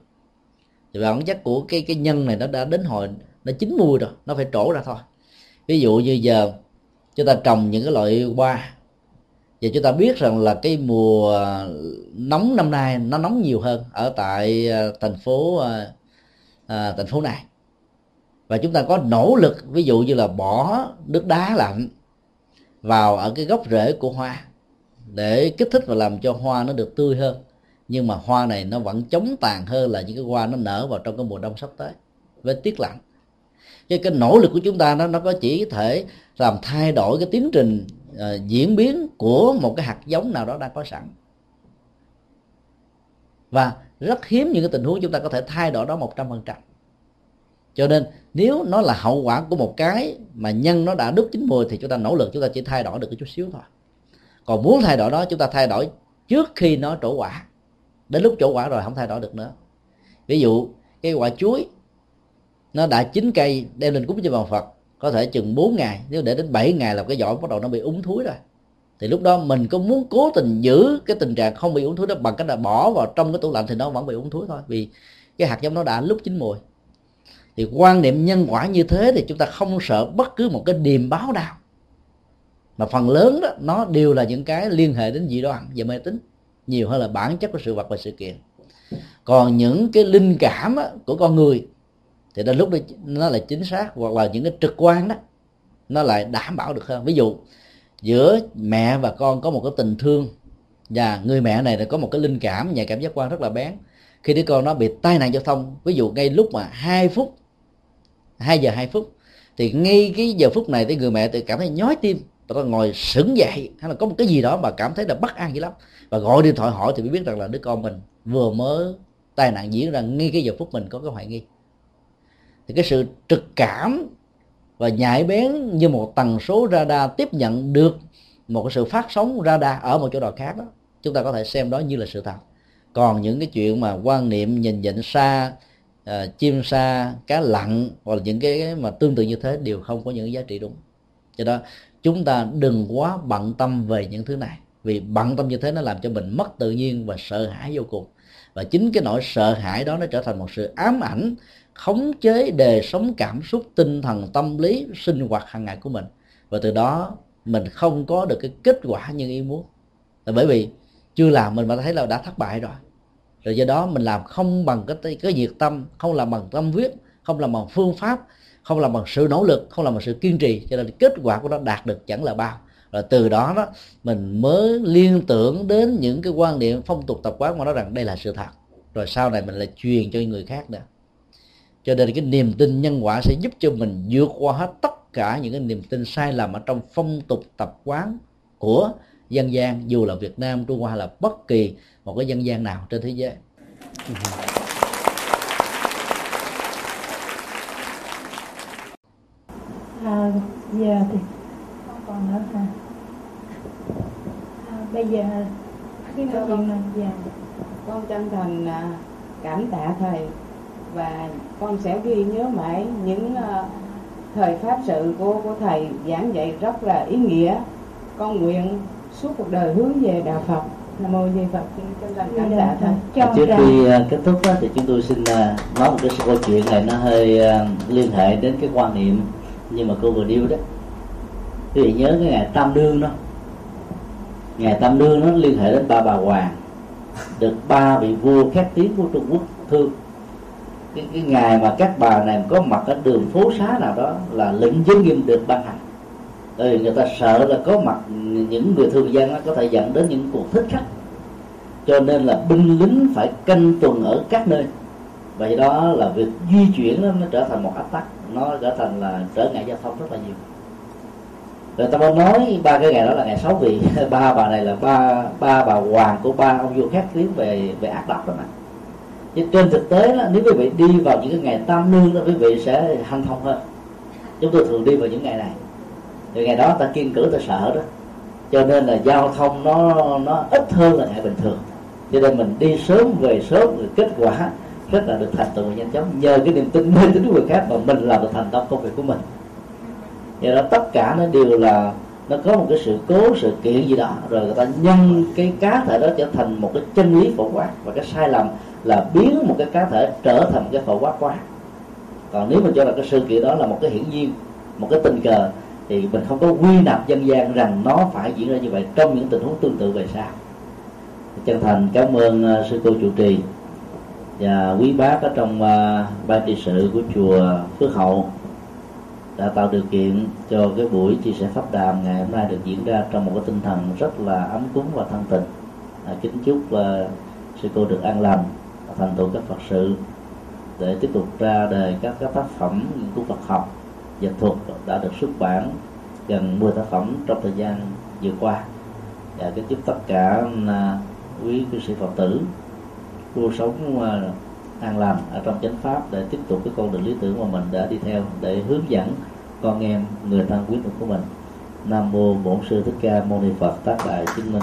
Thì bản chất của cái cái nhân này nó đã đến hồi, nó chín mùi rồi, nó phải trổ ra thôi. Ví dụ như giờ chúng ta trồng những cái loại hoa và chúng ta biết rằng là cái mùa ờ, nóng năm nay nó nóng nhiều hơn ở tại ờ, thành phố à, à, thành phố này. Và chúng ta có nỗ lực ví dụ như là bỏ nước đá lạnh vào ở cái gốc rễ của hoa để kích thích và làm cho hoa nó được tươi hơn. Nhưng mà hoa này nó vẫn chống tàn hơn là những cái hoa nó nở vào trong cái mùa đông sắp tới với tiết lạnh. Cái cái nỗ lực của chúng ta nó nó có chỉ thể làm thay đổi cái tiến trình uh, diễn biến của một cái hạt giống nào đó đang có sẵn. Và rất hiếm những cái tình huống chúng ta có thể thay đổi đó một trăm phần trăm. Cho nên nếu nó là hậu quả của một cái mà nhân nó đã đứt chín mùi thì chúng ta nỗ lực chúng ta chỉ thay đổi được cái chút xíu thôi. Còn muốn thay đổi đó chúng ta thay đổi trước khi nó trổ quả. Đến lúc trổ quả rồi không thay đổi được nữa. Ví dụ cái quả chuối nó đã chín cây đem lên cúng cho bàn phật có thể chừng 4 ngày, nếu để đến 7 ngày là cái vỏ bắt đầu nó bị úng thúi rồi. Thì lúc đó mình có muốn cố tình giữ cái tình trạng không bị úng thúi đó bằng cách là bỏ vào trong cái tủ lạnh thì nó vẫn bị úng thúi thôi, vì cái hạt giống nó đã lúc chín mùi. Thì quan niệm nhân quả như thế thì chúng ta không sợ bất cứ một cái điềm báo nào. Mà phần lớn đó, nó đều là những cái liên hệ đến dị đoan và mê tín, nhiều hơn là bản chất của sự vật và sự kiện. Còn những cái linh cảm của con người thì đến lúc đó, nó là chính xác hoặc là những cái trực quan đó, nó lại đảm bảo được hơn. Ví dụ, giữa mẹ và con có một cái tình thương và người mẹ này là có một cái linh cảm, nhạy cảm giác quan rất là bén. Khi đứa con nó bị tai nạn giao thông, ví dụ ngay lúc mà hai phút 2 giờ 2 phút, thì ngay cái giờ phút này thì người mẹ tự cảm thấy nhói tim và ngồi sững dậy, hay là có một cái gì đó mà cảm thấy là bất an dữ lắm. Và gọi điện thoại hỏi thì mới biết rằng là đứa con mình vừa mới tai nạn diễn ra ngay cái giờ phút mình có cái hoài nghi thì cái sự trực cảm và nhạy bén như một tần số radar tiếp nhận được một cái sự phát sóng radar ở một chỗ nào khác đó chúng ta có thể xem đó như là sự thật. Còn những cái chuyện mà quan niệm nhìn nhận xa uh, chim xa cá lặn hoặc là những cái mà tương tự như thế đều không có những giá trị đúng. Cho đó chúng ta đừng quá bận tâm về những thứ này vì bận tâm như thế nó làm cho mình mất tự nhiên và sợ hãi vô cùng. Và chính cái nỗi sợ hãi đó nó trở thành một sự ám ảnh khống chế, đề sống cảm xúc, tinh thần, tâm lý, sinh hoạt hàng ngày của mình. Và từ đó, mình không có được cái kết quả như ý muốn. Là bởi vì chưa làm mình mà thấy là đã thất bại rồi. Rồi do đó mình làm không bằng cái cái nhiệt tâm, không làm bằng tâm huyết, không làm bằng phương pháp, không làm bằng sự nỗ lực, không làm bằng sự kiên trì. Cho nên kết quả của nó đạt được chẳng là bao. Rồi từ đó đó, mình mới liên tưởng đến những cái quan niệm phong tục tập quán mà nó rằng đây là sự thật. Rồi sau này mình lại truyền cho người khác nữa cho nên cái niềm tin nhân quả sẽ giúp cho mình vượt qua hết tất cả những cái niềm tin sai lầm ở trong phong tục tập quán của dân gian dù là Việt Nam, Trung Hoa hay là bất kỳ một cái dân gian nào trên thế giới. À, giờ thì không còn nữa hả? À, bây giờ khi mà dạ vâng. con dạ, con chân thành à, cảm tạ thầy và con sẽ ghi nhớ mãi những à, thời pháp sự của của thầy giảng dạy rất là ý nghĩa. Con nguyện suốt cuộc đời hướng về đạo Phật. Nam mô Di Phật. Chân thành cảm tạ thầy. Trước khi uh, kết thúc đó, thì chúng tôi xin uh, nói một cái câu chuyện này nó hơi uh, liên hệ đến cái quan niệm nhưng mà cô vừa nêu đó quý vị nhớ cái ngày tam đương đó ngày tam đương nó liên hệ đến ba bà hoàng được ba vị vua khét tiếng của trung quốc thương cái, cái ngày mà các bà này có mặt ở đường phố xá nào đó là lệnh giới nghiêm được ban hành. Bởi vì người ta sợ là có mặt những người thường dân nó có thể dẫn đến những cuộc thích khách cho nên là binh lính phải canh tuần ở các nơi. Vậy đó là việc di chuyển nó, nó trở thành một áp tắc. Nó trở thành là trở ngại giao thông rất là nhiều. Người ta mới nói ba cái ngày đó là ngày sáu vị. Ba bà này là ba ba bà hoàng của ba ông vua khác tiếng về về ác độc đó mà chứ trên thực tế đó, nếu quý vị đi vào những cái ngày tam nương đó quý vị sẽ hanh thông hơn. Chúng tôi thường đi vào những ngày này. Thì ngày đó ta kiên cử ta sợ đó. Cho nên là giao thông nó nó ít hơn là ngày bình thường. Cho nên mình đi sớm về sớm rồi kết quả rất là được thành tựu nhanh chóng. Nhờ cái niềm tin mê tín của người khác mà mình làm được thành công công việc của mình. Do đó tất cả nó đều là nó có một cái sự cố sự kiện gì đó rồi người ta nhân cái cá thể đó trở thành một cái chân lý phổ quát và cái sai lầm là biến một cái cá thể trở thành một cái phổ quát quá còn nếu mình cho là cái sự kiện đó là một cái hiển nhiên một cái tình cờ thì mình không có quy nạp dân gian rằng nó phải diễn ra như vậy trong những tình huống tương tự về sau. Chân thành cảm ơn à, sư cô chủ trì và quý bác ở trong à, uh, ban trị sự của chùa Phước Hậu đã tạo điều kiện cho cái buổi chia sẻ pháp đàm ngày hôm nay được diễn ra trong một cái tinh thần rất là ấm cúng và thân tình. À, kính chúc uh, sư cô được an lành thành tựu các phật sự để tiếp tục ra đề các các tác phẩm của Phật học dịch thuật đã được xuất bản gần 10 tác phẩm trong thời gian vừa qua. Và kính chúc tất cả à, quý cư sĩ Phật tử cuộc sống à, an lành ở trong chánh pháp để tiếp tục cái con đường lý tưởng mà mình đã đi theo để hướng dẫn con em người thân quý thuộc của mình. Nam mô bổn sư thích ca mâu ni phật tác đại chứng minh.